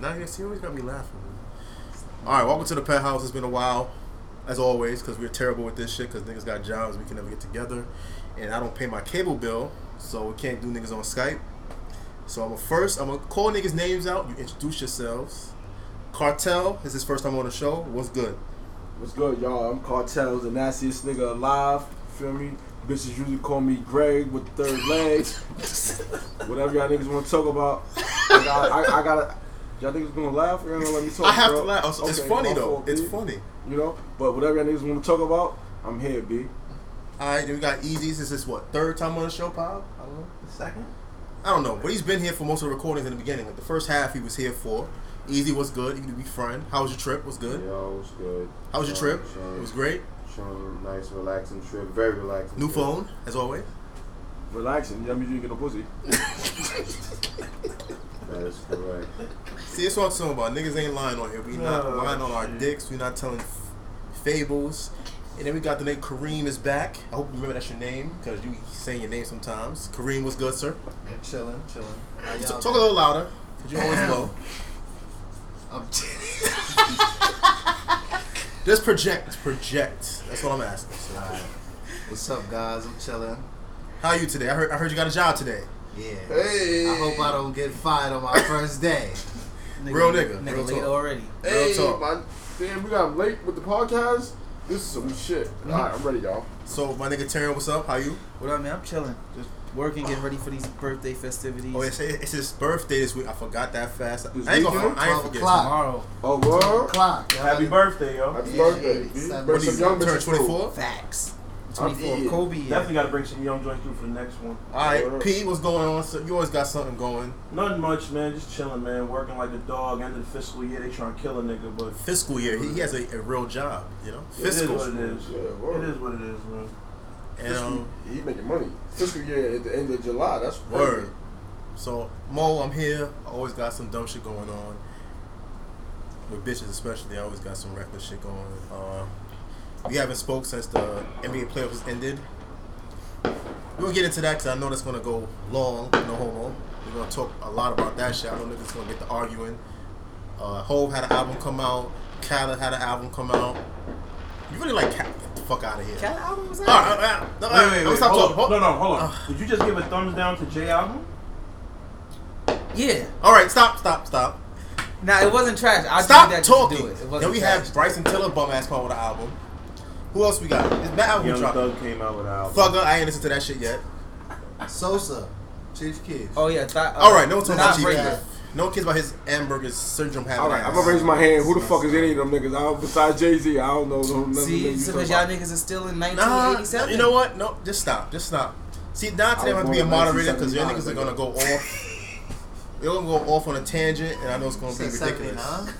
Now you see, always got me laughing. All right, welcome to the pet house. It's been a while, as always, because we're terrible with this shit. Because niggas got jobs, we can never get together, and I don't pay my cable bill, so we can't do niggas on Skype. So I'm gonna first, I'm gonna call niggas names out. You introduce yourselves. Cartel this is his first time on the show. What's good? What's good, y'all? I'm Cartel, the nastiest nigga alive. Feel me? Bitches usually call me Greg with the third leg. Whatever y'all niggas want to talk about. I got, I, I gotta. Y'all niggas gonna laugh? You're gonna let me talk? I have bro? to laugh. It's, it's funny though. fault, It's funny. You know, but whatever y'all niggas want to talk about, I'm here, B. All right, then we got Easy. This is what third time on the show, Pop. I don't know. Second? I don't know, but he's been here for most of the recordings in the beginning. Like the first half, he was here for. Easy was good. You be friend. How was your trip? Was good. Yo, what's good? How was your trip? It was great. showing nice, relaxing trip. Very relaxing. New trip. phone, as always. Relaxing. That means you get no pussy. That is correct. See, that's what I'm talking about. Niggas ain't lying on here. We not Oh, lying on our shit. dicks. We not telling f- fables. And then we got the name Kareem is back. I hope you remember that's your name because you saying your name sometimes. Kareem was good, sir. Yeah, chilling, chilling. How Talk, talk a little louder because you're always low. I'm Just project, project. That's what I'm asking. So, Alright. What's up, guys? I'm chilling. how are you today? I heard, I heard you got a job today. Yeah. Hey. I hope I don't get fired on my first day. Real nigga, Nigga real late talk. already. Hey, talk. man. Damn, we got late with the podcast. This is some shit. Mm-hmm. All right, I'm ready, y'all. So my nigga Terran, what's up? How you? What up, man? I'm chilling. Just working, getting ready for these birthday festivities. Oh, it's, it's his birthday this week. I forgot that fast. This I ain't gonna. I ain't forget. o'clock. Tomorrow. Oh, Two word. o'clock. Happy birthday, yo. Happy Yeah, birthday. yeah, B. seven. What do you some turn 24? Facts. I'm 24. eating. Kobe. Yeah. Definitely got to bring some young joints through for the next one. All right, Word. P, what's going on? So you always got something going. Nothing much, man. Just chilling, man. Working like a dog. End of the fiscal year, they trying to kill a nigga, but Fiscal year, he, he has a, a real job. You know, it is fiscal. what it is. Yeah, It word. what it is, man. And um, He making money. Fiscal year at the end of July. That's word. So Mo, I'm here. I always got some dumb shit going on. With bitches, especially, I always got some reckless shit going. Uh, we haven't spoke since the NBA playoffs ended. We'll get into that because I know that's gonna go long. No homo. We're gonna talk a lot about that shit. I don't know niggas gonna get to arguing. Uh, Hove had an album come out. Khaled had an album come out. You really like Khaled? Get the fuck out of here. Cat album was All that? right, all right, all right. Wait, wait, gonna wait. stop Hold talking. on. Hold- No, no, hold on. Ugh. Did you just give a thumbs down to J album? Yeah. All right, stop, stop, stop. Nah, it wasn't trash. I Stop that talking. do it. It wasn't Then we trash. have Bryson Tiller bum ass come out with an album. Who else we got? Is that album Young dropping? Thug came out with an album. Thugger, I ain't listened to that shit yet. Sosa. Chief Keef. Oh yeah. Th- uh, All right, no one talking about Chief. Breaker. Breaker. No one cares about his Asperger's syndrome having. All right, ass. I'm gonna raise my hand. Who the fuck is any of them niggas? I don't, besides Jay Z, I don't know. None them See, niggas you because talking y'all about. niggas are still in Nah, 1987. you know what? No, just stop. Just stop. See, now today I'm gonna be a moderator because your niggas are gonna go off. They're gonna go off on a tangent, and I know it's gonna be Said ridiculous.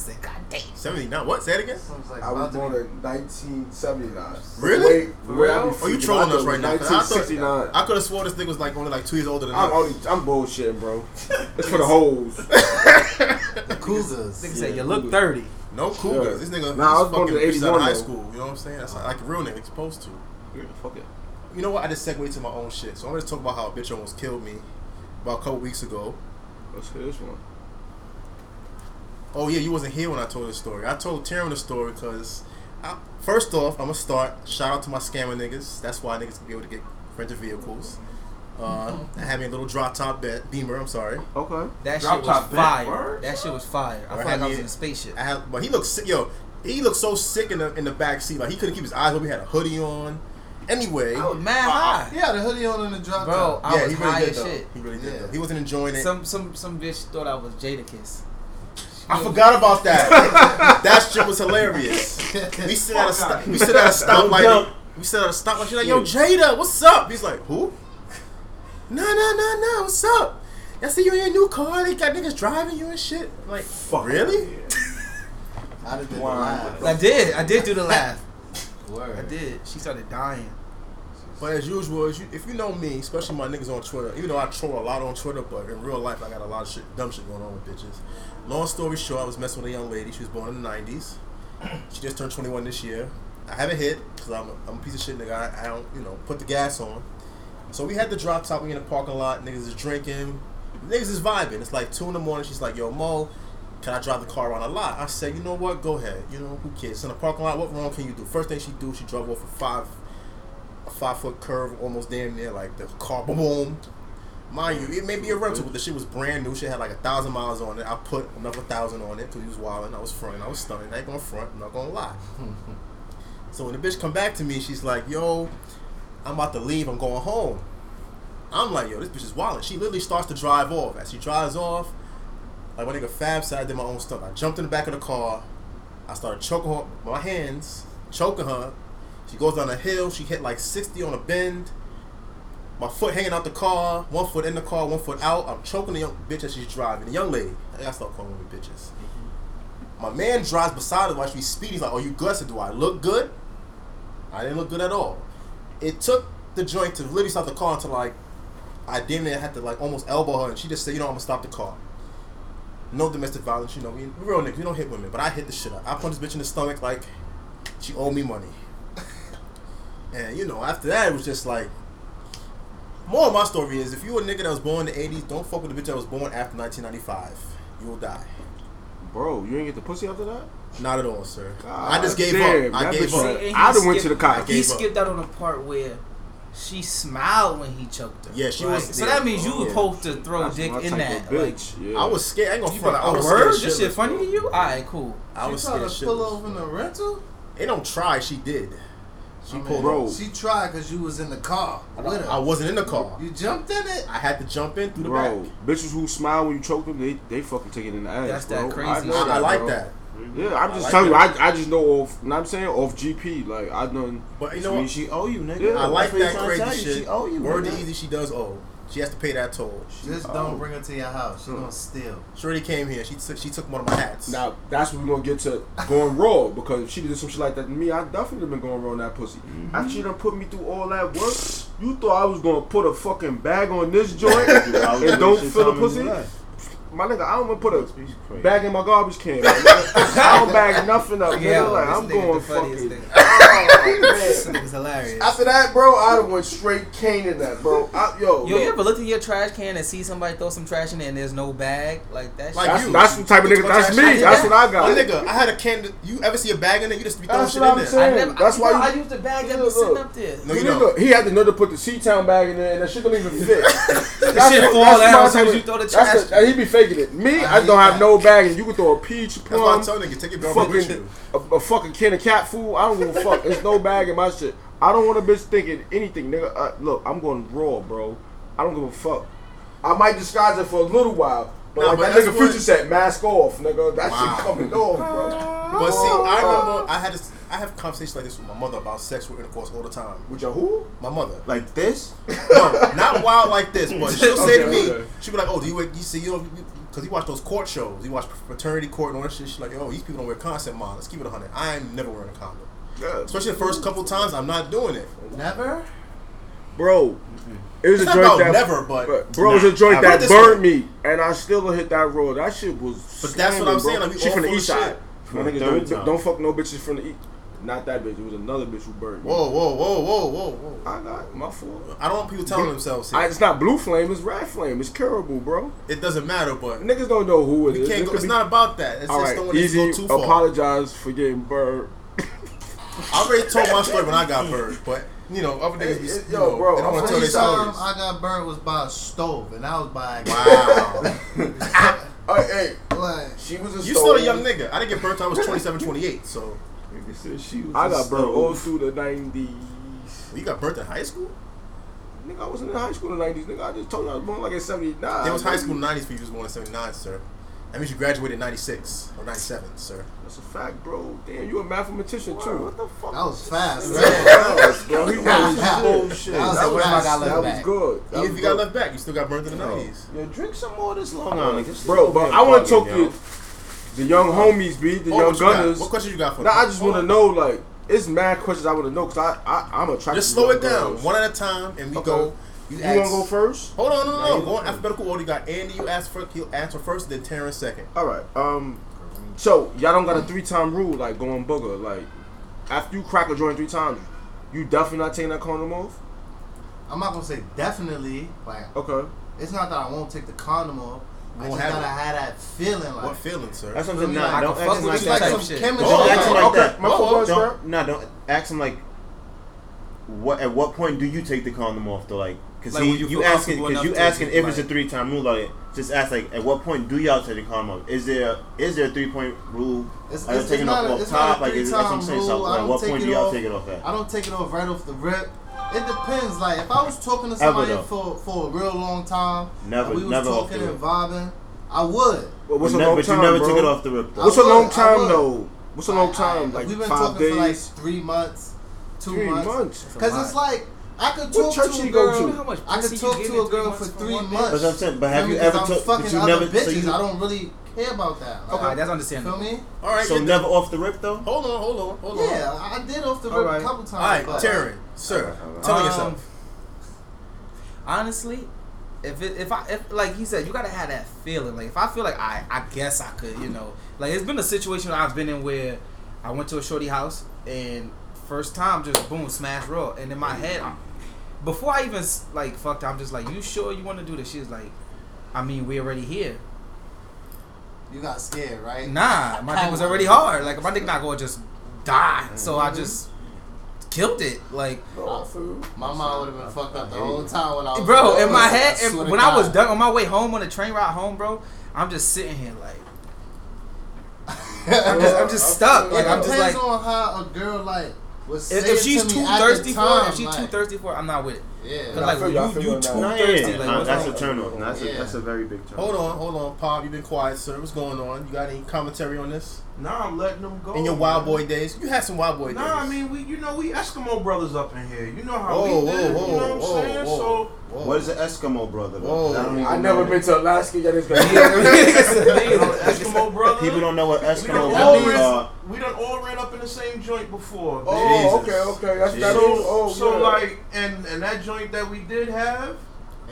79. Word. I said, God damn. Seventy-nine. What? Say it again. Like I was born in 1979. Really? The way- the For way I be real? Oh, you freaking trolling us right now? 'cause I 1969. I could have swore this nigga was like only like two years older than I'm us. only, I'm bullshitting, bro. It's for the hoes. The Cougars. Nigga said, you look 30. No cougars. Yeah. This nigga Nah, I he's was born fucking in bitches out of 81 high school. You know what I'm saying? That's uh-huh. like a real nigga supposed to. Fuck it. You know what? I just segued to my own shit. So I'm gonna talk about how a bitch almost killed me about a couple weeks ago. Let's hear this one. Oh yeah, you wasn't here when I told the story. I told Taryn the story because first off, I'm gonna start. Shout out to my scammer niggas. That's why niggas can be able to get rented vehicles. Uh, I had me a little drop top bet, Beamer. I'm sorry. Okay. That Drop shit was top fire. word? That shit was fire. I Or felt had like I me- was in a spaceship. I had, but he looked sick. Yo, he looked so sick in the in the back seat. Like he couldn't keep his eyes open. He had a hoodie on. Anyway, I was mad high. Yeah, the hoodie on in the drop Bro, top. I yeah, was he really high did as though. shit. He really did. Yeah. Though. He wasn't enjoying it. Some some some bitch thought I was Jadakiss. I forgot about that. that shit was hilarious. We sit at a sto- we sit at a stoplight. We sit at a stoplight. She's like, "Yo, Jada, what's up?" He's like, "Who?" No, no, no, no. What's up? I see you in your new car. They got niggas driving you and shit. I'm like, Fuck. really? I did the laugh. I did. I did do the laugh. Word. I did. She started dying. But as usual, as you, if you know me, especially my niggas on Twitter, even though I troll a lot on Twitter, but in real life I got a lot of shit, dumb shit going on with bitches. Long story short, I was messing with a young lady. She was born in the '90s. She just turned 21 this year. I haven't hit because I'm, I'm a piece of shit nigga. I, I don't, you know, put the gas on. So we had the drop top. We in the parking lot. Niggas is drinking. Niggas is vibing. It's like two in the morning. She's like, "Yo, Mo, can I drive the car around a lot?" I said, "You know what? Go ahead. You know who cares? In the parking lot. What wrong can you do?" First thing she do, she drove off a five, a five foot curve, almost damn near like the car boom. Mind you, it may be a rental, but the shit was brand new. Shit had like a thousand miles on it. I put another thousand on it because he was wilding. I was fronting. I was stunning. I ain't gonna front. I'm not gonna lie. so when the bitch come back to me, she's like, "Yo, I'm about to leave. I'm going home." I'm like, "Yo, this bitch is wilding." She literally starts to drive off. As she drives off, like my nigga Fab said, I did my own stuff. I jumped in the back of the car. I started choking her my hands, choking her. She goes down a hill. She hit like 60 on a bend. My foot hanging out the car, one foot in the car, one foot out. I'm choking the young bitch as she's driving. The young lady. I gotta start calling women bitches. Mm-hmm. My man drives beside her while she's speeding. He's like, "Are you good?" I said, "Do I look good?" I didn't look good at all. It took the joint to literally stop the car until like I damn near had to like almost elbow her, and she just said, "You know, I'm gonna stop the car." No domestic violence, you know. We real niggas, we don't hit women, but I hit the shit up. I punched this bitch in the stomach like she owed me money. And you know, after that, it was just like. More of my story is if you a nigga that was born in the 80s, don't fuck with the bitch that was born after 1995. You will die. Bro, you ain't get the pussy after that? Not at all, sir. God I ah, just gave damn, up. I that gave up. See, I done went to the cops. He Gave up. skipped out on the part where she smiled when he choked her. Yeah, she Right? was- So yeah. that means you Oh, were yeah. supposed to throw That's dick in that. of Like, bitch. Yeah. I was scared. I ain't gonna you front. like, I a was word? scared This shit funny to you? Alright, cool. I was she tried scared to pull over in the rental. They don't try. She did. She I mean, pulled Bro. over. She tried because you was in the car with her. I wasn't in the car. You jumped in it. I had to jump in through the Bro, back. bitches who smile when you choke them, they they fucking take it in the ass. That's bro. that crazy I, know shit, I, I like bro. that. Yeah, I'm just like telling that. you, I, I just know off. Not I'm saying off GP. Like I done. But you know mean, what? she owe you, nigga. Yeah. I like That's that what he's trying to crazy shit. She owe you. Word to nigga. easy, she does owe. She has to pay that toll. Just Oh. don't bring her to your house. She gonna steal. Shorty came here. She took she took one of my hats. Now that's when we're gonna get to going raw because if she did some shit like that to me, I definitely been going raw on that pussy. Mm-hmm. After she done put me through all that work, you thought I was gonna put a fucking bag on this joint and don't fill the pussy? My nigga, I don't wanna put a bag in my garbage can. my nigga. I don't bag nothing up, nigga. Yeah, like I'm going the fucking. Oh, man. This nigga's hilarious. After that, bro, I done went straight cane in that, bro. I, yo, Yo, you look, ever looked in your trash can and see somebody throw some trash in there and there's no bag? Like that Like shit. that's, you. that's the type of nigga. That's me. That's what I got. My nigga, I had a can. You ever see a bag in there? You just be throwing That's shit what in I'm there. saying. I never, That's I, why bro, you- I used the bag that Yeah, was sitting up there. No, You you nigga, don't. he had to know to put the C-Town bag in there, and that shit don't even fit. The shit fall down as soon as you throw the That's trash. the, he be faking it. Me, I I, don't have that. no bag, and you can throw a peach, That's why I plum, tell niggas take with fucking you. a, a fucking can of cat food. I don't give a fuck. There's no bag in my shit. I don't want a bitch thinking anything, nigga. Uh, look, I'm going raw, bro. I don't give a fuck. I might disguise it for a little while, but Nah, like but that nigga what- Future said, mask off, nigga. That Wow. shit coming off, bro. But see, I remember I had this, I have conversations like this with my mother about sexual intercourse all the time. With your who? My mother. Like this? No, not wild like this, but she'll say to me, okay. she'll be like, "Oh, do you you see you know because you watch those court shows, you watch Paternity Court and all that shit." She's like, "Oh, these people don't wear consent mind. Let's keep it hundred. I am never wearing a condom, Yeah. especially the first couple times. I'm not doing it. Never. Bro, it was It's a joint that never, but But, bro, it was a joint that burned way. me, and I still hit that road. That shit was. But that's what I'm saying, bro. like, she from the east side. My niggas don't, don't fuck no bitches from the east. Not that bitch. It was another bitch who burned me. whoa, whoa, whoa, whoa, whoa, whoa. I got my fault. I don't want people telling themselves. I, it's not blue flame. It's red flame. It's curable, bro. It doesn't matter, but Niggas don't know who it we is. can't go. It's be- not about that. It's All just right, don't want to easy. go too far. Apologize for getting burned. I already told my story when I got burned, but you know, other niggas, be, Hey, you yo, know, bro, they don't want to tell their First time stories. I got burned was by a stove, and I was by Wow. Hey, hey, like she was a You stove. still a young nigga. I didn't get burnt till I was 27, 28. So Nigga said she was I a got burned stove. all through the nineties. you got burnt in high school? Nigga, I wasn't in high school in the nineties. Nigga, I just told you I was born like in seventy nine. It was high school in the 90s for you was born in 79, sir. That means you graduated in 96 or 97, sir. That's a fact, bro. Damn, you a mathematician too. What the fuck? that was fast. Yeah, man. yes, bro. He That was was bullshit. That was That was, fast. I got that left was good. That Even was if you got left back, you still got burnt in the 90s. Yo, drink some more of this Long Island. Get Bro, some but over I want to talk plugging, to the young homies, be the Oh, young what you got? gunners. What question you got for Nah, me? I just want to know, like, it's mad questions I want to know because I, I, I'm attracted. Just to slow young it down, girls. one at a time, and we Okay. go. You ask- want to go first? Hold on, no, no, no. Go in alphabetical order. You got Andy. You ask first. He'll answer first, then Terrence second. All right. Um. So y'all don't got a three time rule like going booger. Like after you crack a joint three times, you definitely not taking that condom off. I'm not gonna say definitely. Like Okay. It's not that I won't take the condom off. I Won't just have gotta it. have that feeling like. What feeling, sir? That's what I'm saying. Nah, I don't can ask him like that. like shit. Oh, Don't ask him like that. my football Don't, nah, don't ask him like. What at what point do you take the condom off though? Like, cause Like he, you you, asking, cause you asking just, if it's a three time rule. Like, just ask like, at what point do y'all take the condom off? Is there is there a three point rule? It's, Are you it's, taking it's it not off off it's top? not a Like, is that's what I'm three-time saying. So, rule. I like, don't what take point it do y'all off. take it off at? I don't take it off right off the rip. It depends. Like if I was talking to somebody for for a real long time, Never, and we was never talking and vibing, I would. But what's a But ne- long but time, you never bro? took it off the rip though. What's a I long would, I time though? What's a long I- I- time? Like we've been five talking days, for like three months, two three months. months. Because it's like I could talk church to a you go girl. to? I could talk to a girl for for three one months. That's what I'm saying. But have you ever I'm fucking But you other never. bitches. So you, I don't really care about that. Like, Alright, that's Feel understandable. me? All right, so get the- never off the rip though. Hold on, hold on, hold on. Yeah, I did off the rip Alright. a couple times. All right, but- Terry, sir, Alright, alright. tell me Um, yourself. Honestly, if it if I if like he said, you gotta have that feeling. Like if I feel like I I guess I could, you know. Like it's been a situation I've been in where I went to a shorty house and first time just boom smash raw and in my head I'm, before I even like fucked I'm just like you sure you want to do this? She's like, I mean we already here. You got scared, right? Nah, my dick was already hard. Like my dick not gonna just die. So I mm-hmm. just killed it. Like My mind would have been fucked up the whole time when I was. bro, in my head, swear to when I was done on my way home on the train ride home, bro, I'm just sitting here like I'm just, I'm just stuck. Like it I'm just depends like on how a girl like was if, if she's to too thirsty the for it, if she's too thirsty for it, I'm not with it. Yeah. Cause like you, you, you you too. Nah, thirsty. yeah, Like nah, what's that's a wrong? turn off. That's a that's a very big turn. Hold on, hold on, Pop. You've been quiet, sir. What's going on? You got any commentary on this? Nah, I'm letting them go. In your wild man. boy days, you had some wild boy days. Nah, I mean we, you know, we Eskimo brothers up in here. You know how Whoa, we whoa, did. whoa, you know what I'm saying? whoa. So Whoa. What is an Eskimo brother? Though? Whoa. I, don't I never been to Alaska. Y'all niggas got you know, Eskimo brother. People don't know what Eskimo brothers are. we done all ran up in the same joint before. Oh, Jesus. okay, okay. That's that So, old. Oh, so yeah. like, and and that joint that we did have,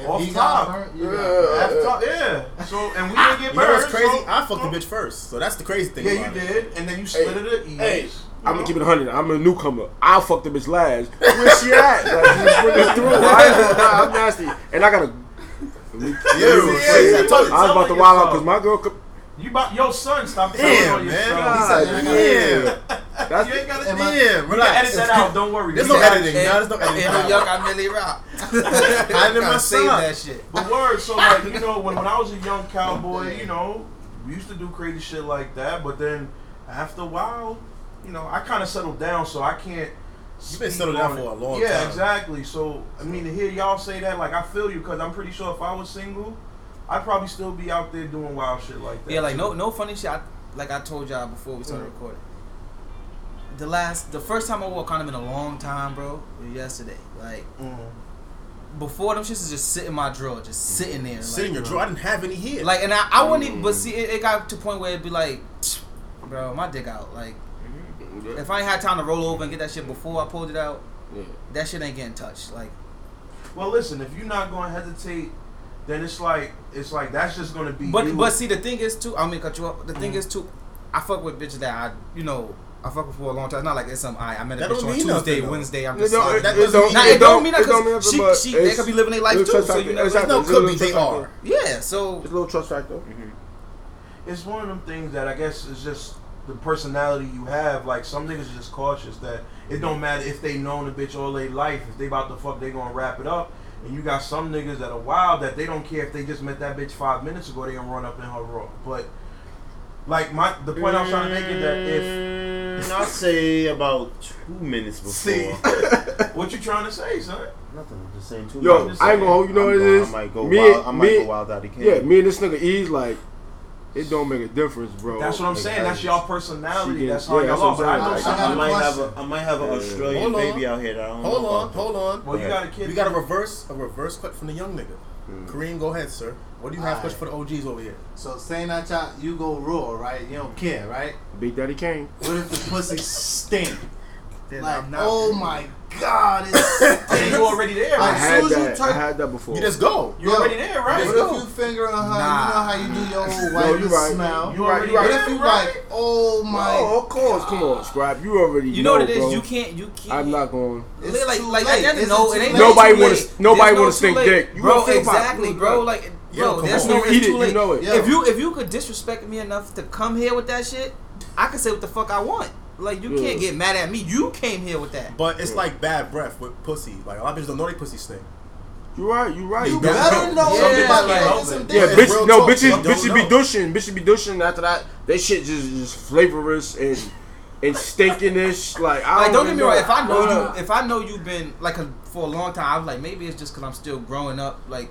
If off he top. burnt, you Yeah. got burnt. after, yeah. So and we didn't get You know burned. what's crazy? so- I fucked the bitch first, so that's the crazy thing. Yeah, about you it. did, and then you split Hey, it at. Hey, you I'm know? gonna keep it 100. I'm a newcomer. I'll fuck the bitch last. Where she at? Like, just bring through. I ain't gonna lie, I'm nasty. And I gotta. Yeah, Yeah, I told you. I was about to wild out because my girl could. You about your son? Stop telling Damn, on man. yourself. He said, "I gotta- Yeah, That's You ain't gotta. Am I- yeah. You can Relax. edit that out. Don't worry. There's We no got- editing. No, there's no editing. In New York, I Millie Rock. I in my Gotta save that shit. But word, so like you know, when, when I was a young cowboy, you know, we used to do crazy shit like that. But then after a while, you know, I kind of settled down, so I can't. You've been settled down for a long yeah, time. Yeah, exactly. So I mean, to hear y'all say that, like, I feel you because I'm pretty sure if I was single, I'd probably still be out there doing wild shit like that. Yeah, like too. no no funny shit. I, like I told y'all before we started Mm. recording. The last, the first time I wore a condom in a long time, bro, was yesterday. Like Mm. before, them shits is just sitting in my drawer, just sitting there. Sit in like, your drawer. I didn't have any here. Like, and I, I wouldn't even. But see, it, it got to a point where it'd be like, bro, my dick out. Like, if I ain't had time to roll over and get that shit before I pulled it out, Yeah. that shit ain't getting touched. Like, Well, listen, if you're not going to hesitate, then it's like it's like that's just going to be. but you. but see, the thing is too. I mean, cut you up. The thing Mhm. is too. I fuck with bitches that I, you know, I fuck with for a long time. It's not like it's some I. I met a That bitch on Tuesday, nothing. Wednesday. I'm It just. don't, like, it, that it doesn't don't, mean- it it don't mean that don't mean because nothing, she, but she they could be living their life too. So you factor. never Exactly. no, could be. They are. Yeah. So It's a little trust factor. Mm-hmm. it's one of them things that I guess is just the personality you have. Like some niggas are just cautious that it don't matter if they known a bitch all their life. If they about to fuck, they gonna wrap it up. And you got some niggas that are wild that they don't care if they just met that bitch five minutes ago. They gonna run up in her raw. But like my the point I was trying to make is that if Mm, I'll say about two minutes before. see what you trying to say, son. Nothing. I'm just saying two Yo, minutes. I ain't gonna hold you know what I'm it going- is. I might go Me- wild. I might me- go wild out. He can. Yeah, me and this nigga E's like, it don't make a difference, bro. That's what I'm saying. That's y'all personality. She That's how yeah, y'all that's are. I'm But I. I some. got I a might have a I might have an Yeah. Australian Hold on. baby out here that I don't Hold know on, hold on. Well, you got a kid. We got a reverse, a reverse cut from the young nigga. Mm. Kareem, go ahead, sir. What do you have Alright. question for the OGs over here? So saying that y'all, you go raw, right? You don't care, right? Big Daddy Kane. What if the pussy stink? then Like, I'm not. oh my god, it's And oh, you already there, I As had soon as you that. I had that before. You just go. You already there, right? What if you fingering her? Nah. You know how you do your old No, white you right. smell. You right, already you right. What if you right? like, oh my? Oh, of course. Come on, Scribe. You already You know what it is? bro. You can't. You can't. I'm not going. It's like, too like, late. at the end, It's no, it ain't. Nobody too wanna- nobody There's no wanna stink dick. You bro. gonna think about it. Exactly, bro. like- Like, Yo, bro, there's no. You It's too late. you know it. If you if you could disrespect me enough to come here with that shit, I can say what the fuck I want. Like you can't get mad at me. You came here with that. But it's like bad breath with pussy. Like a lot of bitches don't know they pussy stink. You right. You right. You You better don't know know. Yeah, somebody like- making some Yeah, bitch, no, talk. bitches, Y'all bitches be know. douching, bitches be douching. After that, they shit just just flavorous and and stinkiness. Like, I Like, don't don't get me wrong. If I know Yeah. you, if I know you've been like a, for a long time, I was like, maybe it's just because I'm still growing up. Like,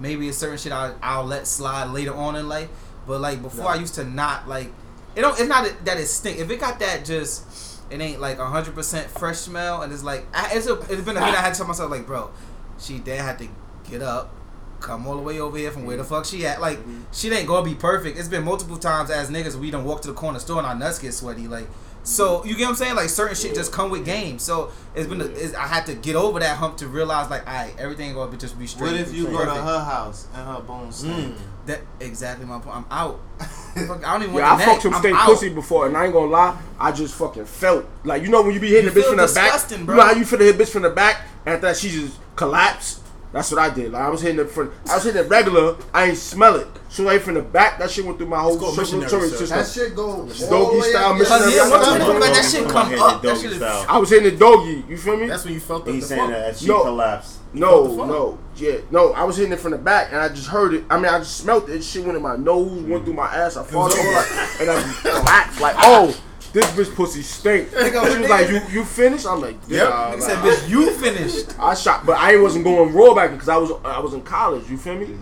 maybe it's certain shit I, I'll let slide later on in life. But like before, I used to not like. It don't. It's not that it stink. If it got that just, it ain't like hundred percent fresh smell, and it's like I, it's a, it's been a minute. I had to tell myself like, bro, she then had to get up. Come all the way over here from where the fuck she at. Like, she ain't gonna be perfect. It's been multiple times as niggas we done walk to the corner store and our nuts get sweaty. Like, so you get what I'm saying? Like certain shit just come with game. So it's been a, it's, I had to get over that hump to realize like, alright, everything gonna be just be straight. What if you go to her house and her bones stink? Mm. That exactly my point. I'm out. Fuck, I don't even want Yeah, I the fucked neck. some I'm stink out. pussy before, and I ain't gonna lie, I just fucking felt like you know when you be hitting You the bitch from the back. bro. You know how you feel the hit bitch from the back, and after that she just collapsed. That's what I did. Like I was hitting it from, I was hitting it regular. I ain't smell it. So like from the back, that shit went through my whole called circulatory system. That shit go all Doggy style up. missionary. Cause yeah, once you what like that I'm shit come up, that shit is. I was hitting the doggy. You feel me? That's when you felt the, He's saying that she collapsed. No, no, yeah, no. I was hitting it from the back, and I just heard it. I mean, I just smelled it. Shit went in my nose, went through my ass. I farted, all like, and I just collapsed. Like, oh, this bitch pussy stink. She was like, "You, you finished?" I'm like, "Yeah." Yep. like, said, bitch, you finished. I shot, but I wasn't going raw back because I was I was in college. You feel me?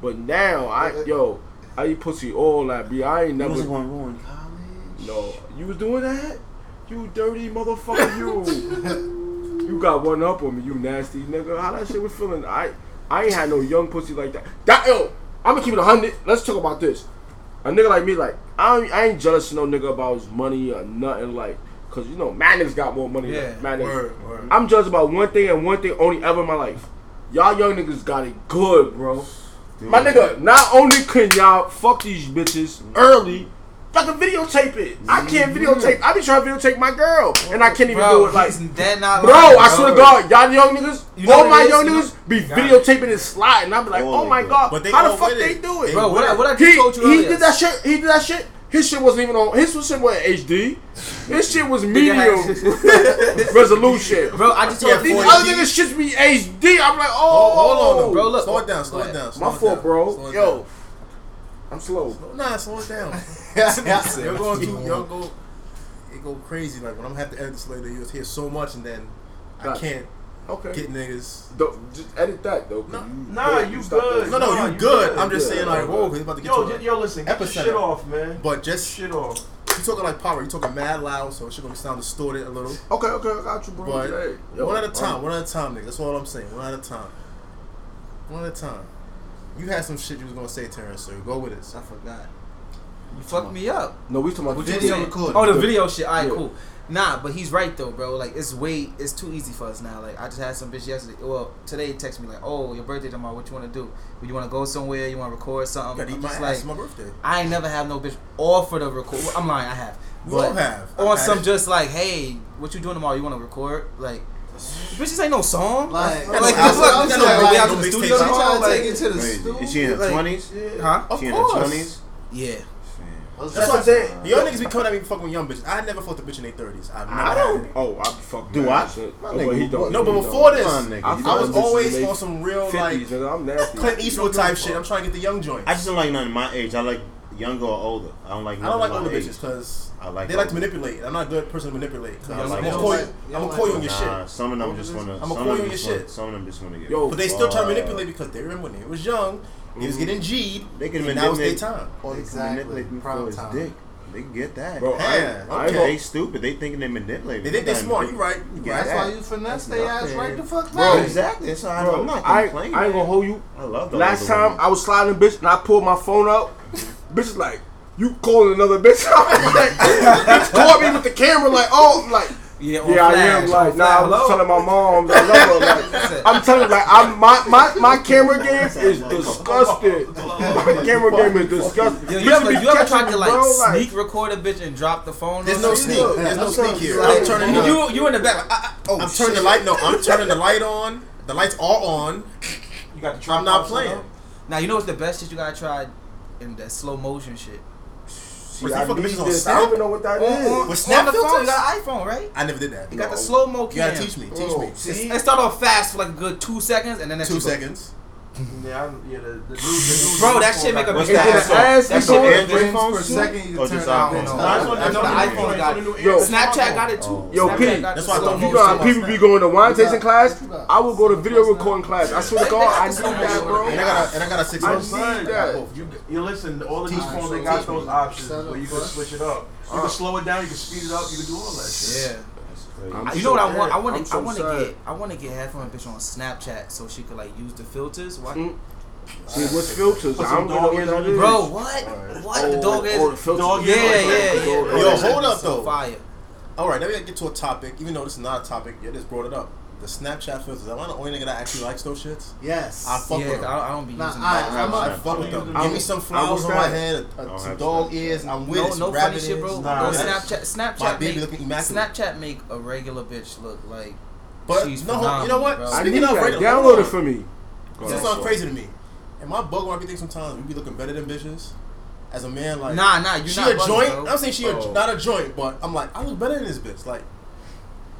But now I yo, I eat pussy all that. B. I ain't You never. wasn't going to ruin college. No, you was doing that. You dirty motherfucker. You. you got one up on me. You nasty nigga. How that shit was feeling? I I ain't had no young pussy like that. That yo, I'm gonna keep it hundred. Let's talk about this. A nigga like me, like I, ain't- I ain't jealous of no nigga about his money or nothing. Like, cause you know, man niggas got more money. Yeah, than. Word, word. I'm jealous about one thing and one thing only ever in my life. Y'all young niggas got it good, bro. My nigga, not only can y'all fuck these bitches early, y'all can videotape it. I can't videotape. I be trying to videotape my girl, and I can't even do it. Like, he's dead not bro, lying, I swear to God, y'all young niggas, You know all my it is? young You know- niggas be videotaping it. slide, and. I be like, All oh they my do. God, But they how the fuck with they it. do it? Bro, what I, what I He, just told you he earlier. did that shit. He did that shit. His shit wasn't even on. His shit wasn't HD. His shit was medium resolution. Bro, I just Yeah, told These other niggas shits be HD. I'm like, oh, Oh, hold on, though. Oh. Bro, look. slow it down, slow Go it down. slow My it fault, down, bro. slow it Yo, down. I'm slow. Nah, slow it down. You're going to, you'll go, it go crazy. Like when I'm gonna have to edit this later, you'll hear so much, and then I Gotcha. can't Okay. get niggas. Don't, just edit that though. 'cause No. you, Nah, you stop good. that. No, no, Nah, you you good. good. I'm just Yeah, saying, like, yeah. whoa, he's about to get Yo, to j- yo, listen, get your Epicenter. shit off, man. But just shit off. you talking like power. You talking mad loud, so it's gonna be sound distorted a little. Okay, okay, I got you, bro. But Hey, yo, one at a time, one at a time, nigga. That's all I'm saying. One at a time. One at a time. You had some shit you was gonna say, Terrence. So go with it. I forgot. You fucked me up. No, we talking about What you Video saying? recording. Oh, the video shit. All right, Yeah. cool. Nah, but he's right though, bro. Like it's way, it's too easy for us now. Like I just had some bitch yesterday. Well, today he texted me like, "Oh, your birthday tomorrow. What you want to do? Would you want to go somewhere? You want to record something?" Gotta eat I'm just like, It's my birthday. I ain't never have no bitch offer to record. I'm lying, I have. We But all have. I've On had some it. just like, hey, what you doing tomorrow? You want to record? Like, bitches ain't no song. Like, like, like, that's I what- was you saying, gotta like, be out no to the studio shit. She tomorrow. trying to Like, take it to the Wait, studio. is she in her like- twenties? huh? Of She in her twenties? Yeah. What's That's what I'm saying. The young niggas be coming at me fucking with young bitches. I never fucked a bitch in their thirties. I've never. I don't. it. Oh, I be fucking. Do mad I? shit. My Oh, nigga, but he don't. No, but before don't. this, nigga. I I was always on some real 50s, like. I'm nasty. Clint Eastwood type shit. I'm trying to get the young joint. I I, just don't like none of my age. I like younger or older. I don't like. I don't like older my bitches because I like they like to manipulate. I'm not a good person to manipulate. 'cause I I'm like gonna call you. You I'm don't gonna call you on like your Nah, shit. some of them just wanna. I'ma call you on your shit. Some of them just wanna get. Yo, But they still try to fucked. manipulate because they remember when they was young, He was getting G'd, They can and now it's their time. Or they can Exactly. manipulate me Prime for his time. dick. They can get that. Bro, I, Yeah, I ain't okay. They stupid. They thinking they manipulate. They me. think they smart. You right. You Yeah, right. That's why you That's finesse their ass nothing. right the fuck Bro, back. Exactly. That's how I, Bro, I'm not I, complaining. I ain't gonna hold you. I love the Last time women. I was sliding a bitch and I pulled my phone out, bitch is like, you calling another bitch? I'm like, bitch caught me with the camera like, oh, like, Yeah, on Yeah, I am like, on nah, I'm flash. just telling my mom, I love her. Like, I'm telling you, like, I'm my my my camera game is disgusting. My camera game is disgusting. Yo, Bitch you ever be you ever catching tried me, to like bro, sneak record a bitch and drop the phone? There's on no her? sneak. There's no That's sneak here. I'm I'm turning the You you in the back like uh, uh, oh I'm shit. turning the light. No, I'm turning the light on. The lights are on. You got the I'm not playing. Now you know what's the best shit you gotta try in that slow motion shit. See, Wait, I fucking bitches on this. I don't even know what that On, is. on, With snap on the phone, filters? you got an iPhone, right? I never did that. You got the oh. slow mo You gotta teach me. Teach Oh, me. see? It start off fast for like a good two seconds, and then that Two shit go- seconds. Mm-hmm. Yeah, I, yeah, the, the new, the new Bro, that shit make got a What's big that? ass. ass That's record? an Android frames phone per too? second you Or can turn iPhone? out. No, No, that's what the iPhone the got new- it. Yo, Snapchat got it too. Yo, Snapchat Pete, got That's why I thought You you know motion. how people be going to wine tasting class? I will go to video recording class. I swear to God, I need that, bro. And I got a and I got a six I months. need that. You, you listen, all of these phones, they got those options Set where you can switch it up. You can uh. slow it down, you can speed it up, you can do all that shit. Yeah. I'm You so know what I want? I want to. so I want to get. I want to get headphone bitch on Snapchat so she could like use the filters. What? Mm. See, what's filters? Put I some don't know what ears that on is. Bro, what? What? the dog is. Oh, the filters. Dog yeah, ears. yeah, yeah. Yo, hold up, so though. Fire. All right, now we gotta get to a topic. Even though this is not a topic, yeah, just brought it up. The Snapchat filters. Am I the only nigga that actually likes those shits? Yes. I fuck yeah, with them. I, I don't be Nah, using I- that. I'm a- I fuck with them. Give me some flowers on my head, a, I a, don't some dog Snapchat. ears. I'm with no, it. no funny rabbit shit, bro. Nah, bro that's- Snapchat, Snapchat My baby make, looking immaculate. Snapchat make a regular bitch look like. But She's no, you know what? phenomenal, bro. I need of that. regular, Download it for me. This sounds crazy to me. And my bug when I be thinking sometimes we be looking better than bitches. As a man, like Nah, nah, you she not a bugging, joint. bro. I'm saying she a, Oh. not a joint, but I'm like I look better than this bitch. Like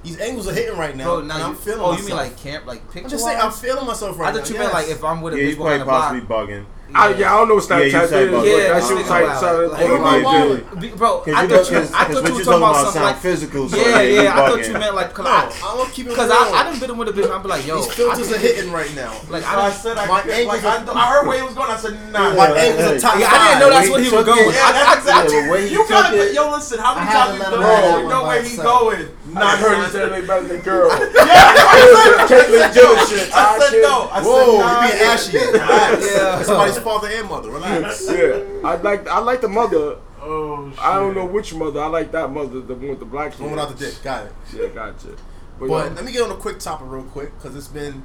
these angles are hitting right now, Bro, and now I'm feeling oh, myself. you mean like camp, like picture? I'm just saying I'm feeling myself right now. I now. thought you meant like if I'm with a Yeah, he's big boy on probably the block. possibly bugging. I, yeah, I don't know what Yeah, you Snapchat said is, about- Yeah, that that shit nigga type wild. sounded Like, like my my God. dude. Be- Bro, Cause I thought look, you, cause, I thought you you were talking talking about about something sound like physical. So yeah, yeah. I thought bugging. you meant like, cause No, I, I'm gonna keep it cause real. I, I done been with a bitch. I'm be like, yo, These filters are hitting right now. like I I, said I, My angles I, heard where he was going. I said nah. My angles are top yeah, I didn't know that's what he was going. Yeah, that's Yeah, exactly. the you took gotta, it- yo, listen. How many times to you let him know? have You know where he's going? I Nah, heard you son. said they better than girl. Yeah, I said Caitlyn Jenner shit. I said no. I said Whoa, nah. you being ashy. Relax. Yeah. Somebody's father and mother. Relax. Yeah, I like I like the mother. Oh shit. I don't know which mother. I like that mother, the one with the black One hair. without the dick. Got it. Yeah, gotcha. But, But yo, let me get on a quick topic real quick because it's been.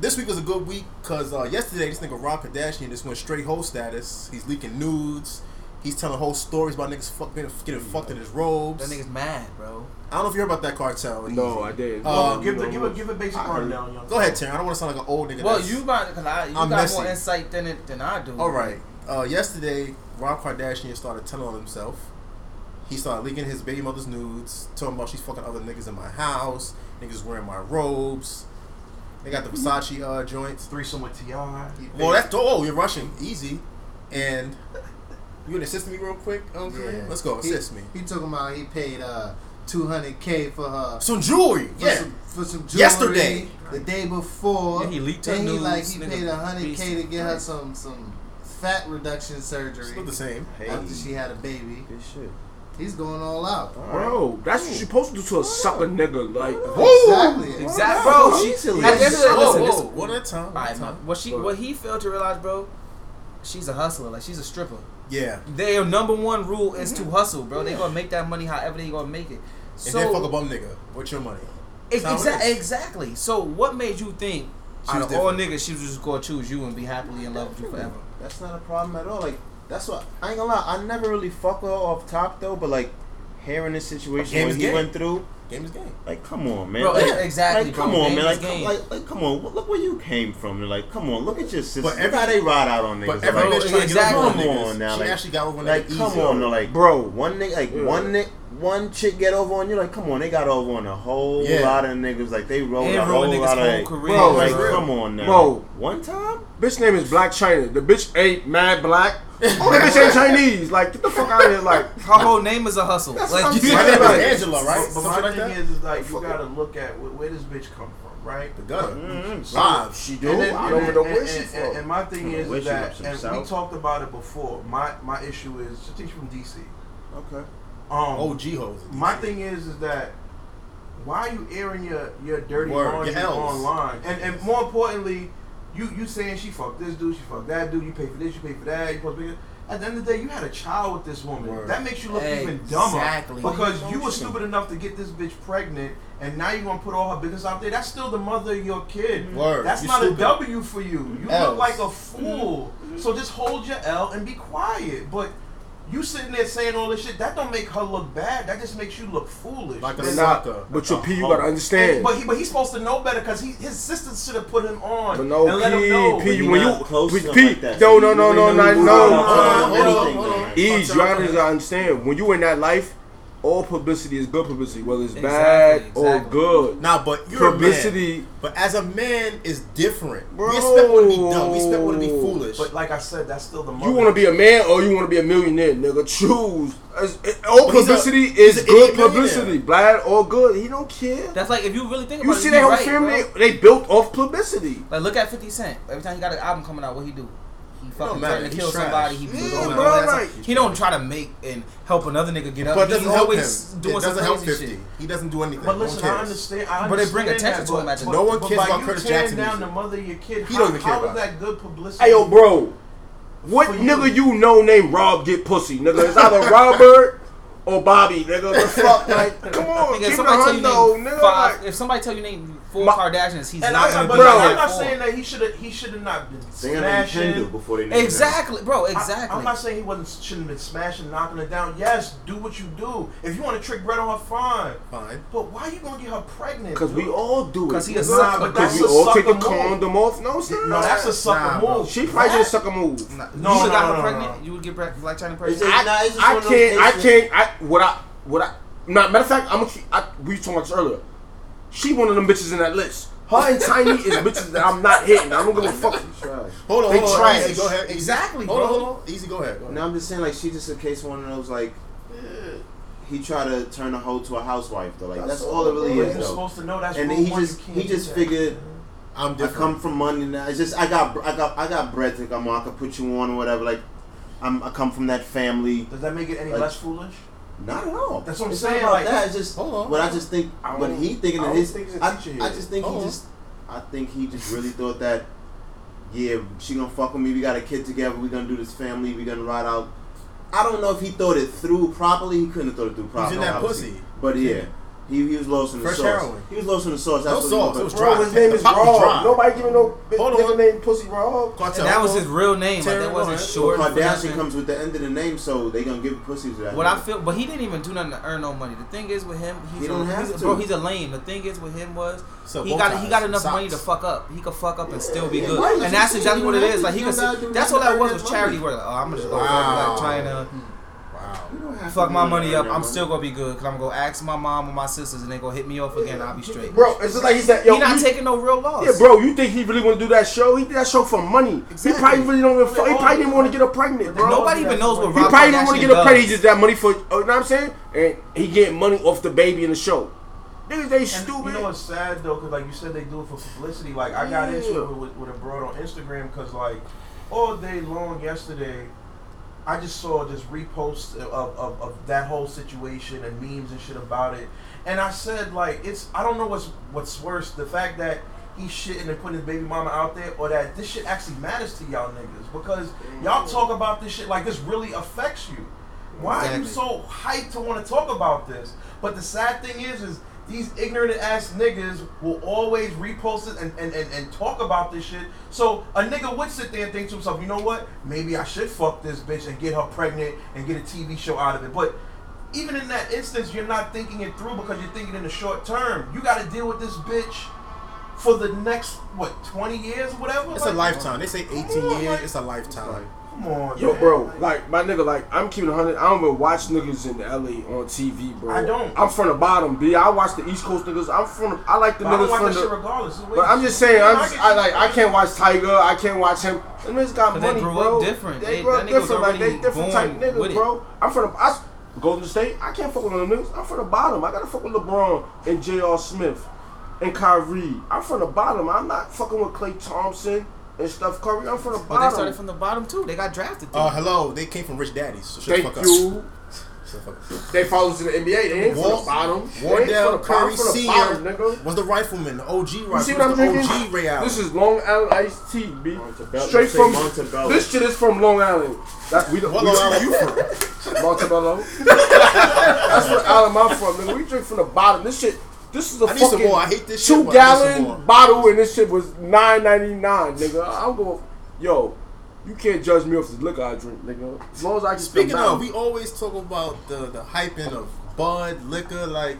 This week was a good week because uh, yesterday this nigga Rob Kardashian just went straight hoe status. He's leaking nudes. He's telling whole stories about niggas fuck, getting, getting fucked in his robes. that nigga's mad, bro. I don't know if you heard about that cartel. no, I didn't. Uh, Well, give the give a give a basic I rundown, young. Go ahead, Terry. I don't want to sound like an old nigga. Well, you got, cause I, you I'm got messy. more insight than it than I do. All right. Uh, yesterday, Rob Kardashian started telling on himself. He started leaking his baby mother's nudes, talking about she's fucking other niggas in my house. Niggas wearing my robes. They got the Versace uh, joints. Threesome with Ti. Well, that's oh, you're rushing easy, and you gonna assist me real quick, um, Kareem? Yeah. Let's go, He- assist me. He talking about he paid uh 200k for her. Some jewelry, For yeah. some, for some jewelry Yesterday. the day before. Yeah, he leaked her Then he like he paid a 100k to get her some some fat reduction surgery It's not the same. Hey, after she had a baby. good shit. He's going all out. Bro, that's what you're supposed to do to a sucker nigga. Like, Exactly. Exactly, bro. She, Easily. at the end of the Whoa, listen, whoa, listen, one at a time. All One at right, a man. time. What she, what he failed to realize, bro, she's a hustler. Like she's a stripper. Yeah, Their number one rule is to hustle, bro. They gonna make that money however they gonna make it. and So then fuck a bum nigga. What's your money? ex- That's how it exa- exactly. So what made you think She out was of all niggas she was just gonna choose you and be happily in love with you forever? That's not a problem at all. Like that's what I ain't gonna lie. I never really fuck her off top though, but like hearing this situation Game what is he game. went through, Game is game. like come on, man. Bro, like, exactly, Like, bro. come on, Game man. Like, come, like, like, come on. Look where you came from. Like, come on. Look at your sister. But Look how they ride out on niggas. But every like, bitch trying to get over on Come niggas. on now, she like- actually got over on like, come easy. on, no, like, Bro. one nigga, like Yeah. one nick, one chick get over on you. Like, come on, they got over on a whole Yeah. lot of niggas. Like, they rolled And a whole niggas' lot of. whole Like, career. Bro, like, real. come on now. Bro. one time. bitch name is Blac Chyna. The bitch ain't mad black. Oh, that bitch ain't Chinese. Like, get the fuck out of here. Like, Her whole name is a hustle. That's like what I'm saying. My name is Angela, right? But Something my like thing that. is, is like you gotta look at where, where this bitch come from, right? The gutter. Mhm. Live. she do. And then- I and don't know where and- she and- from. And, and my thing is, Where is she that, and we talked about it before. My my issue is Satish from DC. Okay. Um, OG hoes. my thing is, is that why are you airing your your dirty Word, laundry your online? And and more importantly, you you saying she fucked this dude, she fucked that dude, you pay for this, you pay for that, you supposed to be. At the end of the day, you had a child with this woman. Word. That makes you look even dumber Exactly. because you were stupid enough to get this bitch pregnant, and now you're gonna put all her business out there. That's still the mother of your kid. Word. That's You not stupid. a W for you. You L's. look like a fool. So just hold your L and be quiet. But you sitting there saying all this shit, that don't make her look bad. That just makes you look foolish. Like a But not, sucker. but your Like P, a you gotta understand. and- but he, but he's supposed to know better because he, his sisters should have put him on But no, and let him know. P, You're when you, not close P, P, like that, no, no, no, no, no, who's no. going on, hold on, hold anything, on, hold on. though. Ease, you your- gotta understand. When you in that life, all publicity is good publicity, whether it's Exactly, bad or exactly. good. Nah, but you're a man. Publicity, But as a man is different. Bro. We expect one to be dumb. We expect one to be foolish. But like I said, that's still the mother. you want to be a man or you want to be a millionaire, nigga. Choose. It- eh, All But he's a- publicity is good publicity, bad or good. He don't care. That's like if you really think You about see it, that whole right, family? bro. They built off publicity. Like look at Fifty Cent. Every time he got an album coming out, what he do? He fucking matter. threaten to kill trash. somebody. He Yeah, do bro, all that like- stuff. He don't try to make and help another nigga get up. But it doesn't help him. always It doing some doesn't help crazy 50. shit. He doesn't do anything. But No one listen, I cares. understand. I But they bring understand attention that, to him but- at No one but cares by about you Curtis tearing Jackson down music. the mother of your kid. He how, don't even care how is about that good publicity? Hey yo, bro. What nigga you know named Rob get pussy, nigga? It's either Robert or Bobby, nigga. The fuck, like, come on, Nigga, give if the somebody tell you hundo, nigga. five, Like, if somebody tell you name four My- Kardashians, he's not gonna but do Bro. I'm not four. saying that he should have. He should have not been They smashing. Kendall before they name him. Exactly, bro. Exactly. I'm not saying he wasn't shouldn't have been smashing, knocking it down. Yes, do what you do. If you want to trick bread on her, fine. Fine. But why are you gonna get her pregnant? Cause we all do it. Because he a nigga. sucker, but Cause that's we a all take the sucker move. condom off. No, it's not. No, that's a sucker Nah, move. She probably That- just suck a move. Nah, No, you would no, got no, her no, pregnant. You would get Black Blac Chyna It's pregnant. I, nah, it's just I one of those can't. I can't. I what I what I. Nah, matter of fact, I'm. gonna keep- I, we talked about this earlier. She one of them bitches in that list. Her and Tiny is bitches that I'm not hitting. I don't give a fuck. Trash. Hold on, They hold on. trash. Easy, go ahead. Exactly, Hold on, hold on. Easy, go ahead. Go ahead. No, I'm just saying, like, she's just a case one of those, like, he tried to turn a hoe to a housewife, though. Like, that's, That's all it really But is, you're though. supposed to know that's And rule he just he just figured I'm different. I different. come from money now. It's just I got I got I got bread to come on. I could put you on or whatever. Like I'm I come from that family. Does that make it any Like- less foolish? Not at all. That's what I'm it's saying, Not about like- that. It's just Hold on. what I just think. I What he thinking I in don't his. think he's a I, teacher I just think Hold he on. just. I think he just really thought that. Yeah, she gonna fuck with me. We got a kid together. We gonna do this family. We gonna ride out. I don't know if he thought it through properly. He couldn't have thought it through He's properly. in that obviously. pussy. But yeah, he, he was lost in the Fresh sauce. heroin. He was lost in the sauce. No That's what sauce, He it was was dry. Bro, his name The is pop Rob. Nobody giving no bitch Hold nigga on. named Pussy Rob. Cartel, And that was his real name. Like that wasn't Lawrence. short. Well, Kardashian comes with the end of the name, so they gonna give pussies to that. What I feel, but he didn't even do nothing to earn no money. The thing is with him, he's He a, don't have he's to. bro. He's a lame. The thing is with him was So he got ties, he got enough socks. money to fuck up. He could fuck up and still be Yeah, good. and that's that's exactly what it is. Like he could. don't gotta do That's all nothing that was earn was charity money. work. Oh, I'm gonna just go Wow. fuck fuck to my money up. I'm still gonna be good because I'm gonna go ask my mom or my sisters and they gonna hit me off again. I'll be straight. Bro, it's just like he said, yo, he not you- taking no real loss. Yeah, bro, you think he really want to do that show? He did that show for money. Exactly. He probably really don't even. He probably didn't want to get her pregnant, bro. Nobody even knows what He Rob probably didn't want to get her pregnant. He just that money for. Oh, you know what I'm saying? And he getting money off the baby in the show. Niggas, they And stupid. you know what's sad though, because like you said, they do it for publicity. Like I got into it with, with a broad on Instagram because like all day long yesterday, I just saw just reposts of, of, of that whole situation and memes and shit about it. And I said like it's I don't know what's what's worse the fact that he's shitting and putting his baby mama out there or that this shit actually matters to y'all niggas because y'all mm. talk about this shit like this really affects you. Why are you so hyped to want to talk about this? But the sad thing is, is these ignorant ass niggas will always repost it and, and, and, and talk about this shit. So a nigga would sit there and think to himself, you know what? Maybe I should fuck this bitch and get her pregnant and get a TV show out of it. But even in that instance, you're not thinking it through because you're thinking in the short term. You got to deal with this bitch for the next what 20 years or whatever. It's a lifetime. They say 18 on, years. like- It's a lifetime. Come on, Yo, man. bro, like my nigga, like I'm keeping a hundred. I don't even watch niggas in LA on TV, bro. I don't. I'm from the bottom, b. I watch the East Coast niggas. I'm from. The, I like the But I don't niggas watch from that shit the. regardless. It's But I'm just saying, I'm just, I like, I can't watch Tiger. I can't watch him. Them niggas got 'Cause they money, grew bro. up different. They They- grew up that nigga was different. Like they different type born niggas, bro. I'm from the. I, Golden State. I can't fuck with them niggas. I'm from the bottom. I gotta fuck with LeBron and J.R. Smith and Kyrie. I'm from the bottom. I'm not fucking with Klay Thompson and Steph Curry. I'm from the But they started from the bottom too. They got drafted. Oh, too. Uh, hello. They came from rich daddies. So shut the Thank fuck you. They follows in the NBA. They ain't from the bottom. They ain't Wardell Curry bottom, Senior bottom, was the rifleman, the OG rifleman. You see what I'm the drinking? OG Ray Allen. This is Long Island iced tea, b. Montebello. Straight from Montebello. this shit is from Long Island. That we don't. what we, Long Island you from? Montebello. That's what island I'm from, nigga. We drink from the bottom. This shit. This is a I need some fucking more. I hate this two but I need some more. gallon bottle, and this shit was nine ninety nine, nigga. I'm going. Yo, you can't judge me off the liquor I drink, nigga. As long as I can Speaking of, we always talk about the the hyping of bud liquor. Like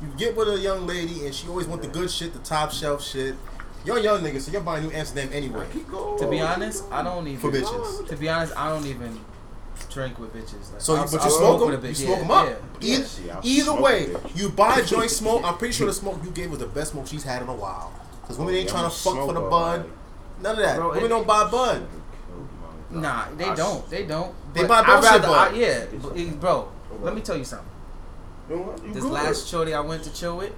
you get with a young lady and she always want the good shit, the top shelf shit. You're a young nigga, so you're buying New Amsterdam anyway. To be honest, I don't even. For bitches. To be honest, I don't even drink with bitches. Like, So, you, I'll- but I'll you smoke them. You smoke yeah, them up. yeah. Either, See, I'll either way, you buy a joint smoke. I'm pretty sure the smoke you gave was the best smoke she's had in a while. Because women ain't trying to fuck for the smoker, bud. like- None of that. Bro, women it- don't buy bud. Nah, they I don't. They don't. They buy bullshit rather- bud. Yeah, eh, bro. Let me tell you something. You know what? You This last shorty I went to chill with,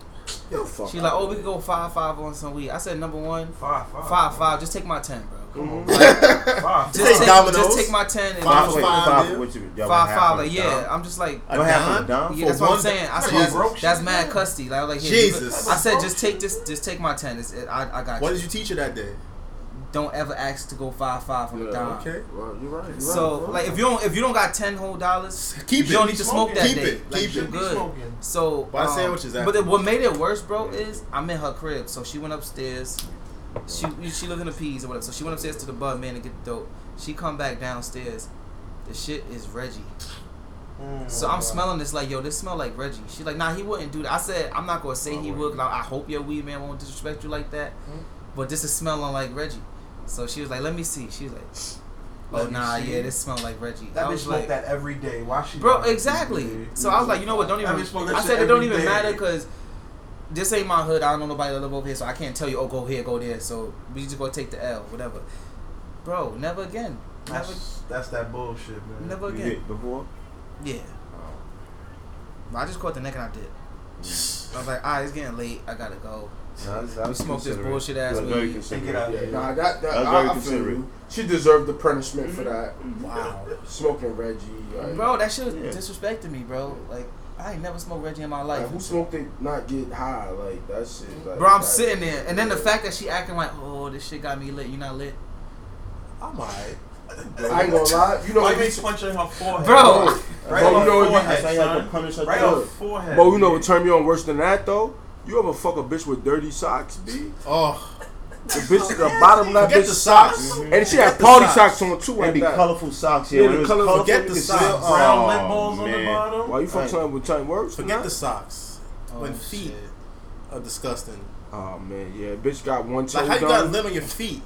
Yo, she like, oh, we could go five five on some weed. I said number one, Five, five. five five. Just take my ten, bro. Come on, Mhm. Five. just Take take, Domino's. just take my ten and Five, just five, like, five, five, what you, y'all five five. Like, yeah. I'm just like. What half on dime? the dime? Yeah, that's what one I'm saying. I said Jesus. that's, that's mad custy. Like, I like, here, Jesus. I said just take this, just take my ten. It's, it, I, I got What you. did you teach her that day? Don't ever ask to go five five on the Yeah, dime. Okay. Well, you're right. You're So right, like if you don't if you don't got ten whole dollars, Keep you don't need to smoke that Keep day. it. Like Keep you it. Good. smoking. So Buy um, sandwiches But after. then what made it worse, bro, is I'm in her crib. So she went upstairs. She she in the peas or whatever. So she went upstairs to the bud man to get the dope. She come back downstairs. The shit is Reggie. Mm, So I'm wow. smelling this like, yo, this smell like Reggie. She like, nah, he wouldn't do that. I said, I'm not gonna say he would. Like, I hope your weed man won't disrespect you like that. But this is smelling like Reggie. So she was like, let me see. She was like, oh nah, see. yeah, this smell like Reggie. That I bitch like, that every day. Why she? bro, exactly. So I was like, you know what? Don't even. smoke I said it don't even day. matter because this ain't my hood. I don't know nobody that live over here, so I can't tell you, oh, go here, go there. So we just gonna take the L, whatever. Bro, never again. Never, That's, that's that bullshit, man. never You again. hit before? Yeah. I just caught the neck and I did. I was like, ah, it's getting late. I gotta go. That's, We smoked this bullshit ass weed. considerate. Take it out. Yeah, nah, that, that That's I, very I feel considerate. you. She deserved the punishment for that. Wow. Smoking Reggie. Like, Bro, that shit was Yeah. disrespecting me, bro. Like, I ain't never smoked Reggie in my like, life. who smoked it not get high? Like that shit. Like, Bro, I'm that- sitting there, and then the fact that she acting like, oh, this shit got me lit. You not lit, I'm alright. I ain't gonna lie. You know, Why what you bitch- punching her forehead? bro. Right Bro, on you know what you- forehead, That's how you have to son. punish her. Right Bro. on her forehead. Bro, you know what turned me on worse than that though? You ever fuck a bitch with dirty socks, B? Oh, The bitch, the bottom Forget bitch the socks, socks. Mm-hmm. and she had party socks. socks on too. And be that. colorful socks, yeah. Yeah, the was colorful, forget the socks. still- Brown oh, lip balls on the bottom. Why you fuck Right. with time than forget the socks. Oh, when feet are disgusting. Oh man, yeah, bitch got one toe Like how you got done. lint on your feet,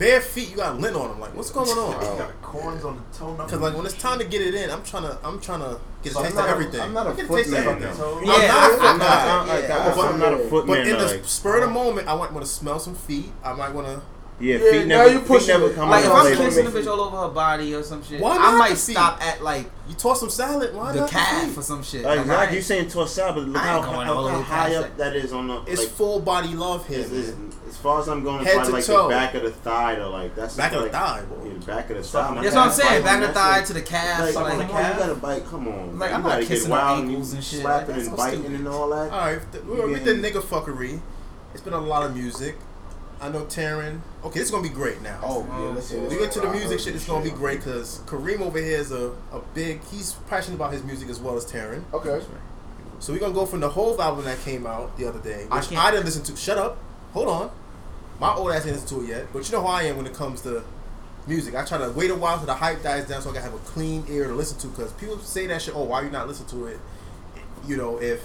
bare feet. You got lint on them. Like what's going on? You on? got corns on the toe. Because like when it's time to get it in, I'm trying to I'm trying to get a So I'm taste of everything. I'm not a I get foot taste of man, everything. I'm Yeah, not a I- foot I'm man. not- I- yeah. I- I'm not a foot But man. in the like, spur of the uh. moment, I might want to smell some feet. I might want to. yeah, Yeah, feet now never, you feet pushing never come Like if I'm kissing a bitch all over her body or some shit, Why I might feet? stop at like You toss some salad. Why the not calf or some shit. Like, Like, you ain't- saying torso, but look I how, ain't going how, how high up that is on the. It's like, full body love here, it's- it's- man. as far as I'm going, Head it's to like toe. the back of the thigh, though. Like that's Back of the like, thigh. boy. Yeah, the back of the Something thigh. like That's what I'm saying. Like, Back of the that's thigh like- to the calf. Like, so come like, on, you gotta bite. Come on, Like, you I'm not gotta kissing get no wild ankles and shit. slapping Like, and that's biting stupid. and all that. All right, th- we, we Yeah. did nigga fuckery. It's been a lot of music. I know Taryn. Okay, this is gonna be great now. Oh yeah, let's hear We this. get to the music shit. It's gonna be great because Kareem over here is a, a big. He's passionate about his music as well as Taryn. Okay. So we're gonna go from the whole album that came out the other day, I which can't- I, didn't listen to. Shut up. Hold on. My old ass didn't listen to it yet, but you know how I am when it comes to music. I try to wait a while till the hype dies down so I can have a clean ear to listen to. Because people say that shit. Oh, why you not listen to it? You know, if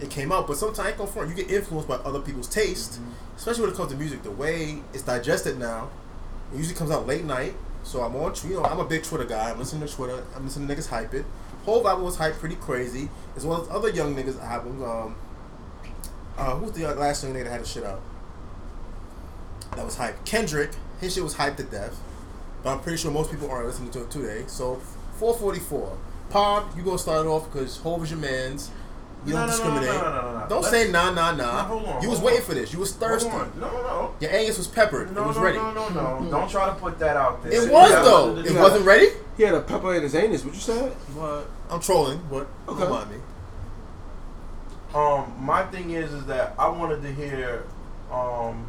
it came out, but sometimes I ain't gonna front. You get influenced by other people's taste, especially when it comes to music. The way it's digested now, it usually comes out late night. So I'm on, you know, I'm a big Twitter guy. I'm listening to Twitter. I'm listening to niggas hype it. Whole album was hyped pretty crazy, as well as other young niggas albums. Um, uh, who's the last young nigga that had his shit out? That was hyped. Kendrick, his shit was hyped to death, but I'm pretty sure most people aren't listening to it today. So 444. Pop, you gonna start it off because Hov is your man's. You No, don't no, no, discriminate. no, no, no, no. Don't Let's- say nah, nah, nah. No, hold on, you was waiting on. for this. You was Hold thirsty. on. No, no, no. Your anus was peppered. No, it was no, ready. no, no, no. Don't try to put that out there. It You was gotta- though. you It gotta- wasn't ready. He had a pepper in his anus. What you said? What? I'm trolling, What? Okay. don't mind me. Um, my thing is, is that I wanted to hear, um,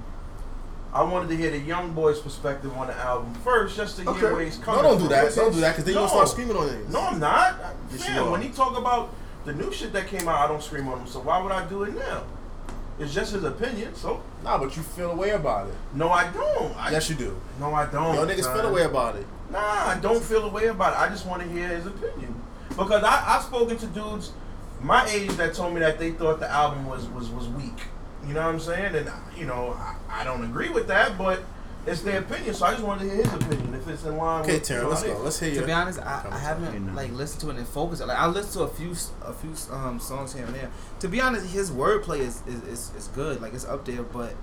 I wanted to hear the young boy's perspective on the album first, just to Okay. hear where he's coming. No, don't do that. Don't do that, because then you'll start screaming on it. No, I'm not. Yes, Fam, when he talk about the new shit that came out, I don't scream on him. So why would I do it now? It's just his opinion. So Nah, but you feel a way about it. no, I don't. I, yes, you do. no, I don't. Yo, niggas feel a way about it. Nah, I don't feel a way about it. I just want to hear his opinion because I I've spoken to dudes my age that told me that they thought the album was was was weak. You know what I'm saying? And you know I, I don't agree with that, but it's their opinion. So I just wanted to hear his opinion if it's in line. Okay, with Terry, you let's go. Let's hear you. To be honest, I, I haven't like listened to it and focused. Like I listened to a few a few um songs here and there. To be honest, his wordplay is is, is is good. Like it's up there, but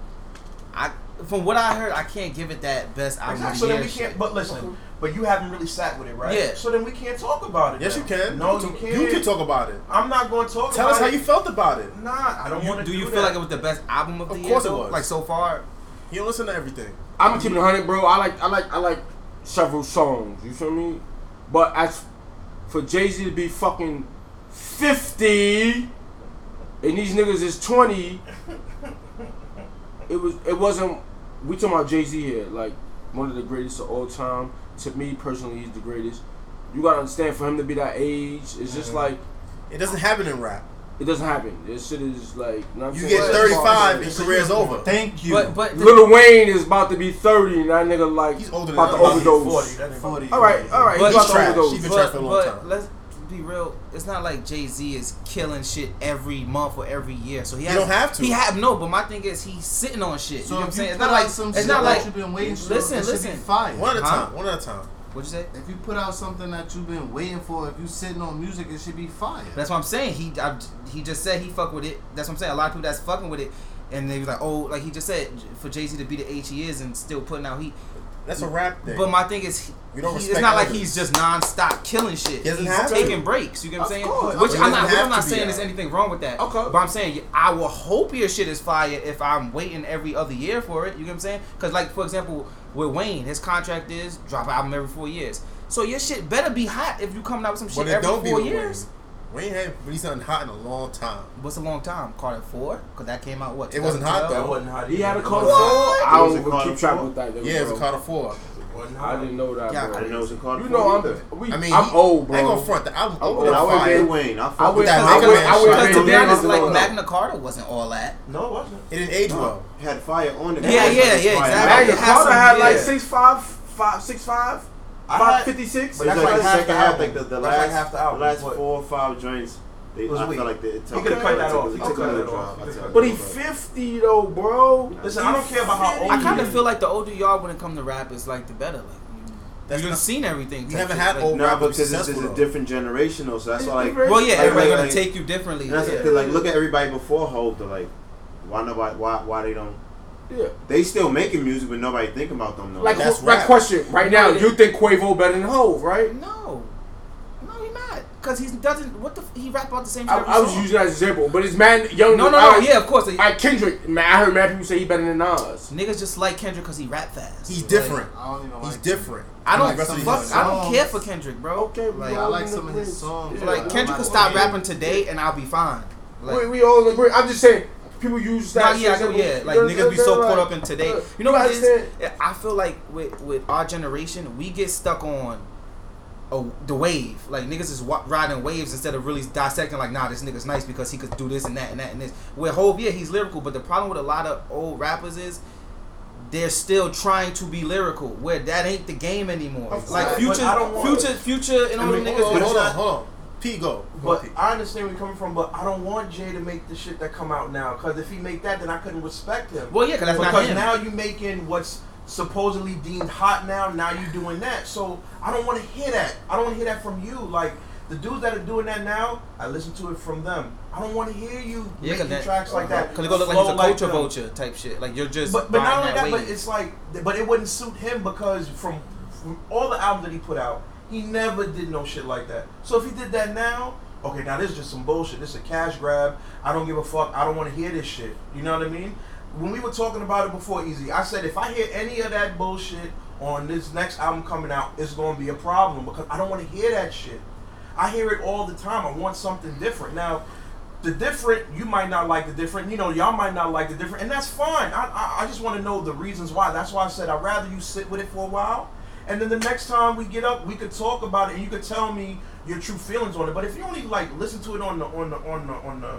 I from what I heard, I can't give it that best album Exactly. of So then we can't. But listen, mm-hmm. but you haven't really sat with it, right? Yeah. So then we can't talk about it. Yes, now. you can. No, you you can, can't. You can talk about it. I'm not going to talk. About it. Tell about us how it. you felt about it. Nah, I don't You- want to. do you do feel that. like it was the best album of the year? Of year? course it was. Like so far, You don't listen to everything. I'm gonna keep it 100, bro. I like, I like, I like several songs. You feel me? But as for Jay Z to be fucking 50 and these niggas is 20, it was, it wasn't. We talking about Jay Z here, like one of the greatest of all time. To me personally, he's the greatest. You gotta understand, for him to be that age, it's just mm-hmm. like It doesn't happen in rap. it doesn't happen. This shit is like. You, I'm You get 35 and It's career's over. Thank you. but but the- Lil Wayne is about to be 30, and that nigga like He's older than about to overdose. 40. 40. All right, all right. But he's about he's to overdose. He's been but, trash for a long but time. Let's be real. It's not like Jay Z is killing shit every month or every year. So he, He has, don't have to. He have no. But my thing is, he's sitting on shit. So you know what I'm saying? It's not like some it's shit not like. you've been waiting for, listen, it should listen. be fire. One at a Huh? time. One at a time. What'd you say? If you put out something that you've been waiting for, if you sitting on music, it should be fire. That's what I'm saying. He I, he just said he fuck with it. That's what I'm saying. A lot of people that's fucking with it, and they was like, oh, like he just said, for Jay Z to be the age he is and still putting out heat. That's a rap thing. But my thing is, he, We don't he- it's not like others. he's just non-stop killing shit. He he's have to. taking breaks. You get what I'm saying? course. Which I'm not. I'm not saying out. there's anything wrong with that. Okay. But I'm saying I will hope your shit is fire if I'm waiting every other year for it. You get what I'm saying? Because like for example, with Wayne, his contract is drop an album every four years. So your shit better be hot if you coming out with some shit every four years. Wayne. ain't had released something hot in a long time. What's a long time? Carter four? Because that came out what? It wasn't hot, 2012? That wasn't how He had a it Carter Four. I Was don't it even Carter keep track with that. nigga, Yeah, it was a bro. Carter 4. wasn't I didn't know that, Yeah, I didn't know it was a Carter You Four know, either. I'm, we, I mean, I'm he- old, bro. I ain't gonna front. The album I'm over old. the I would fire. Lil Wayne. I I fuck with that I Mega would- Man I would- shit. Because to be honest, like. Magna Carta wasn't all that. No, it wasn't. It didn't age well. It had fire on it. Yeah, yeah, yeah, exactly. Magna It Carter had like yeah. six five, five, six five, I five had- fifty six. But It's that's like like the half second the half, album. like the, the last, like half the album, last four or five joints. They, was I feel like they, it He took could have cut that off. He took could a cut that off. I took could a But he fifty though, bro. Listen, I don't care about how old I kind of feel like the older y'all when it come to rap is like the better. Like you, That's you've not- seen everything. We type haven't shit. had like, old Nah, rappers because it's, it's a different generation though, so that's why like. Well, yeah, Like, everybody like- gonna take you differently. And that's yeah. like look at everybody before Hope though, like why nobody why why they don't Yeah. they still making music but nobody think about them though. Like, That's right. rap. question right now, you think Quavo better than Hov, right? No, no, he not. Cause he doesn't. What the? f- He rap about the same shit. I, I was song. using that as an example, but it's man young. No, no, I- no. Yeah, of course. Like, I Kendrick, man, I heard mad people say he better than Nas. niggas just like Kendrick because he rap fast. He's Like, different. I don't even He's like different. I don't Like fuck. I don't care for Kendrick, bro. Okay, we like, I like some of his songs. Yeah. like Kendrick like could stop rapping today and I'll be fine. Like, we, we all agree. I'm just saying, people use Nah, that. yeah, I know, yeah. Like niggas be so caught up in today. You know what it understand? I feel like with with our generation, we get stuck on oh the wave. Like niggas is wa- riding waves instead of really dissecting. Like, nah, this nigga's nice because he could do this and that and that and this. Where Hov, yeah, he's lyrical, but the problem with a lot of old rappers is. They're still trying to be lyrical, where that ain't the game anymore. Like future, But I don't want- future, future, and all I them mean, niggas. hold on, hold on, hold on. P go. Go, But P. I understand where you're coming from, but I don't want Jay to make the shit that come out now. Because if he make that, then I couldn't respect him. Well, yeah, 'cause that's not because now you're making what's supposedly deemed hot now. Now you're doing that. So I don't want to hear that. I don't want to hear that from you. Like the dudes that are doing that now, I listen to it from them. I don't want to hear you Yeah, making that- tracks like that. Cause it gonna look like he's a culture them. vulture type shit. Like you're just. But but not only that, that but it's like, but it wouldn't suit him because from, from all the albums that he put out, he never did no shit like that. So if he did that now, okay, now this is just some bullshit. This is a cash grab. I don't give a fuck. I don't want to hear this shit. You know what I mean? When we were talking about it before, Easy, I said if I hear any of that bullshit on this next album coming out it's to be a problem because I don't want to hear that shit. I hear it all the time. I want something different. Now, the different, you might not like the different. You know, y'all might not like the different, and that's fine. I, I, I just want to know the reasons why. That's why I said I'd rather you sit with it for a while, and then the next time we get up, we could talk about it, and you could tell me your true feelings on it. But if you only like listen to it on the on the on the on the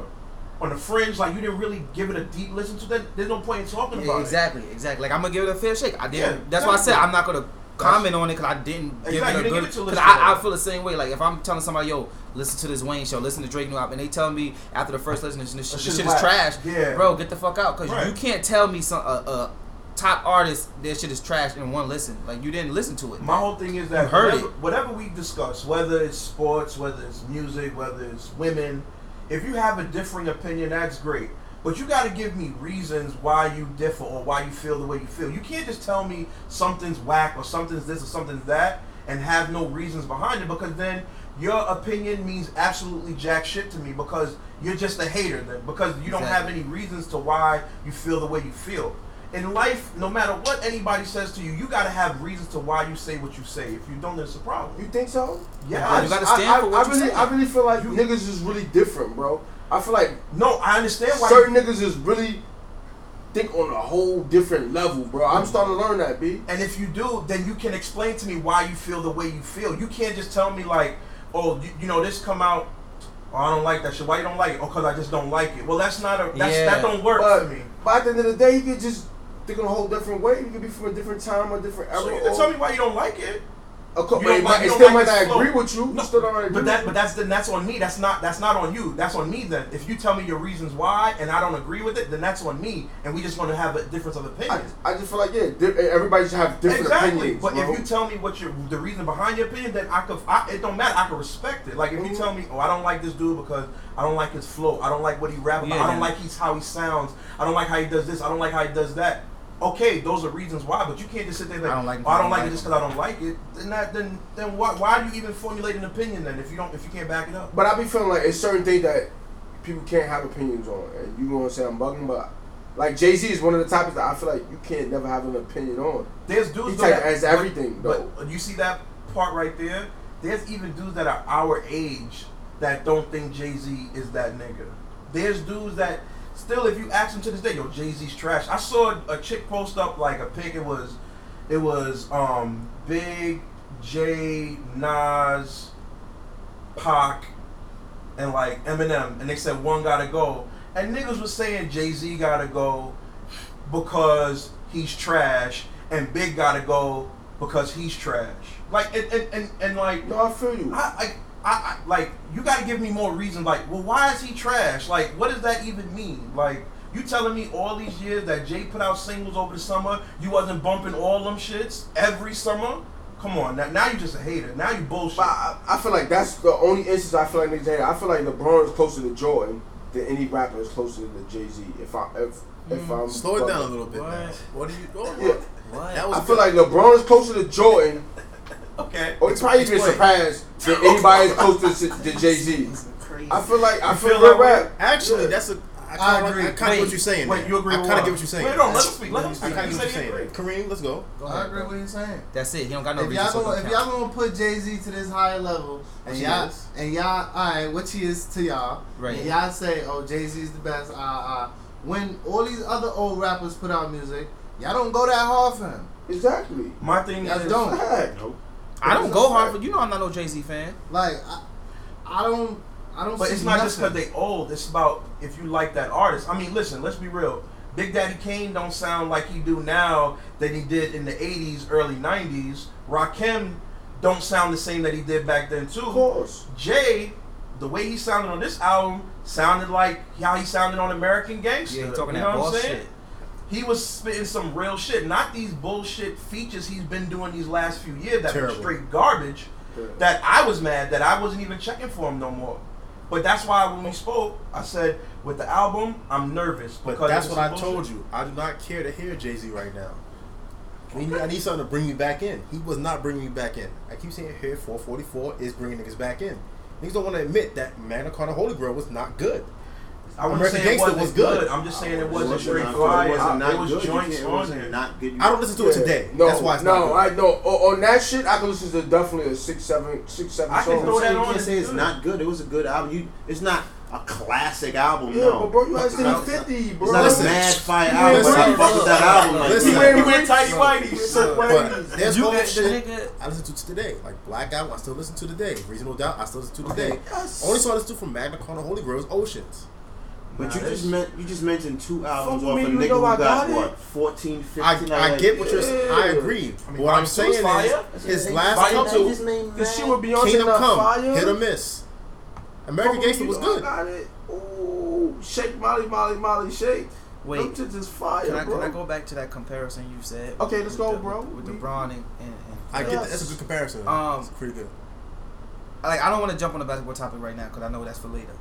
on the fringe, like you didn't really give it a deep listen to, then there's no point in talking Yeah, about exactly, exactly. Like I'm gonna give it a fair shake. I didn't. Yeah, that's why I said. I'm not gonna comment on it because I didn't give Exactly, it a good. give it to Because I. I feel the same way. Like if I'm telling somebody, yo, listen to this Wayne show, listen to Drake new album, and they tell me after the first listen, this, this, this shit is trash. Yeah. bro, get the fuck out because Right. you can't tell me some uh, uh, top artist their shit is trash in one listen. Like you didn't listen to it. My whole thing is that You heard whatever, it. whatever we discuss, whether it's sports, whether it's music, whether it's women, if you have a differing opinion, that's great. But you got to give me reasons why you differ or why you feel the way you feel. You can't just tell me something's whack or something's this or something's that and have no reasons behind it because then your opinion means absolutely jack shit to me because you're just a hater then because you don't have any reasons to why you feel the way you feel. In life, no matter what anybody says to you, you gotta have reasons to why you say what you say. If you don't, there's a problem. You think so? Yeah, Yeah, I you gotta stand I, for what I you really, say. I really feel like You- niggas is really different, bro. I feel like no, I understand why. certain niggas is really think on a whole different level, bro. I'm starting to learn that, b. and if you do, then you can explain to me why you feel the way you feel. You can't just tell me like, oh, you, you know, this come out. Oh, I don't like that shit. Why you don't like it? Oh, cause I just don't like it. Well, that's not a. That's, Yeah. That don't work But, for me. but at the end of the day, you could just think in a whole different way. You could be from a different time, a different era. So you can tell me why you don't like it. Of course, You but like- it still like might not agree with you. No, you still don't agree But that, but that's then that's on me. That's not that's not on you. That's on me. Then if you tell me your reasons why and I don't agree with it, then that's on me. And we just want to have a difference of I, opinion. I just feel like yeah, di- everybody should have different exactly. opinions. but bro. if you tell me what your the reason behind your opinion, then I could. I, it don't matter. I can respect it. Like if you Mhm. tell me, oh, I don't like this dude because I don't like his flow. I don't like what he rap about. Yeah, I don't like he's how he sounds. I don't like how he does this. I don't like how he does that. Okay, those are reasons why. But you can't just sit there like, I don't like oh, I don't like it just because I don't like it. Then that then then why why do you even formulate an opinion then if you don't if you can't back it up? But I be feeling like it's certain things that people can't have opinions on, and you gonna say I'm bugging, but like Jay Z is one of the topics that I feel like you can't never have an opinion on. There's He dudes type that as everything though. But you see that part right there? There's even dudes that are our age that don't think Jay Z is that nigga. There's dudes that still, if you ask them to this day, yo, Jay Z's trash. I saw a chick post up like a pic. It was, it was um Big J Nas, Pac, and like Eminem, and they said one gotta go, and niggas was saying Jay Z gotta go because he's trash, and Big gotta go because he's trash. Like and and and, and like No, I feel you. I, I, I, I like you got to give me more reason. Like, well, why is he trash? Like, what does that even mean? Like, you telling me all these years that Jay put out singles over the summer, you wasn't bumping all them shits every summer? Come on, now, now you just a hater. Now you bullshit. I, I feel like that's the only instance I feel like niggas hate. I feel like LeBron is closer to Jordan than any rapper is closer to Jay Z. If I if if I'm Mm. Slow it down a little bit What? now. What are you? Oh, Yeah. What? That was I feel good. like LeBron is closer to Jordan, okay. or it's probably even Explain. surpassed than anybody is closer to, to Jay Z. I feel like I You feel feel real that way? rap. Actually, Yeah. that's a. I I kind agree. I kind of Wait, what you're saying. Wait, there. you agree I kind of get what you're saying. Wait, no, let him speak. Let him speak. I kind of get what you're saying. agree. Kareem, let's go. Go I ahead, agree with what you're saying. That's it. He don't got no if reason y'all to gonna if y'all gonna put Jay Z to this higher level, and y'all is. and y'all, all right, which he is to y'all, Right. And y'all say, oh, Jay Z is the best. Uh, uh, when all these other old rappers put out music, y'all don't go that hard for him. Exactly. My thing Y'all is, don't. Fact. I don't go hard for you. Know I'm not no Jay Z fan. Like, I, I don't, I don't. But see it's not just because they old. It's about if you like that artist. I mean, listen. Let's be real. Big Daddy Kane don't sound like he do now that he did in the '80s, early '90s. Rakim don't sound the same that he did back then too. Of course. Jay, the way he sounded on this album sounded like how he sounded on American Gangster. Yeah, he talking you that know what I'm saying? shit. He was spitting some real shit, not these bullshit features he's been doing these last few years that were straight garbage. Yeah. That I was mad that I wasn't even checking for him no more. But that's why when we spoke, I said with the album, I'm nervous But because that's what I some told you. I do not care to hear Jay Z right now. We need, I need something to bring me back in. He was not bringing me back in. I keep saying here, 444 is bringing niggas back in. Niggas don't want to admit that Magna Carta Holy Grail was not good. I American saying it was good. good. I'm just saying it wasn't straight fire. It, wasn't not good. joints on there. I don't listen to it today. No, that's why. It's no, I know on that shit I can listen to definitely a six, seven, six, seven. I songs. can throw that on. You can't say it's not good. It was a good album. You, it's not a classic album. Yeah, no. but bro, you listen to 50, bro. It's not listen, a mad fire album, but I fuck with that album. Like, listen, he went, tighty whitey. There's no shit. I listen to today. Like Black Album, I still listen to today. Reasonable Doubt, I still listen to today. Only song I listen to from Magna Carta Holy Grail is Oceans. But you just meant you just mentioned two albums off a nigga who got, got what 14, 15. I, I, get what you're. saying. I agree. I mean, what I'm saying is fire. his last fire couple, this shit with Beyonce Kingdom Come, fire. hit or miss. American Gangster was good. Ooh, shake Molly, Molly, Molly, shake. Wait, to just fire, can I, bro. Can I go back to that comparison you said? Okay, let's go, the, bro. With, with LeBron and, and, and I get that. that's a good comparison. Um, it's pretty good. Like I don't want to jump on the basketball topic right now because I know that's for later.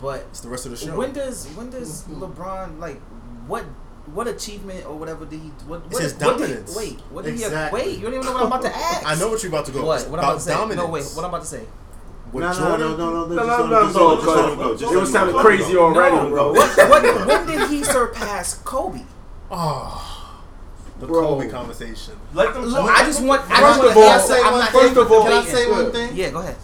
But it's the rest of the show. When does when does LeBron like what what achievement or whatever did he what what, his what dominance. He, wait, what did exactly. he wait, you don't even know what I'm about to ask. I know what you're about to go. What? What about I'm about to say? Dominance. No, wait, what I'm about to say. With no, Jordan, no, no, no, no, no, no, no, no, no, no, It was sounding crazy already, no, bro. what, what, when did he surpass Kobe? Oh, the bro. Kobe conversation. Let them. Look, I just want. I just want to answer. I'm not. First of all, can I say one thing? Yeah, go ahead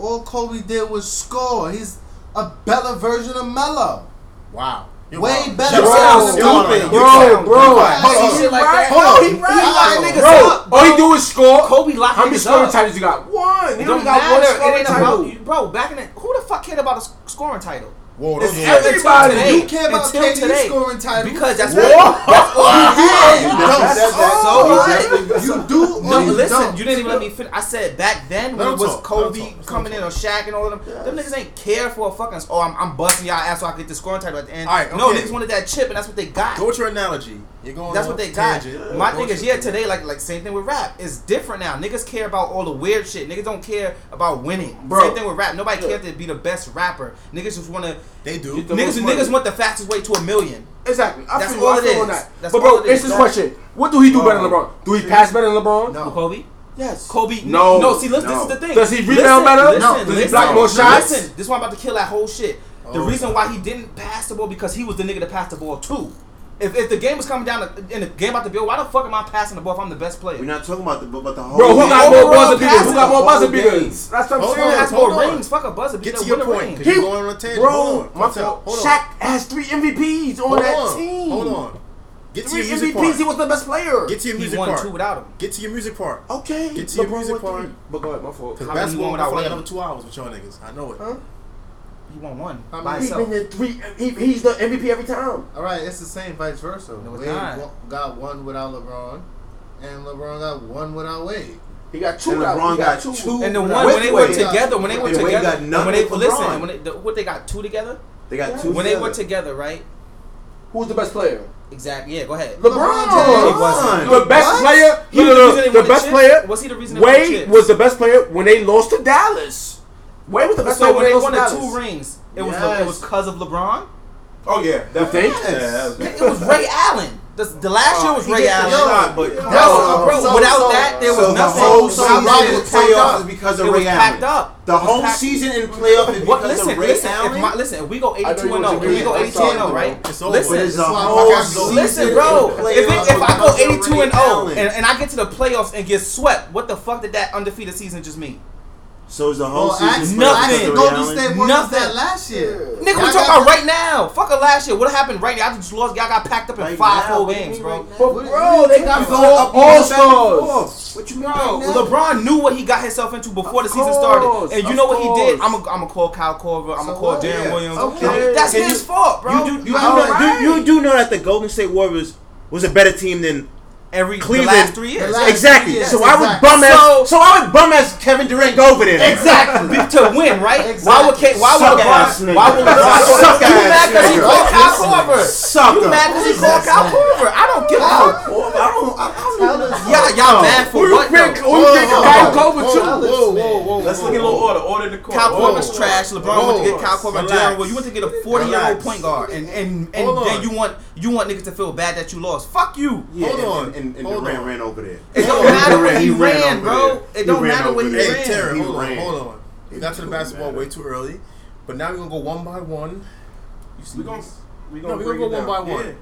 all Kobe did was score. He's a better version of Melo. Wow. You're Way better. Bro, bro, stupid, bro, bro. Hold on, hold on. Hold on. He right. niggas bro. up. Bro. All he do is score. Kobe locked How many scoring titles you got? One. You don't got one scoring title, bro. Back in the, who the fuck cared about a scoring title? Whoa, it's everybody. Today, you came about KD today, scoring titles because that's what, that's all you do. You don't. That's. You do. No, you listen. Don't. You didn't even let me finish. I said back then when it was talk, Kobe coming in or Shaq and all of them. Yes. Them niggas ain't care for a fucking. Oh, I'm, I'm busting y'all ass so I can get the scoring title at the end. All right. Okay. No, niggas wanted that chip and that's what they got. Go with your analogy. You're going That's what they got. My thing is, yeah, today, like like same thing with rap. It's different now. Niggas care about all the weird shit. Niggas don't care about winning. Bro. Same thing with rap. Nobody yeah. cares to be the best rapper. Niggas just want to. They do. Niggas, the niggas want the fastest way to a million. Exactly. I That's feel, all I feel it is. That. That's but bro, it is. this question: What do he do better than LeBron? Do he pass better than LeBron? No, Kobe. Yes. Kobe. No. No. See, listen, no. this is the thing. Does he rebound better? Listen, no. Does listen, he block more shots? Listen, this is why I'm about to kill that whole shit. The oh. reason why he didn't pass the ball because he was the nigga that passed the ball too. If, if the game was coming down to, in the game about the bill, why the fuck am I passing the ball if I'm the best player? We're not talking about the but the whole. Bro, who game. got more buzzer beaters? Who got more buzzer beaters? That's what I'm saying. That's more rings. Fuck a buzzer beater. Get to your point. Cause you're going on a tangent. Bro, hold on. Hold on. Shaq has three MVPs on, hold that on. team. Hold on. Get three to your music MVPs. Part. He was the best player. Get to your music part. he won part. Two without him. Get to your music part. Okay. Get to your music part. But go ahead, my fault. Because basketball went out like another two hours with y'all niggas. I know it. Huh? he won one. I mean, by he's been the three. He, he's the MVP every time. All right, it's the same vice versa. No, Wade got one without LeBron, and LeBron got one without Wade. He got two. And LeBron got, got, two. two. And the one when they were together, when they were together, when they listen, when they, the, what they got two together. They got yeah. two. When together. they were together, right? Who's the best player? Exactly. Yeah, go ahead. LeBron, LeBron. He the best what? player. He, was the, the, the best player. Was he the reason? Wade was the best player when they lost to Dallas. Where was the best? So when they won the two rings, it was it was because of LeBron. Oh yeah, that yes. yeah, it was Ray Allen. The, the last uh, year was Ray Allen. Shot, but no, no, bro, so, without so, that, there was so nothing. The whole so season in playoffs is because of it Ray Allen. Up. The whole season in playoffs is because listen, of Ray listen, Allen. If my, listen, if we go 82 and 0, we go 82 and 0, right? Listen, listen, bro. If, it, if I go 82 and 0 and, and I get to the playoffs and get swept, what the fuck did that undefeated season just mean? So is the whole well, season actually, nothing? Golden State won nothing that last year. Nigga, we talking about right now. Fuck it, last year. What happened right now? I just lost. Y'all got packed up in right five now, full games, bro. Right but bro, they got all all stars. What you mean? Bro, LeBron knew what he got himself into before of the season started, and you know what he did. I'm gonna I'm call Kyle Korver. I'm gonna so call what? Deron yeah. Williams. Okay. That's Can his you, fault, bro. You do know that the Golden State Warriors was a better team than every Cleveland. the last three years. Last exactly. Three years. So I would exactly. bum so, as so I would bum as Kevin Durant go over there. Exactly to win, right? Exactly. Why would K, why would LeBron why would LeBron suck you mad because he called Kyle Korver? Suck you mad because he called Kyle Korver? I don't give a fuck. I don't. I don't. Y'all, y'all mad for what? Who you think Kyle Korver too? Whoa, whoa, whoa. Let's look at a little order. Order the court. Kyle Korver's trash. LeBron went to get Kyle Korver. Well, you went to get a forty-year-old point guard, and and and then you want you want niggas to feel bad that you lost. Fuck you. Hold on. And, and, and Durant on. ran over there. It don't matter on. when he, He ran ran, bro. there. It He don't matter when over he there. Hey, ran. Terry, He hold on, ran. hold on. We got to the basketball matter. way too early, but now we're gonna go one by one. You see We gonna we gonna we break gonna go one by one.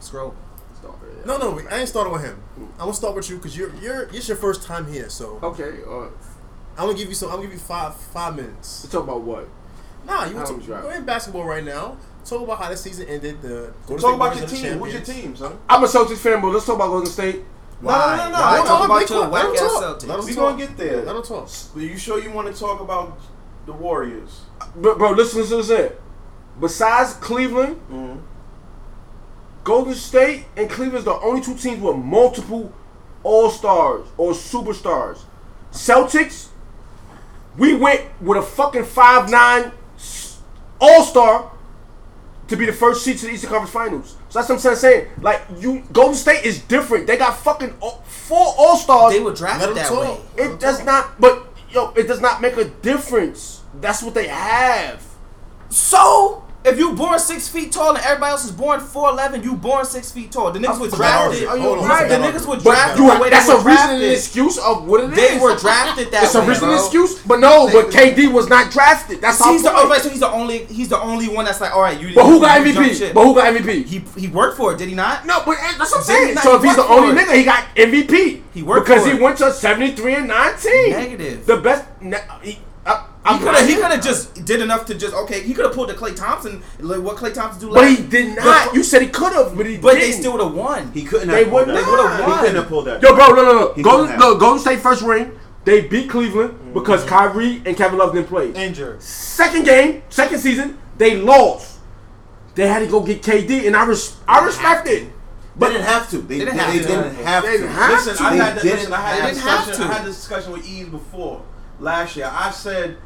Scroll. No, no, I ain't starting with him. I'm gonna start with you because you're you're it's your first time here, so Okay, uh, I'm gonna give you some. I'm gonna give you five five minutes. let's talk about what? Nah, you want to that? go in basketball right now. Talk about how the season ended. The Golden Talk State about Warriors your are the team. Who's your champions. team, son? I'm a Celtics fan, but let's talk about Golden State. Why? no, no, no. Why Hold talk on, about Big your Quick, let whack him ass talk. Celtics? Let We talk. gonna get there. Let him talk. Are you sure you want to talk about the Warriors? Bro, bro listen to this. Besides Cleveland, Mm-hmm. Golden State and Cleveland's the only two teams with multiple All Stars or superstars. Celtics, we went with a fucking five nine All Star to be the first seed to the Eastern Conference Finals. So that's what I'm saying. Like you, Golden State is different. They got fucking all- four All Stars. They were drafted that talk. way. It does not, but yo, it does not make a difference. That's what they have. So if you born six feet tall and everybody else is born four eleven, you born six feet tall. The niggas were drafted. course. Hold on, Right. The niggas were But drafted you, way that's a reason and excuse of what it is. They were drafted that It's a reason and excuse, but no, but KD was not drafted. That's He's the, oh, right, so he's the only he's the only one that's like, all right, you. But who got MVP? But who got MVP? He he worked for it, did he not? no, but eh, that's what I'm saying. So if he's the only nigga, he got MVP. He worked for it. because he went to 73 and 19. Negative. The best. Ne- He, I, He could have he could have just did enough to just okay. He could have pulled the Klay Thompson like what Klay Thompson do last. But he did not. But, you said he could have, but he but didn't. they still would have won. He couldn't They would pulled that. not. They would've He won. couldn't have pulled that. Yo, bro, no, no, no. Golden, couldn't no, have. Golden State first ring. They beat Cleveland because mm-hmm. Kyrie and Kevin Love didn't play. Injured. Second game, second season, they lost. They had to go get KD, and I res- I respect it. They didn't have to. They, didn't they, have they to. didn't have They to. didn't have Listen, to. I They had, the, didn't- listen, I had they this didn't have discussion. to. I had this discussion with Eve before last year. I said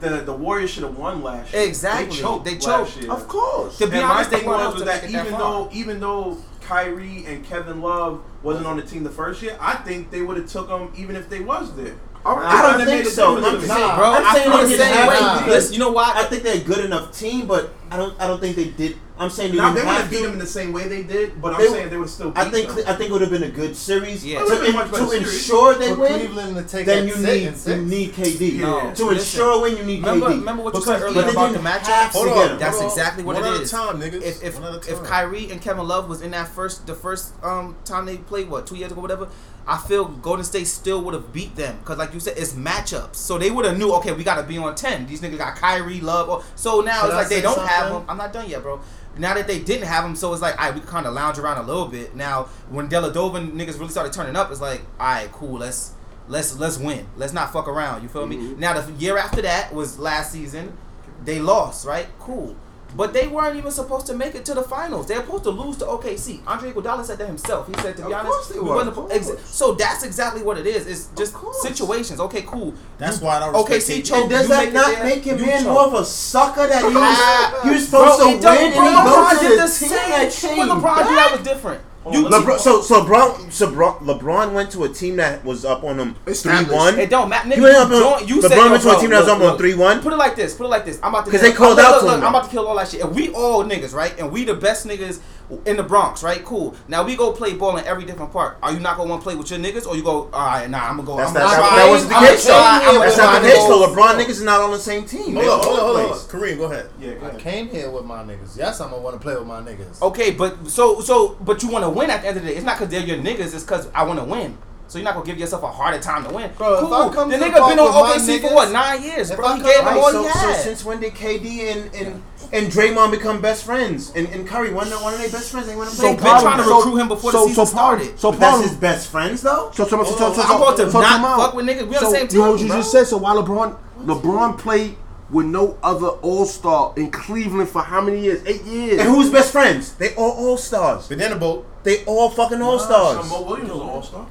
the the Warriors should have won last year. Exactly. They choked. They last choked. year. Of course. To be and my honest, they thing was, was that make that even far. though even though Kyrie and Kevin Love wasn't on the team the first year, I think they would have took them even if they was there. I I don't think so. I'm to me. saying, Bro, I'm I saying feel the same way to because because you know why? I think they're a good enough team, but I don't. I don't think they did. I'm saying they Now they would have have beat them in the same way they did, but I'm They- saying they would still beat I think. them. I think it would have been a good series. Yeah. To, It would've been much better to series. ensure they For win, Cleveland to take then you need you need KD. Yeah. To Listen, ensure a win, you need Remember, KD. remember what you Because- said earlier about the didn't matchups? have to Hold on. That's Hold on. exactly what One it at time, niggas. If if, One at if. Kyrie and Kevin Love was in that first the first um time they played what two years ago whatever, I feel Golden State still would have beat them because like you said it's matchups. So they would have knew okay we got to be on ten. These niggas got Kyrie Love. Or, so now Should it's I like they don't have them. I'm not done yet, bro. Now that they didn't have them, so it's like, all right, we kind of lounge around a little bit. Now, when Dellavedova niggas really started turning up, it's like, all right, cool, let's let's let's win. Let's not fuck around. You feel me? Mm-hmm. Now the year after that was last season. They lost, right? Cool. But they weren't even supposed to make it to the finals. They're supposed to lose to OKC. Andre Iguodala said that himself. He said, to be Of honest, course they we were. wasn't- Of ex- course. so that's exactly what it is. It's just situations. Okay, cool. That's You- why I don't respect OKC KD. choked. And does you that not there, make him you man more of a sucker that he was? He was supposed Bro, to it win, bro, and he LeBron did the the same. When LeBron did that was different. You- LeBron, so so LeBron, so LeBron, LeBron went to a team that was up on him three one. It don't matter. Nigga, He went up you, on- join- you LeBron said, yo, went to a bro, team that was look, up on 3-1. Put it like this. Put it like this. I'm about to 'Cause kill- they called look, out look, to look, him, I'm about to kill all that shit. If we all niggas, right? And we the best niggas in the Bronx, right? Cool. Now we go play ball in every different part. Are you not gonna want to play with your niggas, or you go? All right, nah, I'm gonna go. That's I'm not, gonna that, that wasn't the I'm case though. gonna try, I'm That's not the try case though. LeBron niggas is not on the same team. Hold They on, hold on, hold on. Kareem, go ahead. Yeah, go I came here with my niggas. Yes, I'm gonna want to play with my niggas. Okay, but so so but you want to win at the end of the day. It's not because they're your niggas. It's because I want to win. So you're not gonna give yourself a harder time to win. Bro, if cool. I come the to the nigga been on with my OKC for what nine years, bro. He come- gave him Right, all so, he so since when did KD and, and, and Draymond become best friends? And, and Curry, one, one of their best friends, they want to So play. been trying to recruit him before the season started. So But that's his best friends though. So, so, so, so, oh, oh, oh, so, so, I'm about to so, not time out. fuck with niggas. We on the so, same You know what you just said. So while LeBron, LeBron played with no other All Star in Cleveland for how many years? Eight years. And who's best friends? They all all stars. Banana boat. They all fucking all stars. Mo Williams was an all star.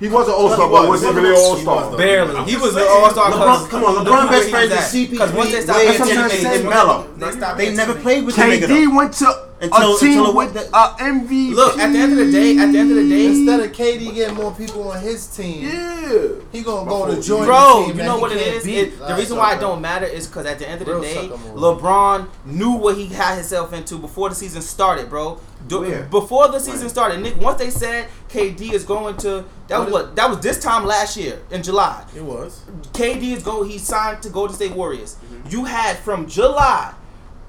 He was an All Star, He but was. was he He really an was. All He Star? was. Barely. He was an all star. LeBron, come on, LeBron best friends is CP3, Because once they stopped Wade, being and they- Melo. they stopped They being never played with the nigga KD went to Until- a team until with went a MVP. Look, at the end of the day, at the end of the day, Instead of KD getting more people on his team, yeah. he gonna go to join the Bro, team you know what it can't is? beat. It, the reason why it don't matter is because at the end of the Real day. LeBron knew what he had himself into before the season started, bro. Do, Where? before the season started, Nick. Once they said KD is going to, that was What what that was this time last year in July. It was. KD is go. He signed to Golden State Warriors. Mm-hmm. You had from July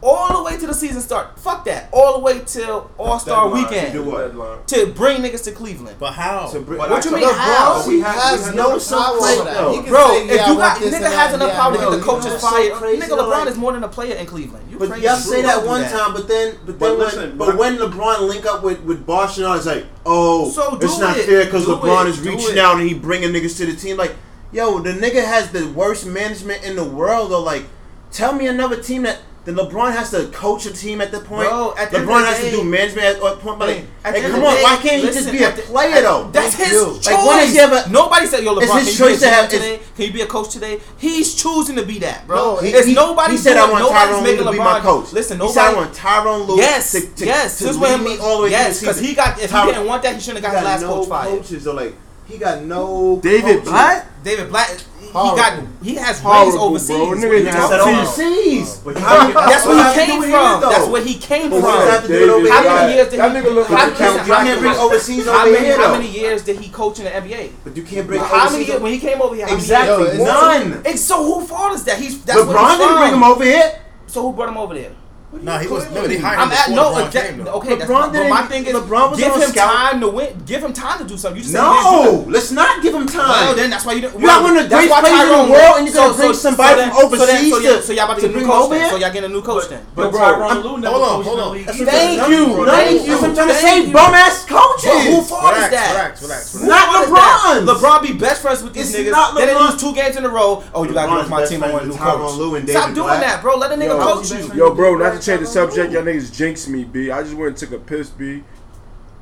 all the way to the season start. Fuck that. All the way till All Star Weekend. Do what? To bring niggas to Cleveland. But how? To bring, what you mean how? Bro, he has, has no, power for. Bro, say, if you got nigga has enough power to get the coaches fired. Nigga, LeBron is more than a player in Cleveland. You but y'all say that one time, but then, but, then, when, but when LeBron link up with with Boston, I was like, oh, so it's not it. fair because LeBron it. is reaching out and he bringing niggas to the team. Like, yo, the nigga has the worst management in the world. Or like, tell me another team that then LeBron has to coach a team at that point. Bro, at LeBron has day, to do management at that point. But like, hey, come on, day, why can't he just be a player at, though? That's his do. choice. Like, when is he Nobody said, "Yo, LeBron, can choice you be a to have today? Can you be a coach today?" He's choosing to be that, bro. No, he, he, nobody. He said, doing, "I want Tyronn Lue to LeBron. be my coach." Listen, nobody. He said, "I want Tyronn Lue." Yes, to, to, yes. To this lead me all the way. Yes, because he got. If he didn't want that, he shouldn't have got his last coach fired. Coaches are like he got no. David culture. Blatt. David Blatt. He got. He has Horrible, overseas. Bro. Overseas. That's where he came from. That's where he came from. How many years did he? Nigga look how, like how many bring overseas over how many, here? How many years did he coach in the NBA? But you can't bring. How many years when he came over here? Exactly none. And So who fault is that? He's LeBron didn't bring him over here. So who brought him over there? No, he was no. They hired him I'm at no. LeBron exa- came, okay, that's LeBron my, but my thing is LeBron was give him scout. time to win. Give him time to do something. You just no. Let's not give him time. Well, then that's why you. Didn't, you're not one of the greatest players in the world, and you're so, gonna so, bring somebody so then, from overseas so then, so, to, so y'all about to, to get a new coach. Then. So y'all getting a new coach but, then. But, but bro, Lue never hold on, hold on. Thank you, thank you. I'm trying to say bum ass coaches. Who fought is that? Not LeBron. LeBron be best friends with these niggas. Then They lose two games in a row. Oh, you gotta go with my team a new coach. Stop doing that, bro. Let a nigga coach you. Yo, bro, not change the subject. Y'all niggas jinx me, B. I just went and took a piss, B.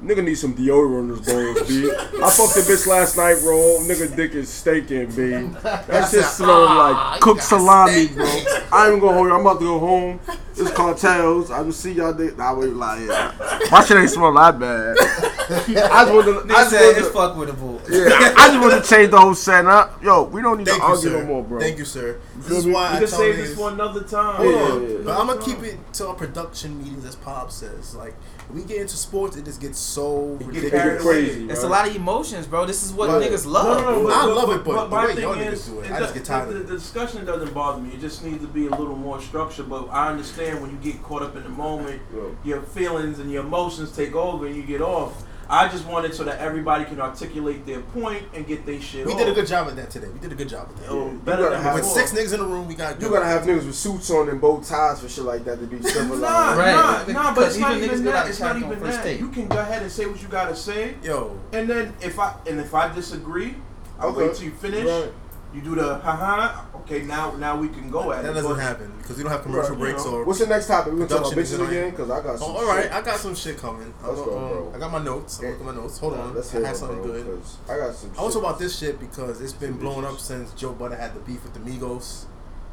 Nigga need some deodorant this his balls, B. I fucked the bitch last night, bro. Nigga dick is staking, B. That shit smelled like cooked salami, bro. I ain't even gonna hold you. I'm about to go home. It's cartels. I just see y'all dick. Nah, wait, lying. My shit ain't smell that bad. I just want to. I said, it's fuck with a bull. Yeah, I just want to change the whole setup. Yo, we don't need Thank to you, argue sir. no more, bro. Thank you, sir. This is why we can save this for another time. Hold yeah, on. Yeah, yeah, but I'm gonna keep it to our production meetings, as Pop says. Like we get into sports, it just gets so it ridiculous. Gets crazy, it's a lot of emotions, bro. This is what niggas love. No, no, no, but, I love it, but, but my thing is, do it, I just get tired. The, the, discussion doesn't bother me. It just needs to be a little more structured. But I understand when you get caught up in the moment, your feelings and your emotions take over, and you get off. I just wanted so that everybody can articulate their point and get their shit. We off. did a good job at that today. We did a good job at that. Oh, better than. With more. six niggas in the room, we got. You gotta have niggas with suits on and bow ties for shit like that to be civilized. nah, right. nah, nah, but it's not even that. It's not even that. You can go ahead and say what you gotta say. Yo. And then if I and if I disagree, I'll okay. wait till you finish. Right you do the haha. Okay, now now we can go at that it. That doesn't happen because we don't have commercial right, breaks you know. or. What's the next topic? We gonna talk about bitches again because I got. Oh, some oh, all right, shit. I got some shit coming. Let's I, go, um, I got my notes. I'm looking at my notes. Hold yeah, on, I have something bro, good. I got some. I want to talk about this shit because it's been blown up since Joe Budden had the beef with the Migos.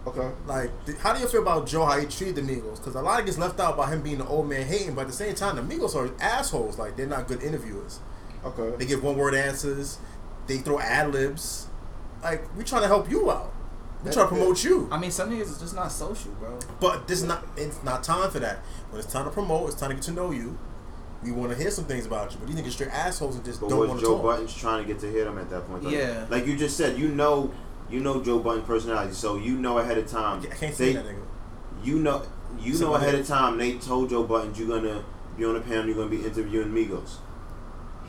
Okay. Like, how do you feel about Joe how he treated the Migos? Because a lot of gets left out about him being the old man hating, but at the same time, the Migos are assholes. Like, they're not good interviewers. Okay. They give one word answers. They throw ad libs like we trying to help you out. We trying to promote you. I mean, some niggas is just not social, bro. But this is not it's not time for that. When it's time to promote, it's time to get to know you. We want to hear some things about you, but these niggas straight assholes and just but don't want to Joe talk. Budden's trying to get to hear them at that point. Like, yeah, like you just said, you know, you know Joe Budden's personality, so you know ahead of time. Yeah, I can't see that nigga. You know, you know ahead of time. They told Joe Budden you're gonna be on the panel, you're gonna be interviewing Migos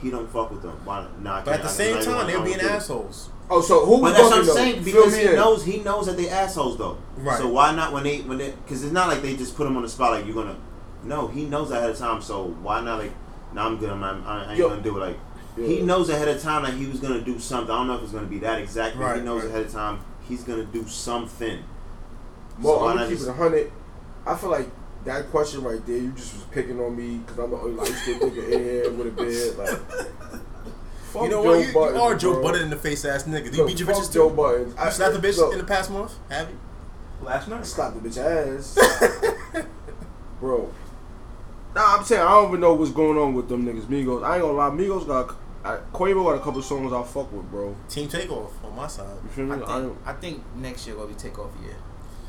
he don't fuck with them. Why? not? but at the same time, they're being assholes. Oh, so who? But that's what I'm saying because he knows he knows that they assholes though. Right. So why not when they when they because it's not like they just put him on the spot like you're gonna. No, he knows ahead of time. So why not like? No, I'm good. I'm, I, I ain't Yo. gonna do it. Like yeah. he knows ahead of time that he was gonna do something. I don't know if it's gonna be that exact. Right, he knows right. ahead of time he's gonna do something. Well, so I'm gonna keep just, it hundred. I feel like that question right there, you just was picking on me because I'm the only light skinned nigga in here with a beard. Like, fuck you know what? You, Budden, you are Joe bro. Budden in the face ass nigga. Do you beat your bitches Joe too? Budden. You slapped the bitch look, in the past month? Have you? Last night. Slapped the bitch ass. bro. Nah, I'm saying I don't even know what's going on with them niggas. Migos. I ain't gonna lie. Migos got. I, Quavo got a couple songs I fuck with, bro. Team Takeoff on my side. You feel me? I think, I, I think next year will be Takeoff year.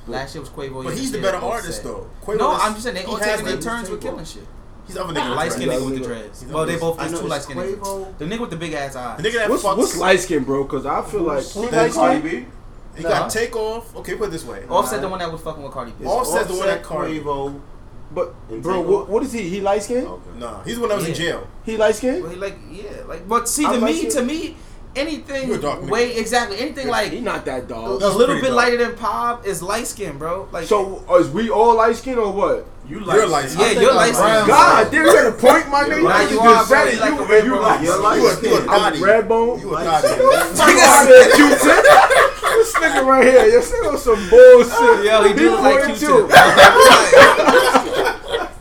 Last year was Quavo. But he's the better artist though. Quavo no, I'm just saying they all taking their turns with killing shit. He's other nigga. Light skinned nigga with the dreads. Well, they both there's two light skinned niggas. The nigga with the big ass eyes. The nigga that what's, fucks. What's light skinned, bro? Because I feel like who's light skinned. You nah. got Takeoff. Okay, put it this way. Offset right. the one that was fucking with Cardi B. Offset, the one that Cardi. Quavo. But bro, what, what is he? He light skin? Okay. Nah, he's the one that was yeah. in jail. He light skin? Well, he like yeah, like. But see, to I'm me, to me, anything You a dark nigga. way exactly anything like he not that dog. That's little bit dark. lighter than Pop is light skin, bro. Like So is we all light skinned or what? You You're like light yeah, you're light skin. God, damn, you got a point, my nigga. Nah, You you just are, said bro. it. You like You, a red you bone. like You're light a, you a skinned. I'm red bone. You a Light Gotti. Fuck out there, Q-tip. This nigga right here, this nigga on some bullshit. Yo, he do look like pointed Q-tip. too.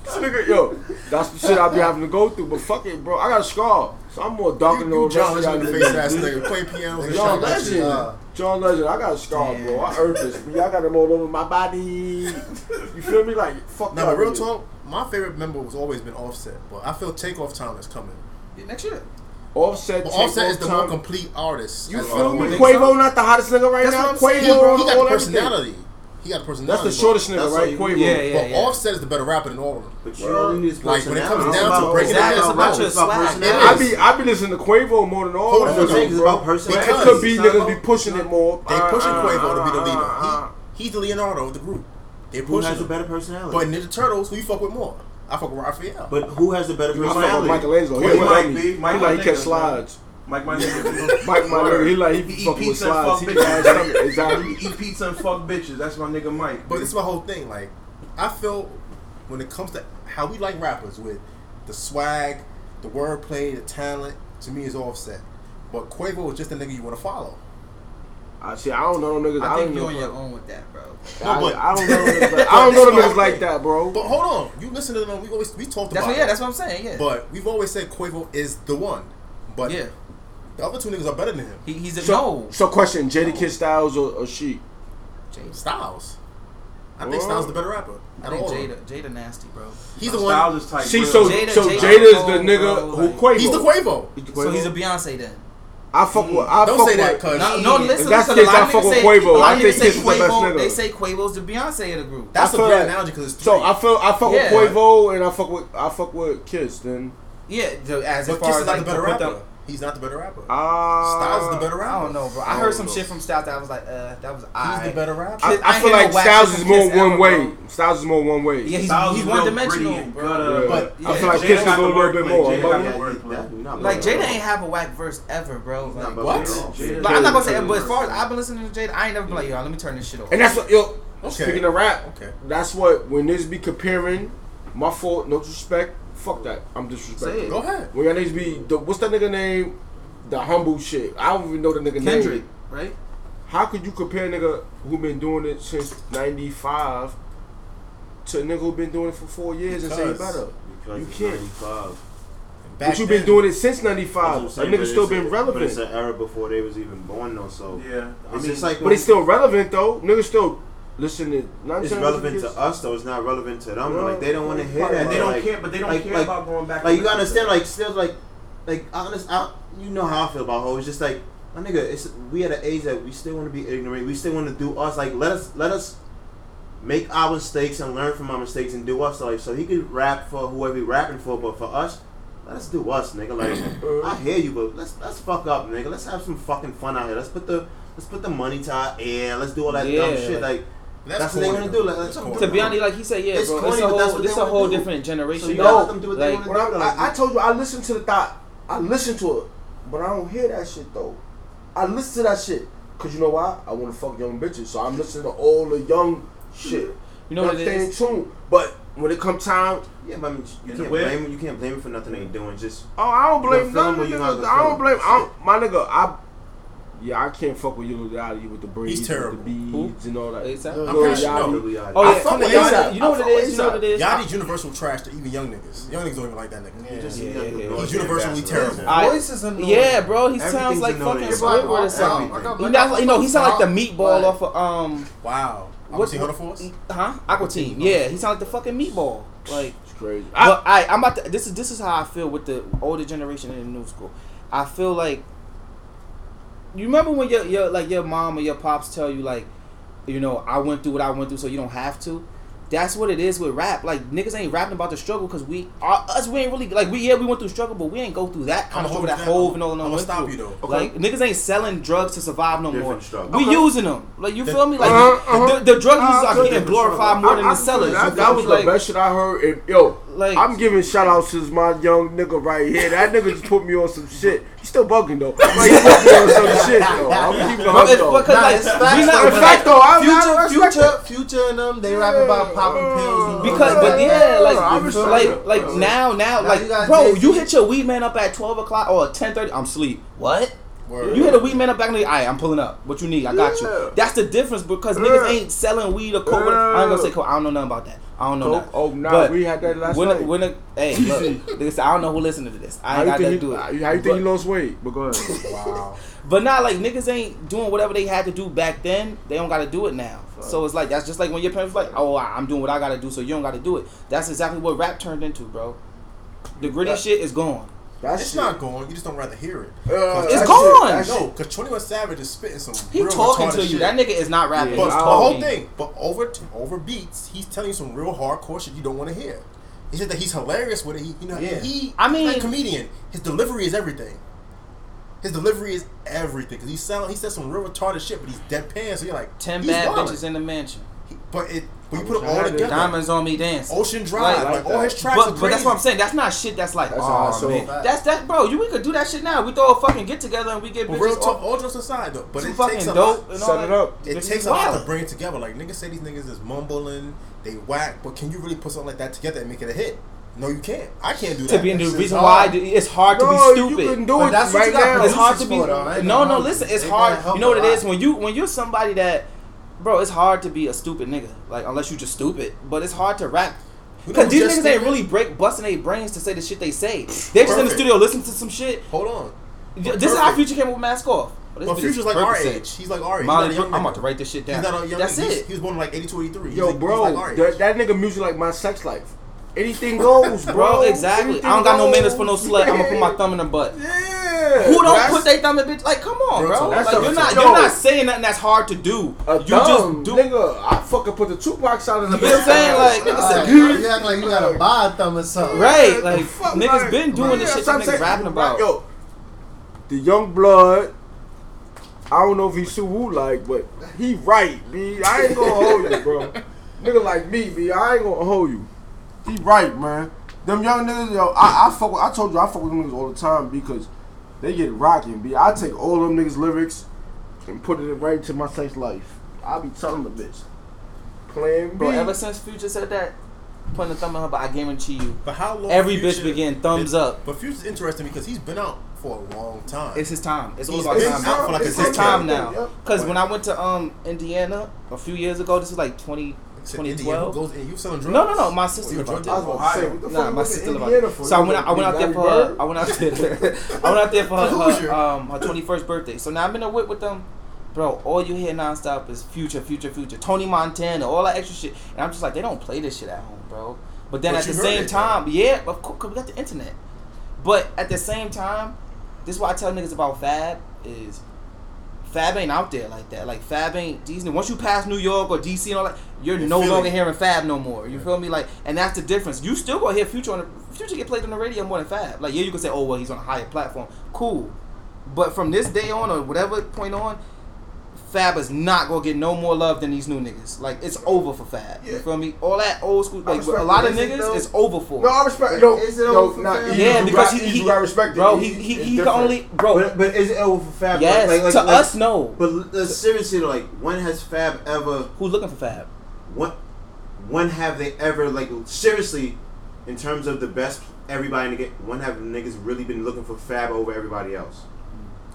This nigga, yo, that's the shit I be having to go through. But fuck it, bro. I got a scar, so I'm more darker than the You rest John Legend face ass nigga. Play pianos and John. Legend. Uh, John Legend, I got a scar, bro. I earned this. Y'all got them all over my body. You feel me? Like, fuck Nah, y'all real niggas. talk, my favorite member was always been Offset, but I feel Takeoff time is coming. yeah, next year. Offset, But Offset is the time. more complete artist. You feel me? as- Quavo not the hottest nigga right That's now. what I'm Quavo, saying, He, bro. he got all the everything. Personality. He got the That's personality. the shortest nigga, right? all Quavo. Yeah, But, yeah, but yeah. Offset is the better rapper than all of them. But you only need his Like, when it comes down to It's breaking it about- down, it's about it's about personality. I be I be listening to Quavo more than all of them. It's bro. about personality. It could be niggas be pushing it more. They pushing Uh, Quavo to be the uh, leader. uh, uh. He, he's the Leonardo of the group. They Who pushing has a better personality? But Ninja Turtles, who you fuck with more? I fuck with Raphael. But who has a better I fuck with personality? Michelangelo. He Mike like B, me. He Mike like my he catch nigga, slides. Mike, my nigga. Mike, my nigga, he like he be He eat fucking with pizza and slides. fuck He bitches. got stomach. Exactly. He eat pizza and fuck bitches. That's my nigga Mike. But it's my whole thing. Like, I feel when it comes to how we like rappers with the swag, the wordplay, the talent, to me is offset. But Quavo is just a nigga you want to follow. I see. I don't know them niggas. I, I think you're on your own with that, bro. I, No, but- I don't know. niggas like- I don't know niggas like that, bro. But hold on, you listen to them. We always we talked That's about. what, yeah, it. that's what I'm saying. Yeah, But we've always said Quavo is the one. But yeah, the other two niggas are better than him. he, he's a So, no. so question: Jadakiss Styles or, or Sheek? Jada. Styles. I think What? Styles the better rapper. I Out think of Jada. Jada nasty, bro. He's the Styles one. is tight. See, so Jada- so Jada Jada's Cole, the nigga bro, who like- Quavo. He's the Quavo. He's the So he's a Beyonce then. I fuck with. I Don't fuck say that, cuz. No, no, listen. That's listen, the case, a I fuck with say- Quavo. I of think niggas is the best Quavo- nigga. They say Quavo's the Beyonce of the group. That's I a feel great analogy because it's true. So. I feel I fuck Yeah. with Quavo and I fuck with I fuck with Kiss. Then yeah, the- as but far Kiss as is like the better rapper. Them- He's not the better rapper. ah, Styles is the better rapper. I don't know, bro. I I heard some know. shit from Styles that I was like, uh, that was He's I. the better rapper. I, I I feel like no Styles is more one ever, way. bro. Styles is more one way. Yeah, he's, Styles he's one real dimensional, gritty bro. gutter, But- yeah, I feel like Jadakiss is got a the little bit wordplay. more. Jada but- got the That- wordplay. not Like. Jada ain't have a whack verse ever, bro. Like, Not. What? Jada- But I'm not gonna say. Jada- But as far as I've been listening to Jada, I ain't never been like, yo, let me turn this shit off. And that's what yo. Okay. Speaking of rap, Okay. that's what when this be comparing. My fault, no disrespect. Fuck that. I'm disrespectful. Go ahead. When y'all niggas be the, what's that nigga name? The humble shit. I don't even know the nigga Kendrick, name. right? How could you compare a nigga who been doing it since '95 to a nigga who been doing it for four years and say he Because- better? Because You it's can't. 95. Back But you've been doing it since That's what '95. I'm A saying, nigga but still it's- been But it's relevant. an era before they was even born though, so Yeah, I it's mean, just like But it's still relevant though. Niggas still listen to. Not it's relevant listen to us though. It's not relevant to them. No. like they don't want to hear Probably that. and they don't like, care, but they don't like- care like- about going back. Like you gotta understand, like still like, like honest, I, you know how I feel about hoes. It's just like my nigga. It's we at an age that we still want to be ignorant. We still want to do us. Like let us let us make our mistakes and learn from our mistakes and do us. Like so he could rap for whoever he rapping for, but for us. Let's do us, nigga. Like I hear you, but let's let's fuck up, nigga. Let's have some fucking fun out here. Let's put the let's put the money to our ear. Let's do all that dumb shit. Like That's, That's what they wanna do, like, That's that's corny. To be honest, like he said, yeah, It's bro. corny, it's a but whole, it's a whole different generation. So you yo. them do what they like, wanna When I, I, I told you I listen to the thought. I listen to it, but I don't hear that shit though. I listen to that shit because you know why? I want to fuck young bitches, so I'm listening to all the young shit. You know what I'm saying? is? tune. But when it comes time, Yeah, but I mean, you can't blame him. You can't blame him for nothing they doing. Just oh, I don't blame gonna feel none him of or the you not niggas. I don't blame. I don't, my nigga, I. Yeah, I can't fuck with Lil Yachty with the braids, He's terrible. with the beads and all that. ASAP? I'm Lil pretty sure- Yachty. no. really out Oh I yeah, fuck with you know what you know I what it fuck with is. You know what it is. Yachty's universal trash to even young niggas. Young niggas don't even like that nigga. He just Yeah, he got yeah, the yeah. He's universally ambassador. terrible. I- Voice is annoying. Yeah, bro, he sounds like annoying. fucking It's like, Squidward or something. You know, you know, he sounds like the meatball off of um, Wow. I'm What's- see Hunger Force. huh? Aqua Teen. Yeah, he sounds like the fucking meatball. Like, It's crazy. but I, I'm about to. This is this is how I feel with the older generation and the new school. I feel like you remember when your your like your mom or your pops tell you like, you know, I went through what I went through, so you don't have to. That's what it is with rap. Like niggas ain't rapping about the struggle because we are us. We ain't really like we yeah we went through struggle, but we ain't go through that kind I'ma of struggle that you down. Hove and all them I'ma stop through. you, though. Like niggas ain't selling drugs to survive no Different more. struggle. We Okay. using them. Like you The- feel me? Like Uh-huh, the, the drug users Uh, are good getting glorified struggle. more I- than I the sellers. That, that was me? the Like- best shit I heard. And, yo, Like- I'm giving shout outs to my young nigga right here. That nigga just put me on some shit. He's still bugging though. Like, he put me on some shit though. I'm keeping it Bro, it's though. because Nah, like it's we though, In fact, though, I, I Future, future, that. future, and them. They rap about popping pills. Because, but yeah, Yeah, like, like, like now, now, Now like, bro, you hit your weed man up at twelve o'clock or ten thirty. I'm sleep. What? Word. You hit a weed man up back in the alright, I'm pulling up. What you need? I got Yeah. you. That's the difference because niggas ain't selling weed or coke. I ain't gonna say coke. I don't know nothing about that. I don't know Coke? that. Oh, nah, we had that last when, night. when a, hey, look, niggas I don't know who listened to this. I How ain't got to he, do it. how you think But- he lost weight? But go ahead. Wow. But not like niggas ain't doing whatever they had to do back then. They don't got to do it now. So it's like that's just like when your parents like, oh, I'm doing what I got to do, so you don't got to do it. That's exactly what rap turned into, bro. The gritty That- shit is gone. That It's shit. not going. You just don't rather hear it. Uh, It's that gone. shit- No, because Twenty One Savage is spitting some. He real talking to you. Shit. That nigga is not rapping. Yeah, But the whole talking. thing, but over over beats, he's telling you some real hardcore shit you don't want to hear. He said that he's hilarious with it. He, you know, Yeah. he. I mean- he's like a comedian. His delivery is everything. His delivery is everything because he sound he said some real retarded shit, but he's deadpan. So you're like Ten he's bad wildin'. bitches in the mansion. He- But it, but you put it all had it. together. Diamonds on me dancing. Ocean Drive, Like- like, all his tracks But, are but that's what I'm saying. That's not shit. That's like, That's oh saw man, it. that's that, bro. You we could do that shit now. We throw a fucking get together and we get But real talk, all jokes aside though, but too it fucking takes a dope lot. and all Set it up. It takes a lot to bring it together. Like niggas say these niggas is mumbling, they whack, but can you really put something like that together and make it a hit? No, you can't. I can't do that. To be the It's reason hard. why do- it's hard to No, be you stupid. can do it that's what right you got now. it's hard to be. though. No, no. Listen, it's hard. You know what it is when you when you're somebody that, bro. It's hard to be a stupid nigga. Like unless you just stupid, but it's hard to rap. Because these niggas ain't really break busting their brains to say the shit they say. They just in the studio listening to some shit. Hold on. This is how. Future came up with Mask Off. Oh, bitch Future's like our age. He's like our age. Molly, He's not a young I'm about to write this shit down. He's not a young That's nigga. It. He was born like 82, 83. Yo, like, bro, like that, that nigga music like my sex life. Anything goes, bro. Bro, exactly. Anything I don't got no goes. manners for no slut. I'm gonna put my thumb in her butt. Yeah. Who don't That's put their thumb in bitch? Like, come on, Real bro. talk. Like, a- you're not yo. you're not saying nothing that's hard to do. A you thumb, just do. nigga. I fucking put the Tupac sound in the You know what I'm saying? Like, nigga said, you act like you got a buy a thumb or something. right? Like, Fuck, niggas like, been doing this yeah, shit. that's what That niggas rapping about. Yo, the young blood. I don't know if he Sue Woo like, but he right, B. I ain't gonna hold you, bro. Nigga like me, B. I ain't gonna hold you. He right, man. Them young niggas, yo, I, I fuck with, I told you I fuck with them niggas all the time because they get rocking, B. I take all them niggas lyrics and put it right into my sex life. I be telling the bitch. Plan B. Bro, ever since Future said that, putting a thumb in her butt, I guarantee you, But how long? every Future bitch begin thumbs been- up. But Future's interesting because he's been out for a long time. It's his time. It's all He's about been time. out for like a it's his decade. time now. Yep. Cause when I went to um Indiana a few years ago, this is like 20, Said Indiana, who 2012. goes in, you selling drugs? No, no, no. My sister you a lived out was there. about to say, what the fuck Nah, my sister lived Indiana out for? So I went, out, I went out there for her. I went out there. I went out there for her, her, um, her 21st birthday. So now I've been a whip with them. Bro, all you hear nonstop is future, future, future. Tony Montana, all that extra shit. And I'm just like, they don't play this shit at home, bro. But then But at the same it, time, yeah, of course, cause we got the internet. But at the same time, this is why I tell niggas about Fab is Fab ain't out there like that. Like Fab ain't. Once you pass New York or DC and all that, you're In no Philly. longer hearing Fab no more. You feel me? Like, and that's the difference. You still gonna hear Future on the Future get played on the radio more than Fab. Like, yeah, you can say, oh well, he's on a higher platform. Cool, but from this day on or whatever point on, Fab is not gonna get no more love than these new niggas. Like, it's over for Fab. You feel me? All that old school, like a lot of Is it niggas, though? it's over for. No, I respect. No, Is it no, over for not Fab? Yeah, because got, he, he, you gotta respect it. bro, he It's he, he can only bro. But, but is it over for Fab? yes, Like, like, to like, us, no. But uh, seriously, like, when has Fab ever? Who's looking for Fab? When, when have they ever like seriously, in terms of the best everybody in the game? When have niggas really been looking for Fab over everybody else?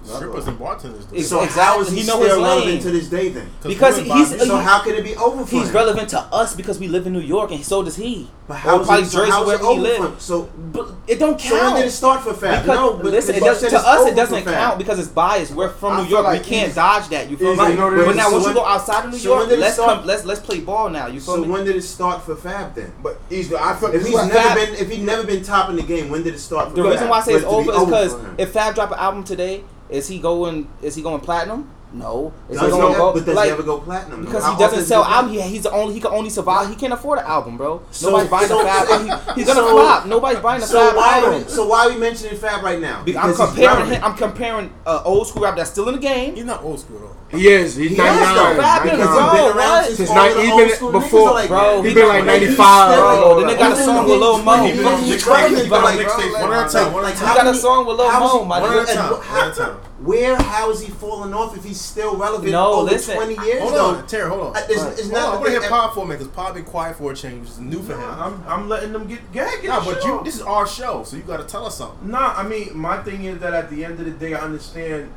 Strippers and bartenders. do. So Exactly. how is he, He still relevant lane. to this day then? Because he's- buy So he- how can it be over for He's him? relevant to us because we live in New York, and so does he. But Or how is probably it, so Jersey, how is it wherever he over for him? So, But it don't count. so when did it count. start for Fab? Because no, but listen, it does, you to us it doesn't count because it's biased. We're from I New York. like we can't dodge that. You feel me? you know what it But now So once you go outside of New York, when did it let's come. Let's let's play ball now. You feel me? So when did it start for Fab then? But Easy, I If he's never Fab- been, if he's never been top in the game, when did it start for the reason why I say it's it to be over is because if Fab drop an album today, is he going? Is he going platinum? No, is Does it he gonna ever- go but does like he ever go platinum? because he doesn't sell does album. He, he's the only he can only survive. He can't afford an album, bro. So- Nobody's buying so- a Fab. he, he's gonna so- flop. Nobody's buying a So Fab why, are album. we, so why are we mentioning Fab right now? Be- I'm Because he's comparing relevant. him. I'm comparing uh, old school rap that's still in the game. He's not old school though. He is. He's He 99. is, though. Fabolous, 99. bro. He's been around what? since Since all he old been school before- niggas are like bro, that. He been like 95, still- bro. Then they got a song with Lil Mo. getting He twenty was years. crazy, bro. Mixtape, one at a time, one at a time. He got a song with Lil Mo, my One at a time. One at a time. Where, how is he falling off if he's still relevant No, over listen. 20 years? Hold though? on, Terry, hold on. Uh, It's, Right. it's Hold on, I not want to hear that- Pod for a minute because Pod been quiet for a change, It's new for him. I'm, I'm letting them get get get Nah, but show. you, this is our show, so you got to tell us something. Nah, I mean, my thing is that at the end of the day, I understand,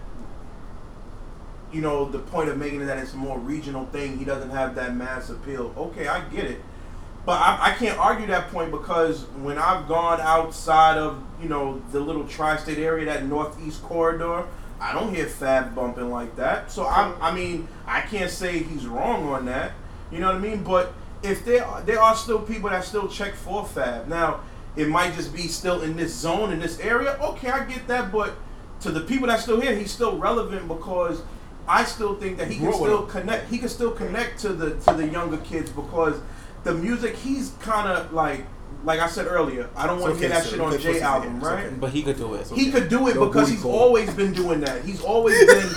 you know, the point of making it that it's a more regional thing. He doesn't have that mass appeal. Okay, I get it. But I, I can't argue that point because when I've gone outside of, you know, the little tri-state area, that northeast corridor, I don't hear Fab bumping like that. So, I'm, I mean, I can't say he's wrong on that. You know what I mean? But if there are, there are still people that still check for Fab. Now, it might just be still in this zone, in this area. Okay, I get that. But to the people that still here, he's still relevant because I still think that he can still connect. He can still connect to the to the younger kids because the music he's kind of like like I said earlier. I don't want to okay, hear that sir. shit on play J album, right? okay. But he could do it. He could do it No because he's call. always been doing that. He's always been,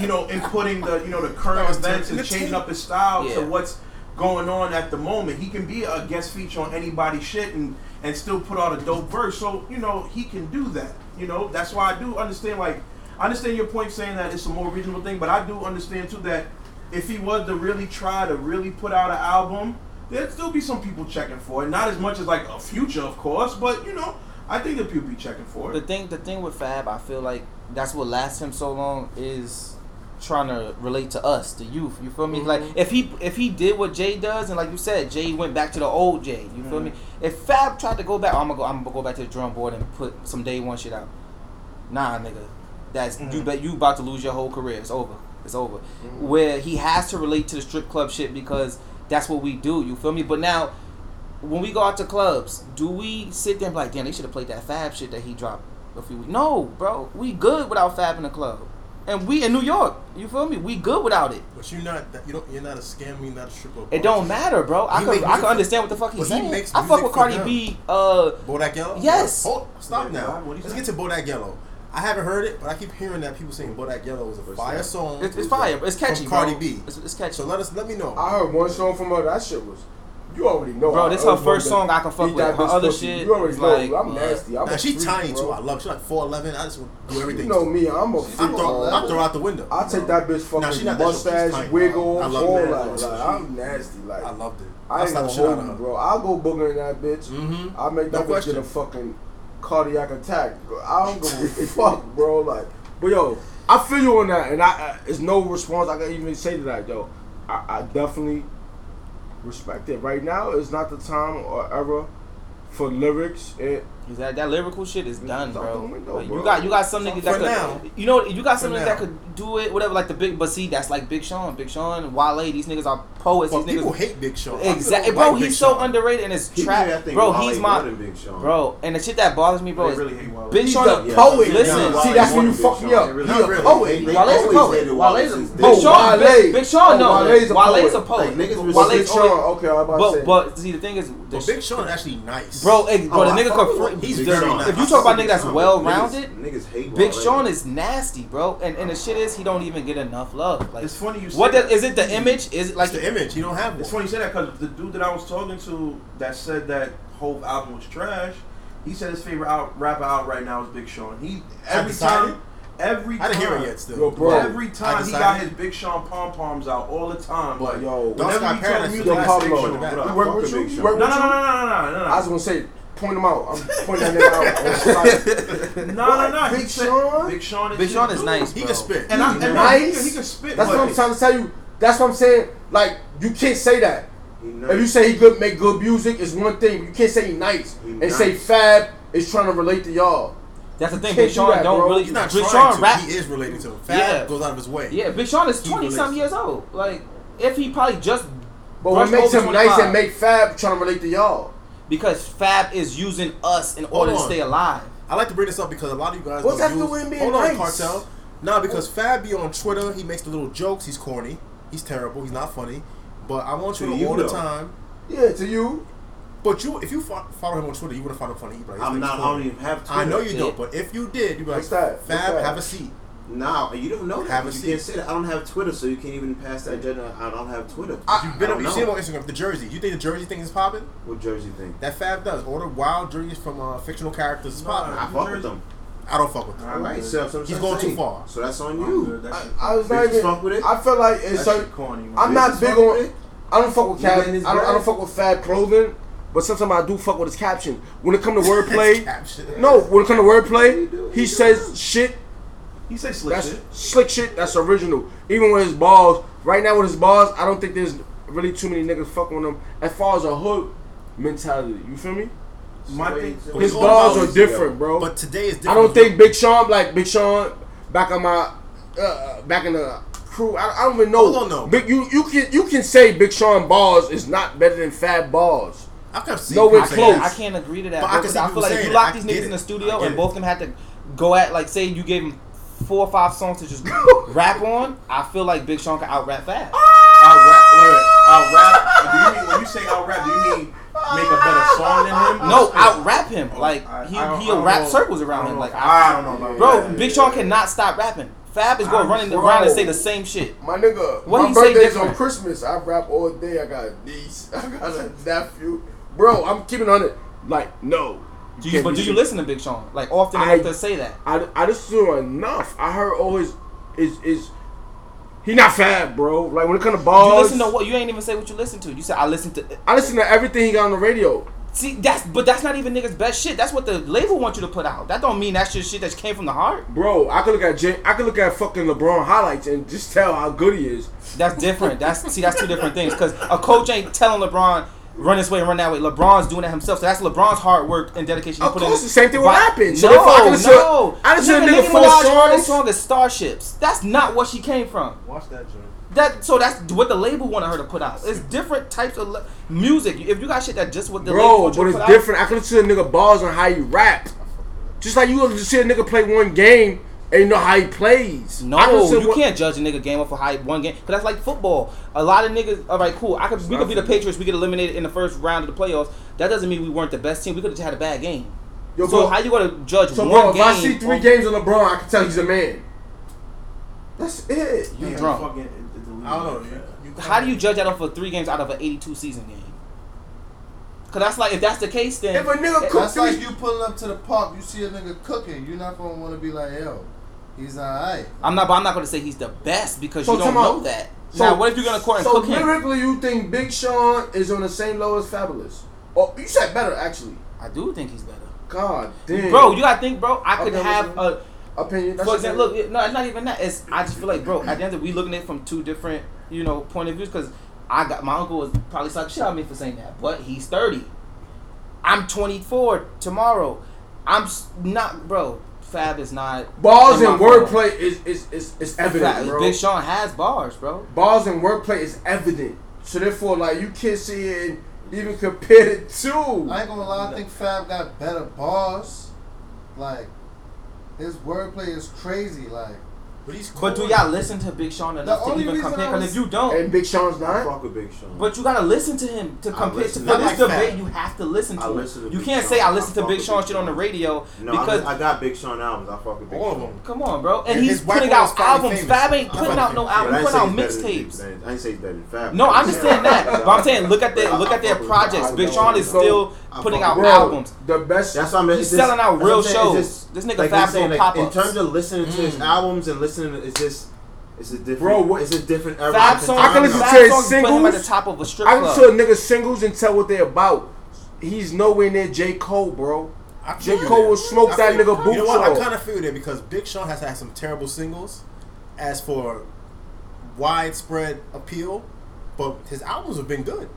you know, inputting the you know the current events and changing up his style Yeah. to what's going on at the moment. He can be a guest feature on anybody's shit and and still put out a dope verse. So you know he can do that. You know that's why I do understand. Like I understand your point saying that it's a more reasonable thing, but I do understand too that if he was to really try to really put out an album, there'd still be some people checking for it. Not as much as like a future, of course, but you know. I think that people be checking for it. The thing, the thing with Fab, I feel like that's what lasts him so long is trying to relate to us, the youth. You feel me? Like mm-hmm. if he if he did what Jay does, and like you said, Jay went back to the old Jay. You feel me? Mm-hmm. If Fab tried to go back, oh, I'm gonna go. I'm gonna go back to the drum board and put some day one shit out. Nah, nigga, that's you. Mhm. Bet you about to lose your whole career. It's over. It's over. Mm-hmm. Where he has to relate to the strip club shit because that's what we do. You feel me? But now when we go out to clubs, do we sit there and be like, damn, they should have played that Fab shit that he dropped a few weeks? No, bro, we good without Fab in the club, and we in New York. You feel me? We good without it. But you're not, that- you don't, you're not a scammer, you're not a stripper. It don't matter, bro. I can, I music could for- understand what the fuck he's But he saying. I fuck with for Cardi them. B. Uh, Bodak Yellow? Yes. Hold, stop Bodak now. Yellow? What'd he Let's get to Bodak Yellow. I haven't heard it, but I keep hearing that people saying Bodak Yellow is a fire song. it's, it's fire. It's catchy, From Cardi bro. B. It's, it's catchy. So let us, let me know. I heard one song from her. That shit was. You already know. Bro, this her first song I can fuck with. Her other pussy. shit You already is know. like, I'm nasty. I'm now a she's freak, tiny bro. too. I love. She's like four eleven. I just would do everything. You know me. I'm a I freak. throw. I throw out the window. I take that bitch Nah, she fucking not that short. She's mustache, tiny. wiggle, I love all that. like, like I'm nasty. Like I loved it. I ain't slap gonna the shit out hold you, her. bro. I'll go booger in that bitch. Mm-hmm. I make that bitch question. get a fucking cardiac attack. I don't give a fuck, bro. Like, but yo, I feel you on that, and I, I it's no response I can even say to that, yo. I, I definitely respect it. Right now is not the time or era for lyrics. Is that that lyrical shit is done, bro. window, Like, bro. You got you got some niggas that could now. you know you got some niggas that could do it whatever like the big but see that's like Big Sean, Big Sean, Wale. These niggas are poets. But these people niggas hate Big Sean. Exactly, bro. like Big he's so Sean. underrated and it's He trap, bro. Wale He's my Big Sean. bro, and the shit that bothers me, bro. They Is really hate Wale. Big Sean. the Yeah, poet. listen, see that's when you Big fuck me up. They really a poet. They- they Wale's a poet. hated Wale's a Wale Big Sean. Wale. Big, Big Sean, no. Wale's a poet. poet. Niggas Wale's Big always- Sean. Okay, I'm about to But say. but see the thing is, the But sh- Big Sean actually nice. bro, bro, the I nigga fuck could. With fr- him. He's the- very nice. If you I talk about nigga that's well rounded, Niggas hate Big Sean is nasty, bro, and and the shit is he don't even get enough love. Like, It's funny you say what that. does, is it? The image is it like It's the image. You don't have It's funny you say that because the dude that I was talking to that said that Hove album was trash. He said his favorite out, rapper out right now is Big Sean. He every time, every I didn't hear it yet. Still, Yo, bro. every time he got his Big Sean pom poms out all the time. But Like, yo, Dark whenever Sky you talk Paradise music, Yo, is Big Pablo, Sean, we work with with you. Big We Sean. No, no, no, no, no, no, no, no. I was gonna say, point him out. I'm pointing that nigga out. No, no, no. Big he Sean? Big Sean is Big Sean his is dude. nice, He can spit. And, I, He and can no, rap. he, Nice. can- he can spit. That's what I'm trying to tell you. That's what I'm saying. Like you can't say that. He If you say he good, make good music, is one thing. You can't say he nice He and say nice. Fab is trying to relate to y'all. That's the thing. can't Big do Sean that, don't bro. really. He's not Big Sean to. rap. He is relating to him. Fab Yeah. goes out of his way. Yeah, Big Sean is twenty something relates. years old. Like if he probably just But what makes over him nice and make Fab trying to relate to y'all? Because Fab is using us in order to stay alive. I like to bring this up because a lot of you guys. What's that use, doing being Hold nice? on, cartel. Nah, because Fab be on Twitter. He makes the little jokes. He's corny. He's terrible. He's not funny. But I'm on To Twitter you, all the time. Yeah, to you. But you, if you fo- follow him on Twitter, you would have found him funny. You'd like, I'm nigga's not. I don't even have. Twitter. I know you Yeah. don't, but if you did, you'd be like, What's that? What's Fab, that? have a seat. Nah, you don't know that. Have a but you seat. can't say that. I don't have Twitter, so you can't even pass that agenda. I don't have Twitter. You've been I up, you don't see on Instagram. The jersey. You think the jersey thing is popping? What jersey thing? That Fab does. Order wild jerseys from uh, fictional characters is popping. I fuck with them. I don't fuck with them. All right, so that's what He's going too far. So that's on you. good. That I, I was not Bitches even. fuck with it? I felt like it's shit like corny, man. I'm not big on. it? I don't fuck with You Fab. I don't, I don't fuck with Fab clothing, but sometimes I do fuck with his caption. When it come to wordplay, no. When it come to wordplay, he says shit. He say slick That's shit. slick shit. That's original. Even with his balls. Right now with his balls, I don't think there's really too many niggas fucking with him. As far as a hood mentality, you feel me? My thing. His balls are different, bro. But today is I don't think Big Sean like Big Sean back on my uh, back in the crew. I, I don't even know. Hold on, no. Big you you can you can say Big Sean balls is not better than Fab balls. I kept seeing Nowhere people I close. can't. I can't agree to that. But I bro, can 'cause see I, feel like if you lock these niggas it. in the studio and both of them had to go at like say you gave them four or five songs to just rap on, I feel like Big Sean can out rap fast. Ah! I'll rap. Wait, wait. I'll rap. Do you mean when you say I'll rap? Do you mean make a better song than him? No, out rap him. Oh, like I- he I he'll rap know. circles around don't him. know. Like I don't know about bro, that. Big Sean cannot stop rapping. Fab is going I'm- running bro. around and say the same shit. My nigga, What my he say birthday's on Christmas. I rap all day. I got a niece. I got a nephew. Bro, I'm keeping on it. Like no. Do you, but do you listen to Big Sean like often I- enough to say that? I, I just do enough. I heard all his is is he not fab, bro. Like when it comes to balls, You listen to what? You ain't even say what you listen to. You said I listen to. I listen to everything he got on the radio. See, that's but that's not even niggas' best shit. That's what the label wants you to put out. That don't mean that's just shit that came from the heart. Bro, I could look at J- I could look at fucking LeBron highlights and just tell how good he is. That's different. That's see, that's two different things. Because a coach ain't telling LeBron run this way, and run that way. LeBron's doing it himself. So that's LeBron's hard work and dedication. Of course, in. the same thing with But- rapping. So no, I can listen- no. I listen to Nigga, nigga Nicki four songs. hardest song is Starships. That's not what she came from. Watch that joint. That so that's what the label wanted her to put out. It's different types of le- music. If you got shit that just what the label Bro, wants but it's put different. I can listen to a nigga balls on how he rap. Just like you gonna see a nigga play one game and you know how he plays. No, I can listen to you what- can't judge a nigga game off of how he one game. Cause that's like football. A lot of niggas. All right, cool. I could. We could be the Patriots. We get eliminated in the first round of the playoffs. That doesn't mean we weren't the best team. We could have just had a bad game. Yo, so bro, how you gonna judge so one bro, if? I see three off- games on LeBron, I can tell he's a man. That's it. You Yeah, drunk. fucking- it- it deleted I don't know. that. You, you How do you judge that off of three games out of an 82 season game? Cause that's like if that's the case, then If a nigga cook That's like you pulling up to the park, you see a nigga cooking, you're not gonna want to be like, yo, he's alright. I'm not. But I'm not gonna say he's the best because So you don't time out. know that. So- now, what if you're gonna court and so cook him? lyrically, you think Big Sean is on the same level as Fabolous? Oh, you said better actually. I do think he's better, God damn, bro. You gotta think, bro. I could Okay, have listen. a opinion. That's For example, look, no, it's not even that. It's I just feel like, bro, at the end of the we looking at it from two different, you know, point of views. Because I got my uncle was probably suck shit out of me for saying that, but he's thirty. I'm 24 tomorrow. I'm not, bro. Fab is not balls in and wordplay is is is, is evident, Fab- bro. Big Sean has bars, bro. balls and wordplay is evident. So therefore, like you can't see it and even compare it to. I ain't gonna lie, I think Fab got better bars. Like, his wordplay is crazy. Like, But he's But do y'all listen to Big Sean enough to even compare? Because if you don't, And Big Sean's I not. fuck with Big Sean. But you gotta listen to him to I compare to listen for this Big debate. Fab. You have to listen to I him. listen to you Big can't Sean. say I I listen to Big Sean Big shit on the radio no, because I, I got Big Sean albums. I fuck with Big All of Sean. them. Come on, bro. And, And he's putting boy out is finally albums. famous. Fab ain't putting out no albums. He's putting out say he's better than- mixtapes. than- I ain't say he's better than Fab. No, I understand that, but I'm saying look at their look at their fuck projects. Big Sean is still putting out albums. The best. That's what I'm. saying. He's selling out real shows. It's just- This nigga like Fab I'm saying, like, in pop-ups. terms of listening to his Mm. albums and listening, to, it's just it's a different. Bro, what- it's a different era. Fab songs, I can listen to his songs put him at the singles. top of a strip I club. listen to a nigga singles and tell what they about. He's nowhere near J Cole, bro. I J. feel you Cole there. will smoke I that feel- nigga You know what? I kind of feel that because Big Sean has had some terrible singles. As for widespread appeal, but his albums have been good.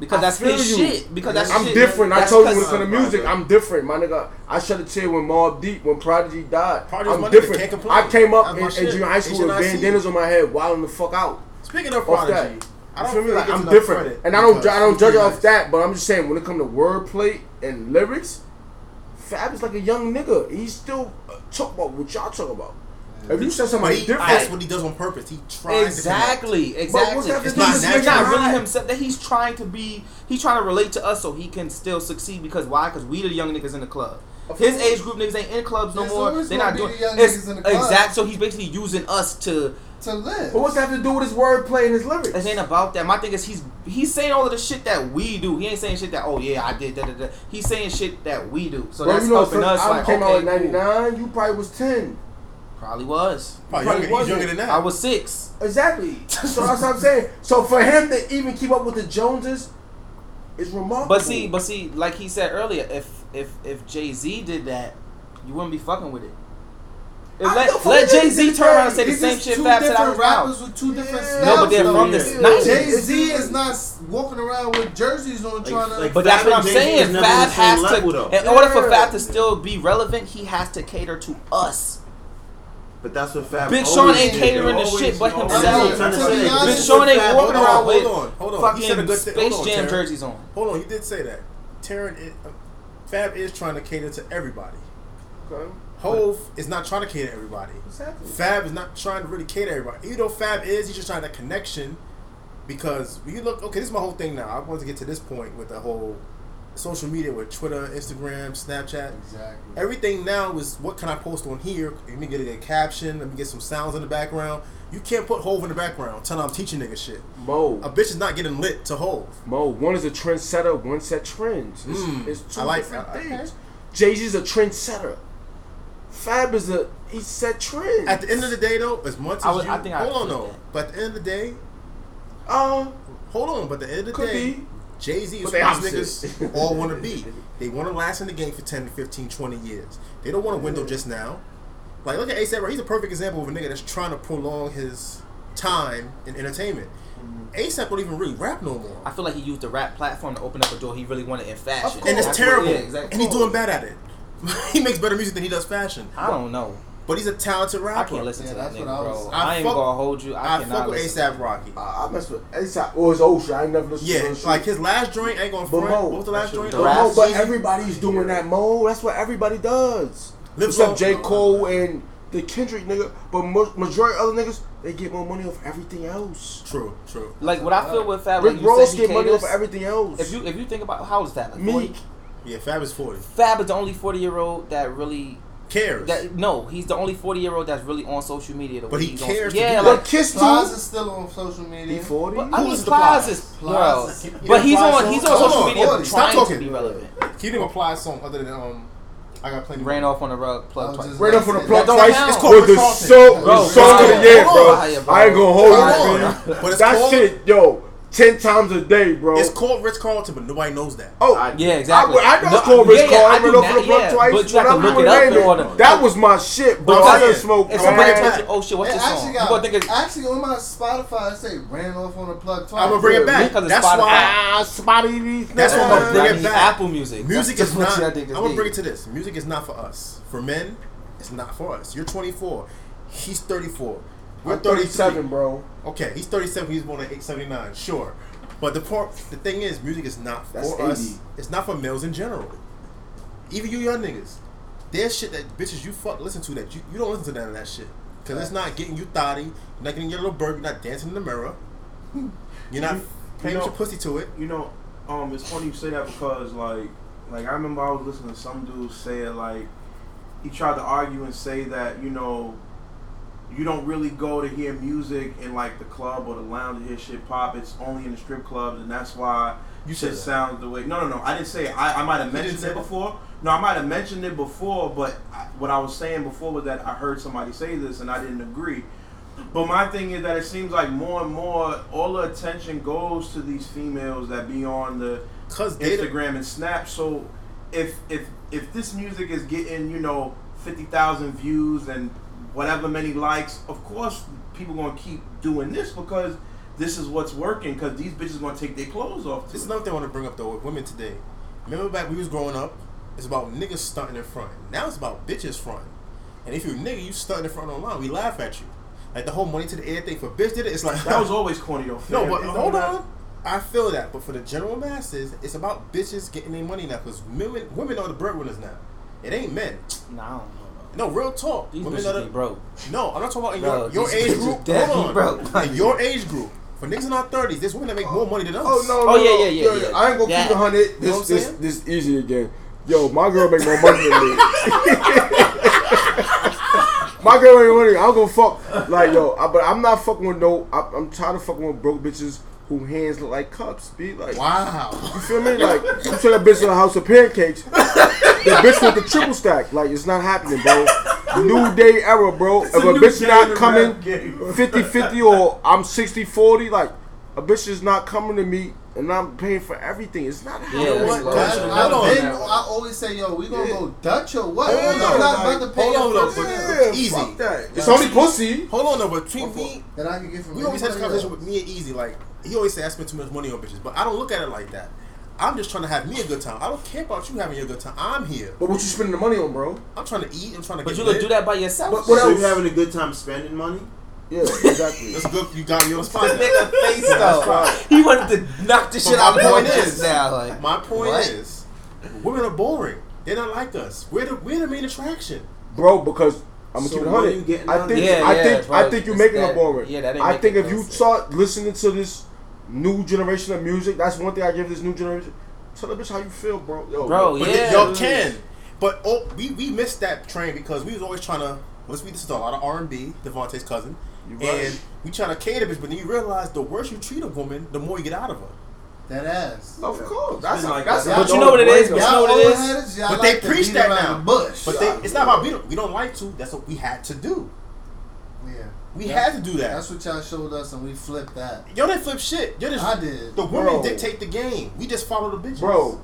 Because I that's feel his you. shit. Because that's I'm shit. different. I told you when because- it comes to music, I'm different, my nigga. I shed a tear when Mobb Deep, when Prodigy died. Prodigy was I'm different. can't complain. I came up in, in junior high school with HNIC. bandanas on my head, wilding the fuck out. Speaking of Off Prodigy, that. I don't feel really like I'm different, and I don't, I don't judge pretty off that. But I'm just saying, when it comes to wordplay and lyrics, Fab is like a young nigga. He's still uh, talk about what y'all talk about. If you said somebody he, different, that's what he does on purpose. He tries Exactly, But exactly. what's that to It's not, with it's not really himself. That he's trying to be. He's trying to relate to us so he can still succeed. Because why? Because we the young niggas in the club. His age group niggas ain't in clubs no There's more. They're not doing the it's- in the club. exact. So he's basically using us to. To live. But what's that have to do with his wordplay and his lyrics? It ain't about that. My thing is he's he's saying all of the shit that we do. He ain't saying shit that oh yeah I did da da da. He's saying shit that we do. So Bro, that's you know, helping since us. album Like came okay, out in cool. '99. You probably was ten. Probably was. Probably Probably younger, he's wasn't. younger than that. I was six. Exactly. so that's what I'm saying. So for him to even keep up with the Joneses is remarkable. But see, but see, like he said earlier, if if if Jay Z did that, you wouldn't be fucking with it. If let let Jay Z turn around and say the same shit Fab said out different his rappers with two different Yeah. styles. No, but they're from the nineties. Jay Z is not walking around with jerseys on Like- trying to. like But that's what I'm and Jay-Z is saying. Fab has to, though. in order for Fab to still be relevant, he has to cater to us. But that's what Fab. Big Sean ain't catering to shit but he always- That's what I'm himself. trying to To say. be honest, Big Sean ain't walking around with hold on, hold on. He said a fucking good thing. Space Hold on, Jam Terrence. jerseys on. Hold on, he did say that. Terran, is, uh, Fab is trying to cater to everybody. Okay. Hove is not trying to cater to everybody. Exactly. Fab is not trying to really cater to everybody. Even though Fab is, he's just trying that connection. Because when you look, okay, this is my whole thing now. I want to get to this point with the whole social media with Twitter, Instagram, Snapchat. exactly. Everything now is what can I post on here? Let me get a, caption. Let me get some sounds in the background. You can't put Hove in the background. Tell I'm teaching nigga shit. Mo. A bitch is not getting lit to Hove. Mo, one is a trendsetter, one set trends. It's, Mm, it's two I like different that. things. Jay Z's a trendsetter. Fab is a he set trends. At the end of the day, though, as much as I would- you I think I hold on though, that. but at the end of the day, uh, hold on. But at the end of the could day, be. Jay Z is what these niggas all want to be. They want to last in the game for 10 to 15, 20 years. They don't want to window just now. Like, look at ASAP. He's a perfect example of a nigga that's trying to prolong his time in entertainment. ASAP don't even really rap no more. I feel like he used the rap platform to open up a door he really wanted in fashion. And it's That's terrible. What, yeah, exactly. And he's doing bad at it. he makes better music than he does fashion. I don't know. But he's a talented rapper. I can't listen Yeah, to that that's nigga, what I was- bro. I I, ain't fuck- gonna hold you. I, I cannot fuck with. ASAP Rocky. Uh, I mess with ASAP or his old shit. I ain't never listened to Yeah, his shit. like his last joint ain't gonna But front. Mo, What was the last joint? the But, Mo, but everybody's doing that, Mo. That's what everybody does. Live Except Long- J. Cole and the Kendrick nigga. But mo- majority of other niggas, they get more money off everything else. True, true. Like what I feel with Fab, Rick like Ross said, he get money off everything else. If you if you think about how is Fab, like Meek, Yeah, Fab is 40. Fab is the only forty year old that really Cares. that no, he's the only forty year old that's really on social media. The But way he cares On, yeah, do but like Kiss Plies is still on social He media. forty. but, I Who mean, is the Plies Plies? is Plies. bro, but he's Plies on he's on social on, media on. Stop trying to be relevant. Can you name a Plies song other than um? I got plenty. Ran off on the rug, I plug twice. just Right up on the plug twice. count. It's It's called called the Ritz Carlton. so Bro, the song of the year, bro. I ain't gonna hold Hold you, But That shit, yo, ten times a day, bro. It's called Ritz Carlton, but nobody knows that. Oh, I- Yeah, exactly. I, I know No, it's called Rich yeah, yeah, Carl. I I do went up the plug yeah, twice. but you have to whatever look it up name in order. That was my shit, bro. But I yeah. done smoked. If Right. somebody man. tells you, oh shit, what's It this actually song? got You think it's actually on my Spotify. I say ran off on the plug twice. I'm gonna bring it back. That's Spotify. why Ah, spotty That's why I'm gonna bring it back. Apple Music. Music is not. I'm gonna bring it to this. Music is not for us. For men, it's not for us. You're 24. He's 34. We're I'm 37, 37, bro. Okay, he's 37. He's born in 879. Sure, but the part, the thing is, music is not That's for us. It's not for males in general. Even you young niggas, there's shit that bitches you fuck listen to that you, you don't listen to none of that shit because it's not getting you thotty. You're not getting your little bird. You're not dancing in the mirror. You're not You- playing you know- your pussy to it. You know, um, it's funny you say that because like, like I remember I was listening to some dude say it like, he tried to argue and say that you know, you don't really go to hear music in like the club or the lounge to hear shit pop. It's only in the strip clubs, and that's why You said sounds the way. No, no, no. I didn't say it. I, I might have mentioned it before. No, I might have mentioned it before, but I, what I was saying before was that I heard somebody say this and I didn't agree. But my thing is that it seems like more and more all the attention goes to these females that be on the- Instagram and Snap. So if if if this music is getting you know fifty thousand views and whatever many likes, of course people gonna keep doing this because this is what's working. Because these bitches gonna take their clothes off. To This is it. another thing I want to bring up though with women today. Remember back when we was growing up, it's about niggas stunting in front. Now it's about bitches front. And if you nigga, you stunting in front online, we laugh at you. Like the whole money to the air thing for bitch did it. It's like That was always corny though. no, but It don't hold on. I feel that, but for the general masses, it's about bitches getting their money now because women women are the breadwinners now. It ain't men. Nah, I don't know. No, real talk. These Women bitches that be are, broke. no, I'm not talking about in Bro, your, your age group. dead Hold on. broke. In your age group. For niggas in our 30s, there's women that make more money than us. Oh no! Oh, no, yeah, no. yeah, yeah, yeah. I ain't gonna Yeah. keep it hundred. You know This I'm this this easy again. Yo, my girl make more money than me. my girl make more money. I'm gonna fuck like yo, I, but I'm not fucking with no. I, I'm tired of fucking with broke bitches who hands look like cups. Be like, Wow. you feel me? Like you take that bitch to a house of pancakes. the bitch with the triple stack. Like it's not happening, bro. New day era, bro. if a, new bitch not coming rap 50-50 or I'm 60-40, like a bitch is not coming to me and I'm paying for everything. It's not Yeah, happening. that's what? low. I, Hold I, on. been, I always say, yo, we gonna Yeah. go Dutch or what? Hold I'm on, not about to pay hold your on, first though, Yeah, Easy. fuck that. It's only pussy. Hold on, though, but between me, that I can get from we always had this conversation with me and Easy. Like, he always say I spend too much money on bitches, but I don't look at it like that. I'm just trying to have me a good time. I don't care about you having a good time. I'm here. But what you spending the money on, bro? I'm trying to eat. I'm trying to But get you gonna lit. do that by yourself? But what so else? you having a good time spending money? Yeah, exactly. That's good. You got me on the spot. This now. nigga face though. He wanted to knock the shit out my of point is- just now. Like, My point What? is, women are boring. They're not like us. We're the we're the main attraction. Bro, because I'm gonna So keep it hundred. I think Yeah, I yeah, think bro. I think you're making that- it boring. yeah, that ain't I think if you start listening to this new generation of music, that's one thing I give this new generation. Tell the bitch how you feel, bro. Yo, Bro, But Yeah. y'all can. But oh, we we missed that train because we was always trying to. Let's be this is a lot of R and B. Devontae's cousin, You right. and we try to cater bitch. But then you realize the worse you treat a woman, the more you get out of her. That ass. Of course, that's like that's. that. But you know what it is? But you know what it old is? heads, y'all But they to preach that around now. the Bush. But they, it's not about we don't we don't like to. That's what we had to do. yeah. We That- had to do that. That's what y'all showed us, and we flipped that. Yo, they flip shit. Yo, just, I did. The women Bro. dictate the game. We just follow the bitches. Bro,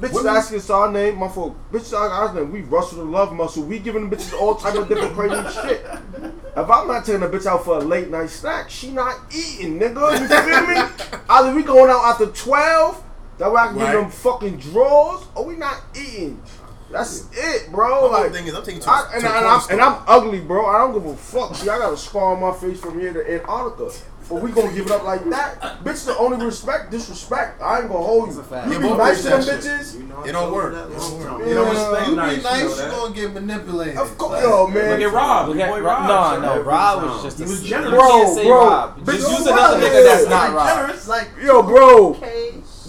bitches Women- asking us our name, my fault. Bitches asking our name. We rustle the love muscle. We giving the bitches all type of different crazy shit. If I'm not taking a bitch out for a late night snack, she not eating, nigga. You feel me? Either we going out after twelve, that way I can Right. give them fucking drawers, or we not eating. That's it, bro. My Like, thing is I'm taking to, I, and, and, I'm, and I'm ugly, bro. I don't give a fuck. See, I got a scar on my face from here to Antarctica. But we gonna give it up like that. Bitch, the only respect, disrespect. I ain't gonna hold you. That's a fact. You be nice to them bitches. You know, It don't work. you that It don't work. Yeah. You don't You be nice, you know you gonna get manipulated. Of course, Like, yo, Look man. at Rob. Look at Rob. Rob. No, no, Rob was just He a. was generous. Bro, can't say bro. Rob. Bitch, Just use another nigga that's not Rob. Like Yo, bro.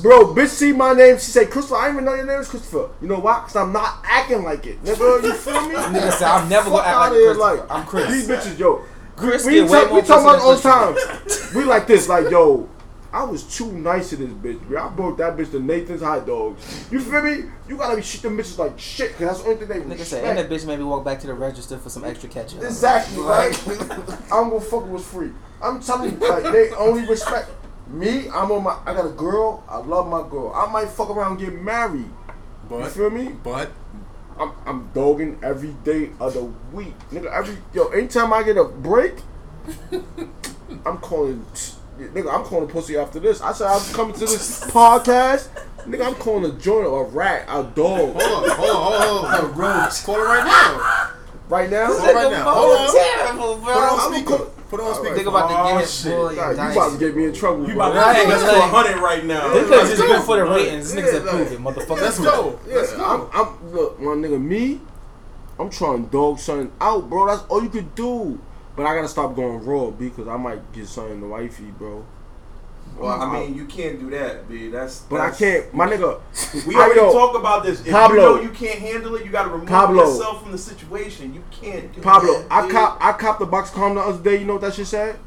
Bro, bitch see my name. She say, Christopher, I didn't even know your name is Christopher. You know why? Because I'm not acting like it. Nigga, you feel me? Nigga said, I'm never gonna act like here, Christopher. I'm Chris. These bitches, yo. Chris We, get talk, we talk about it all the time. We like this, like, yo, I was too nice to this bitch, bro. I brought that bitch to Nathan's hot dogs. You feel me? You gotta be shit them bitches like shit, cause that's the only thing they Nigga respect. said, and that bitch made me walk back to the register for some extra ketchup. Exactly, right? I'm gonna fuck it was free. I'm telling you, like, they only respect me. I'm on my. I got a girl. I love my girl. I might fuck around and get married. But, You feel me? but I'm, I'm dogging every day of the week, nigga. Every yo, anytime I get a break, I'm calling, nigga. I'm calling a pussy after this. I said I'm coming to this podcast, nigga. I'm calling a joint a rat, a dog. hold on, hold on, hold on, hold on. Call it right now. Right now, Hold on right now. Hold. Terrible, Put on speaker. Put on speaker. Think about Oh, to get his boy. Nah, you about to get me in trouble. You about to take us to a hundred right now. This nigga's go. good for the ratings. This nigga's a like- motherfucker. Let's go. Let's go. I'm, I'm look, my nigga, me. I'm trying to dog something out, bro. That's all you could do. But I gotta stop going raw because I might get something to wifey, bro. Well, I mean, you can't do that, B. That's. But I can't, my nigga. We already know- talked about this. If Pablo. you know you can't handle it, you got to remove Pablo. yourself from the situation. You can't do Pablo, that. I B. cop, I copped the box calm the other day. You know what that shit said?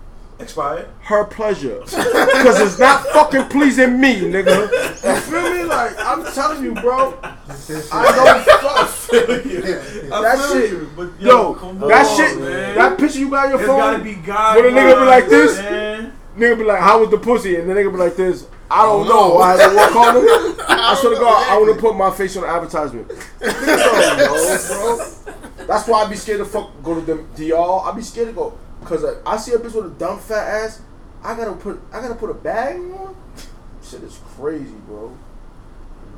expired. Her pleasure, because it's not fucking pleasing me, nigga. You feel me? Like I'm telling you, bro. I don't fuck. I That feel shit- you, but Yo, come that on, shit, man. that picture you got on your It's phone. gotta be God. When a nigga be like this, man. Nigga be like, how was the pussy? And the nigga be like this. I don't oh, know. I had to walk on him. I swear to God, I want to put my face on the advertisement. Niggas don't know, bro. That's why I be scared to fuck go to them DR. I be scared to go because like, I see a bitch with a dumb fat ass. I gotta put I gotta put a bag on. Shit is crazy, bro.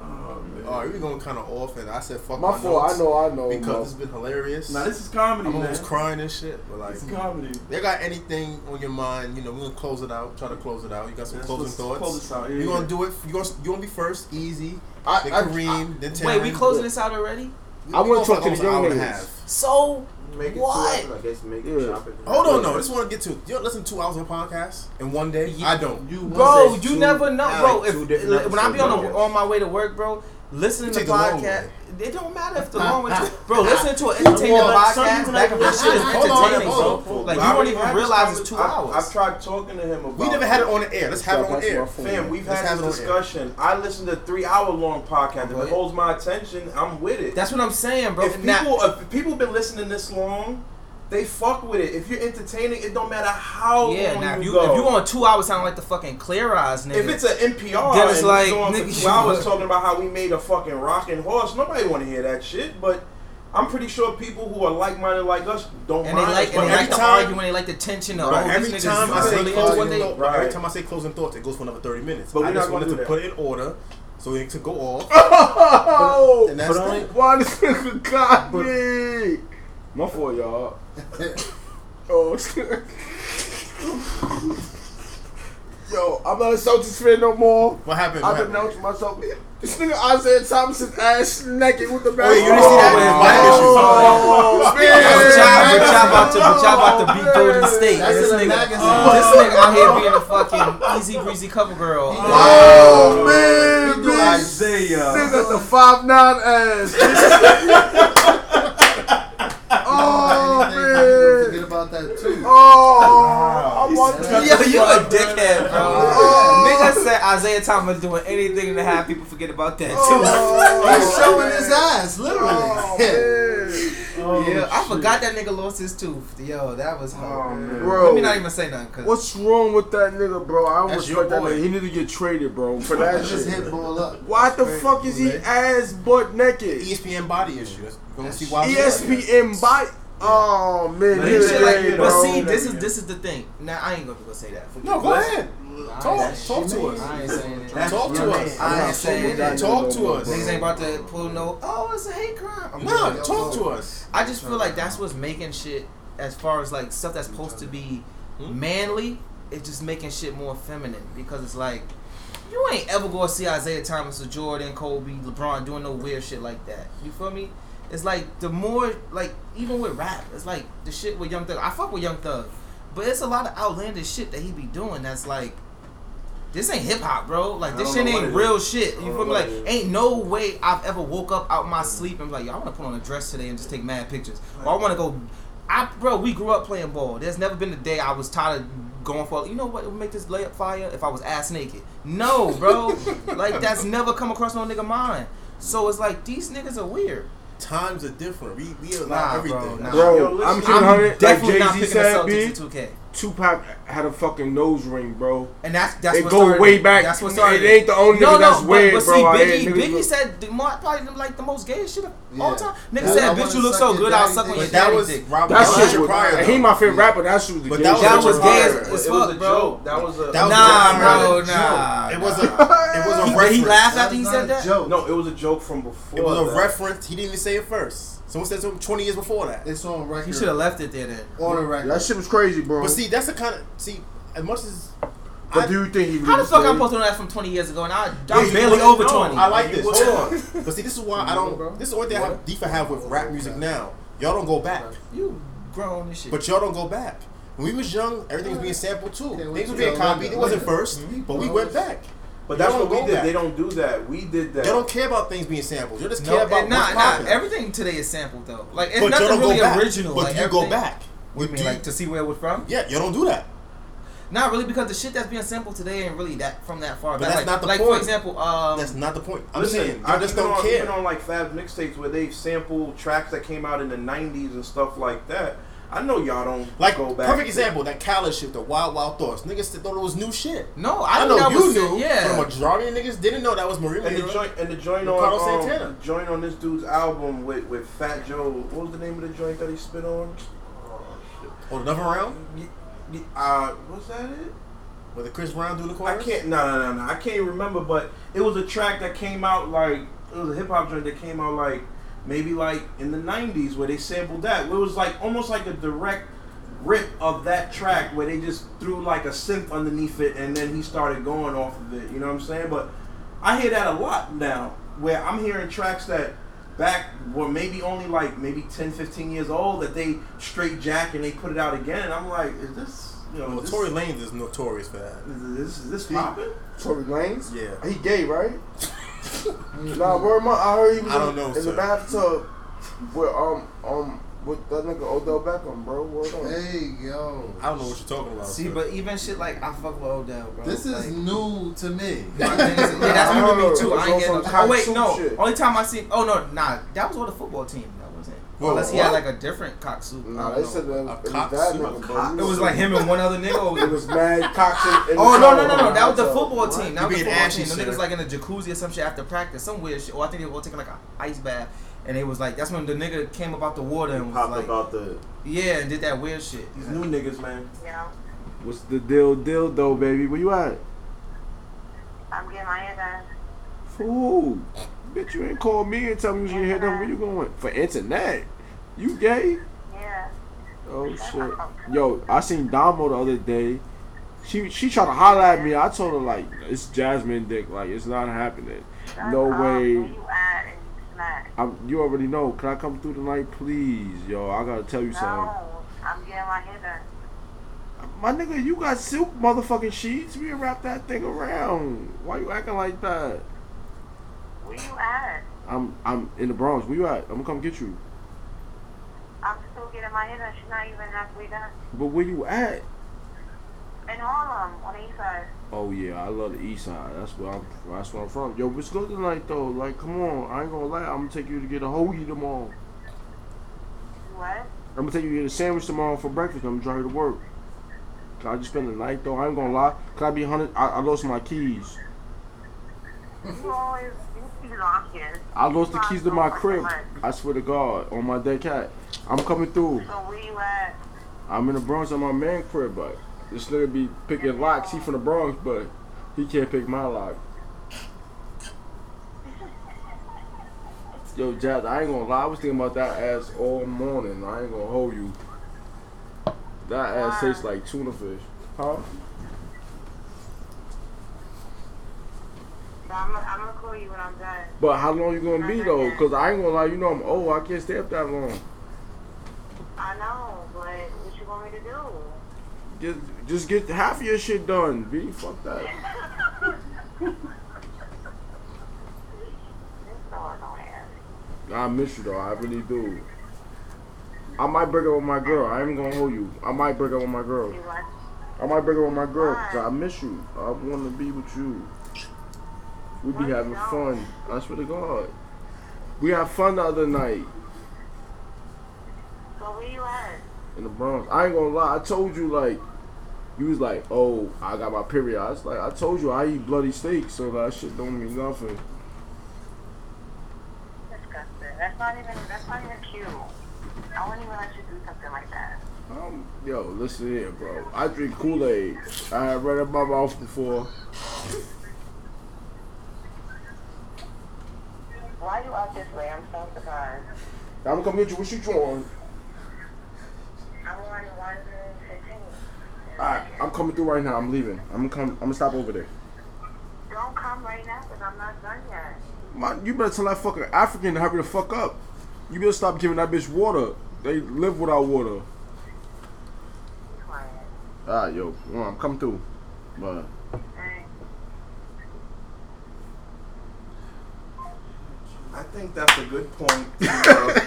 Oh, man. All right, we going kind of off, and I said fuck My my, fault. I know. I know. because bro. it's been hilarious. Now this is comedy, I'm man. almost crying and shit, but like, It's comedy. they got anything on your mind? You know, we're gonna close it out. Try to close it out. You got some Let's- closing let's thoughts? close this out, yeah, you yeah. gonna do it? You gonna you gonna be first? Easy. I- then I- Kareem. then Tim. Wait, we closing this out already? I wanna talk to for the almost an young hour and a niggas. half. So Make it What? two hours, I guess make Yeah. it chopping. Hold on, no. I just want to get to. You don't listen to two hours of a podcast in one day. Yeah. I don't. You Bro, you two- never know, bro. like two If, when I be on the, on my way to work, bro, listening to the podcast, it don't matter if the long way, bro. Listening to an entertaining podcast, people back like of this shit is entertaining, hold bro. Like you don't even realize it's two hours. I've tried talking to him about. We never had it on the air. Let's have it on That's air. Fam, we've had have this it on air. discussion. I listened to three hour long podcast. If it holds my attention, I'm with it. That's what I'm saying, bro. if people if people been listening this long, they fuck with it. If you're entertaining, it don't matter how yeah, long now if you, you go. if you on two hours sounding like the fucking clear eyes, nigga. if it's an NPR, Then it's and like, we nigga, for two hours you- talking about how we made a fucking rocking horse, nobody want to hear that shit. But I'm pretty sure people who are like minded like us don't and they mind. like us, and they but like the time- arguing, they like the tension. Of, Bro, oh, every these time I say really into closing what they. thoughts, Right. every time I say closing thoughts, it goes for another thirty minutes. But I just wanted to that. put it in order so it could go off. Oh, And that's But it. why this nigga got me? My fault, y'all. Oh, yo, I'm not a Celtics fan no more. What happened? I've What been happened? announcing myself. This nigga Isaiah Thomas's ass naked with the Oh, yeah, you didn't see basketball. that? Oh, Mic Yeah, man. but y'all, but y'all about to, but y'all about to beat Golden State. That's this nigga, magazine. this nigga out here being a fucking easy breezy cover girl. Oh, man. do bitch. Isaiah. Nigga, the five nine ass. oh, Forget man. About that too. Oh, I want Yeah. Yo, you a dickhead, bro. Oh. Nigga said Isaiah Thomas doing anything to have people forget about that oh, too. Oh, He's showing his ass, literally. Oh, man. yeah, oh, I forgot that nigga lost his tooth. Yo, that was oh, hard. man. Bro. Let me not even say nothing, cause What's wrong with that nigga, bro? I don't That's respect that boy. nigga. He need to get traded, bro, for that Just shit. hit ball up. Why the fuck is he ass butt naked? ESPN body issues. You gonna see why? ESPN bite. Oh man, But he he shit said, like, but see, this is this is the thing. Now I ain't gonna go say that. No, go ahead. Talk, talk to us. I ain't saying it. Talk to us. I ain't saying it. Talk to us. Niggas ain't about to pull no. Oh, it's a hate crime. I'm good. talk to us. I just feel like that's what's making shit as far as like stuff that's supposed to be hmm? manly. It's just making shit more feminine because it's like you ain't ever gonna see Isaiah Thomas or Jordan, Kobe, LeBron doing no weird shit like that. You feel me? It's like the more like even with rap, it's like the shit with Young Thug. I fuck with Young Thug, but it's a lot of outlandish shit that he be doing. That's like. This ain't hip hop, bro. Like this shit ain't real is. shit. You feel me? Like what it is. ain't no way I've ever woke up out my sleep and be like, yo, I want to put on a dress today and just take mad pictures. Or I want to go. I bro, we grew up playing ball. There's never been a day I was tired of going for. You know what would make this layup fire? If I was ass naked. No, bro. like that's never come across no nigga mind. So it's like these niggas are weird. Times are different. We we allow Nah, bro, everything. nah. Bro, Yo, I'm I'm hundred. Like definitely not Jay Z picking the said, Celtics B. in 2K. Tupac had a fucking nose ring, bro. And that's that's it what go started way back. That's what started It ain't the only no, nigga that's no, weird, but, but bro. see, I Biggie, ain't niggas Biggie look- said the more, probably like the most gayest shit of all time. Nigga That's- said, "Bitch, you look so good. I'll suck on your But daddy was dick." Robert. That that was shit Richard was. Pryor. and he though. my favorite rapper. That shit was the But gay that was. That was gay as, as It was fuck, a bro. joke. That was a That Nah, bro, joke. nah. It was a it was a reference. he laughed after he said that. joke. no. It was a joke from before. It was a reference. He didn't even say it first. Someone said something 20 years before that. It's on record. He should have left it there then. on the record. That shit was crazy, bro. But see, that's the kind of see. As much as but I- do you think he? How the fuck I'm stayed? supposed to know that from 20 years ago? And I, Yeah, I'm you barely over know. 20. I like this. would Hold on. But see, this is why I don't. This is the only thing I have beef I have with rap music now. Y'all don't go back. You grown and shit. But y'all don't go back. When we was young, everything was being sampled too. Okay, Things what was being copied. It wasn't first, but we went back. But that's what we did. back. They don't do that. We did that. Y'all don't care about things being sampled. You just no, care about nah, nah. popping. Everything today is sampled though. Like it's But nothing don't really go original. But like, you go back. What mean, like to see where it was from? Yeah, you don't do that. Not really, because the shit that's being sampled today ain't really that from that far But back. that's like, not the like point. for example, um, That's not the point. I'm Listen, saying I just don't on, care. Even on like Fab mixtapes where they sample tracks that came out in the '90s and stuff like that. I know y'all don't Like go back. perfect example, that Khaled shit, the Wild Wild Thoughts. Niggas thought it was new shit. no, I, I, knew know you was, knew, Yeah, but the majority of niggas didn't know that was Maria And the joint, and the joint on Carlos um, Santana. joint on this dude's album with, with Fat Joe. What was the name of the joint that he spit on? Oh, another round Y- y- Uh, was that it? with the Chris Brown doing the course? I can't. No, no, no, no. I can't even remember. But it was a track that came out like it was a hip hop joint that came out like maybe like in the '90s where they sampled that. It was like almost like a direct rip of that track where they just threw like a synth underneath it and then he started going off of it. You know what I'm saying? But I hear that a lot now where I'm hearing tracks that back were maybe only like maybe 10, 15 years old that they straight jack and they put it out again. And I'm like, is this you know Well, is Tory Lanez is notorious for that. this, is this He- popping? Tory Lanez? Yeah. He gay, right? nah, where am I? I heard he was I don't in, know, in the sir. bathtub with um um with that nigga Odell Beckham, bro. Word up. Hey yo, I don't know what you're talking about. See, sir. but even shit like I fuck with Odell, bro. this is like, new to me. my thing is- yeah, that's I new to me too. I ain't on getting no. Oh wait, no. shit. Only time I seen. Oh no, nah. That was on the football team. That wasn't. Whoa, Unless he what? had like a different cock suit. I they know. said that A it was cock that suit? nigga, bro. It was like him and one other nigga. It was mad cocks in, in Oh no no no no! That was the football team. That You was the football team. Them sir. niggas like in a jacuzzi or some shit after practice, some weird shit. Or I think they were taking like an ice bath, and it was like that's when the nigga came about the water and was Popped like, about the yeah, and did that weird shit. These new niggas, man. Yeah, What's the deal, deal though, baby? Where you at? I'm getting my hair done. Fool. Bitch, you ain't called me and tell me you was getting done. Where you going? For internet. You gay? Yeah. Oh shit. Yo, I seen Damo the other day. She she tried to holler at me. I told her like it's Jasmine dick. Like it's not happening. No way. You at and smack? I'm, you already know. Can I come through tonight, please? Yo, I gotta tell you something. No, I'm getting my hair done. My nigga, you got silk motherfucking sheets. We wrap that thing around. Why you acting like that? Where you at? I'm I'm in the Bronx. Where you at? I'm gonna come get you. I'm still getting my hair done. She's not even halfway done. But where you at? In Harlem, on the east side. Oh yeah, I love the East Side. That's where I'm. That's where I'm from. Yo, what's good tonight though? Like, come on. I ain't gonna lie. I'm gonna take you to get a hoagie tomorrow. What? I'm gonna take you to get a sandwich tomorrow for breakfast. I'm gonna drive you to work. Can I just spend the night though? I ain't gonna lie. Can I be hundred? I, I lost my keys. You always you be locking. I lost the keys to my crib. I swear to God, on my dead cat. I'm coming through. where you at? I'm in the Bronx on my man crib, but this nigga be picking locks. He from the Bronx, but he can't pick my lock. Yo, Jazz, I ain't gonna lie. I was thinking about that ass all morning. I ain't gonna hold you. That ass tastes like tuna fish. Huh? So I'm, I'm gonna call you when I'm done. But how long you gonna be though? Cause I ain't gonna lie. You know I'm old. I can't stay up that long. I know, but what you want me to do? Just, just get half of your shit done, B. Fuck that. This dog don't. I miss you though. I really do. I might break up with my girl. I ain't gonna hold you. I might break up with my girl. I might break up with my girl because I miss you. I want to be with you. We be having fun. I swear to God. We had fun the other night So where you at? in the Bronx. I ain't gonna lie. I told you like, you was like, oh, I got my period. I was like, I told you I eat bloody steak, so that shit don't mean nothing. Disgusting. That's not even. That's not even cute. I wouldn't even let you do something like that. Um, yo, listen here, bro. I drink Kool Aid. I had read in my mouth before. Why you out this way? I'm so surprised. I'm gonna come get you. What you on? I'm on one fifteen. Alright, I'm coming through right now. I'm leaving. I'm gonna come. I'm gonna stop over there. Don't come right now because I'm not done yet. Man, you better tell that fucking African to hurry the fuck up. You better stop giving that bitch water. They live without water. Be quiet. Alright, yo, well, I'm coming through. But Hey. I think that's a good point. Uh,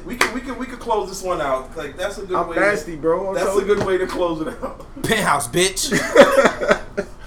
we can we can we can close this one out. Like that's a good I'm way. nasty, bro. I'm That's a telling good way to close it out. Penthouse, bitch.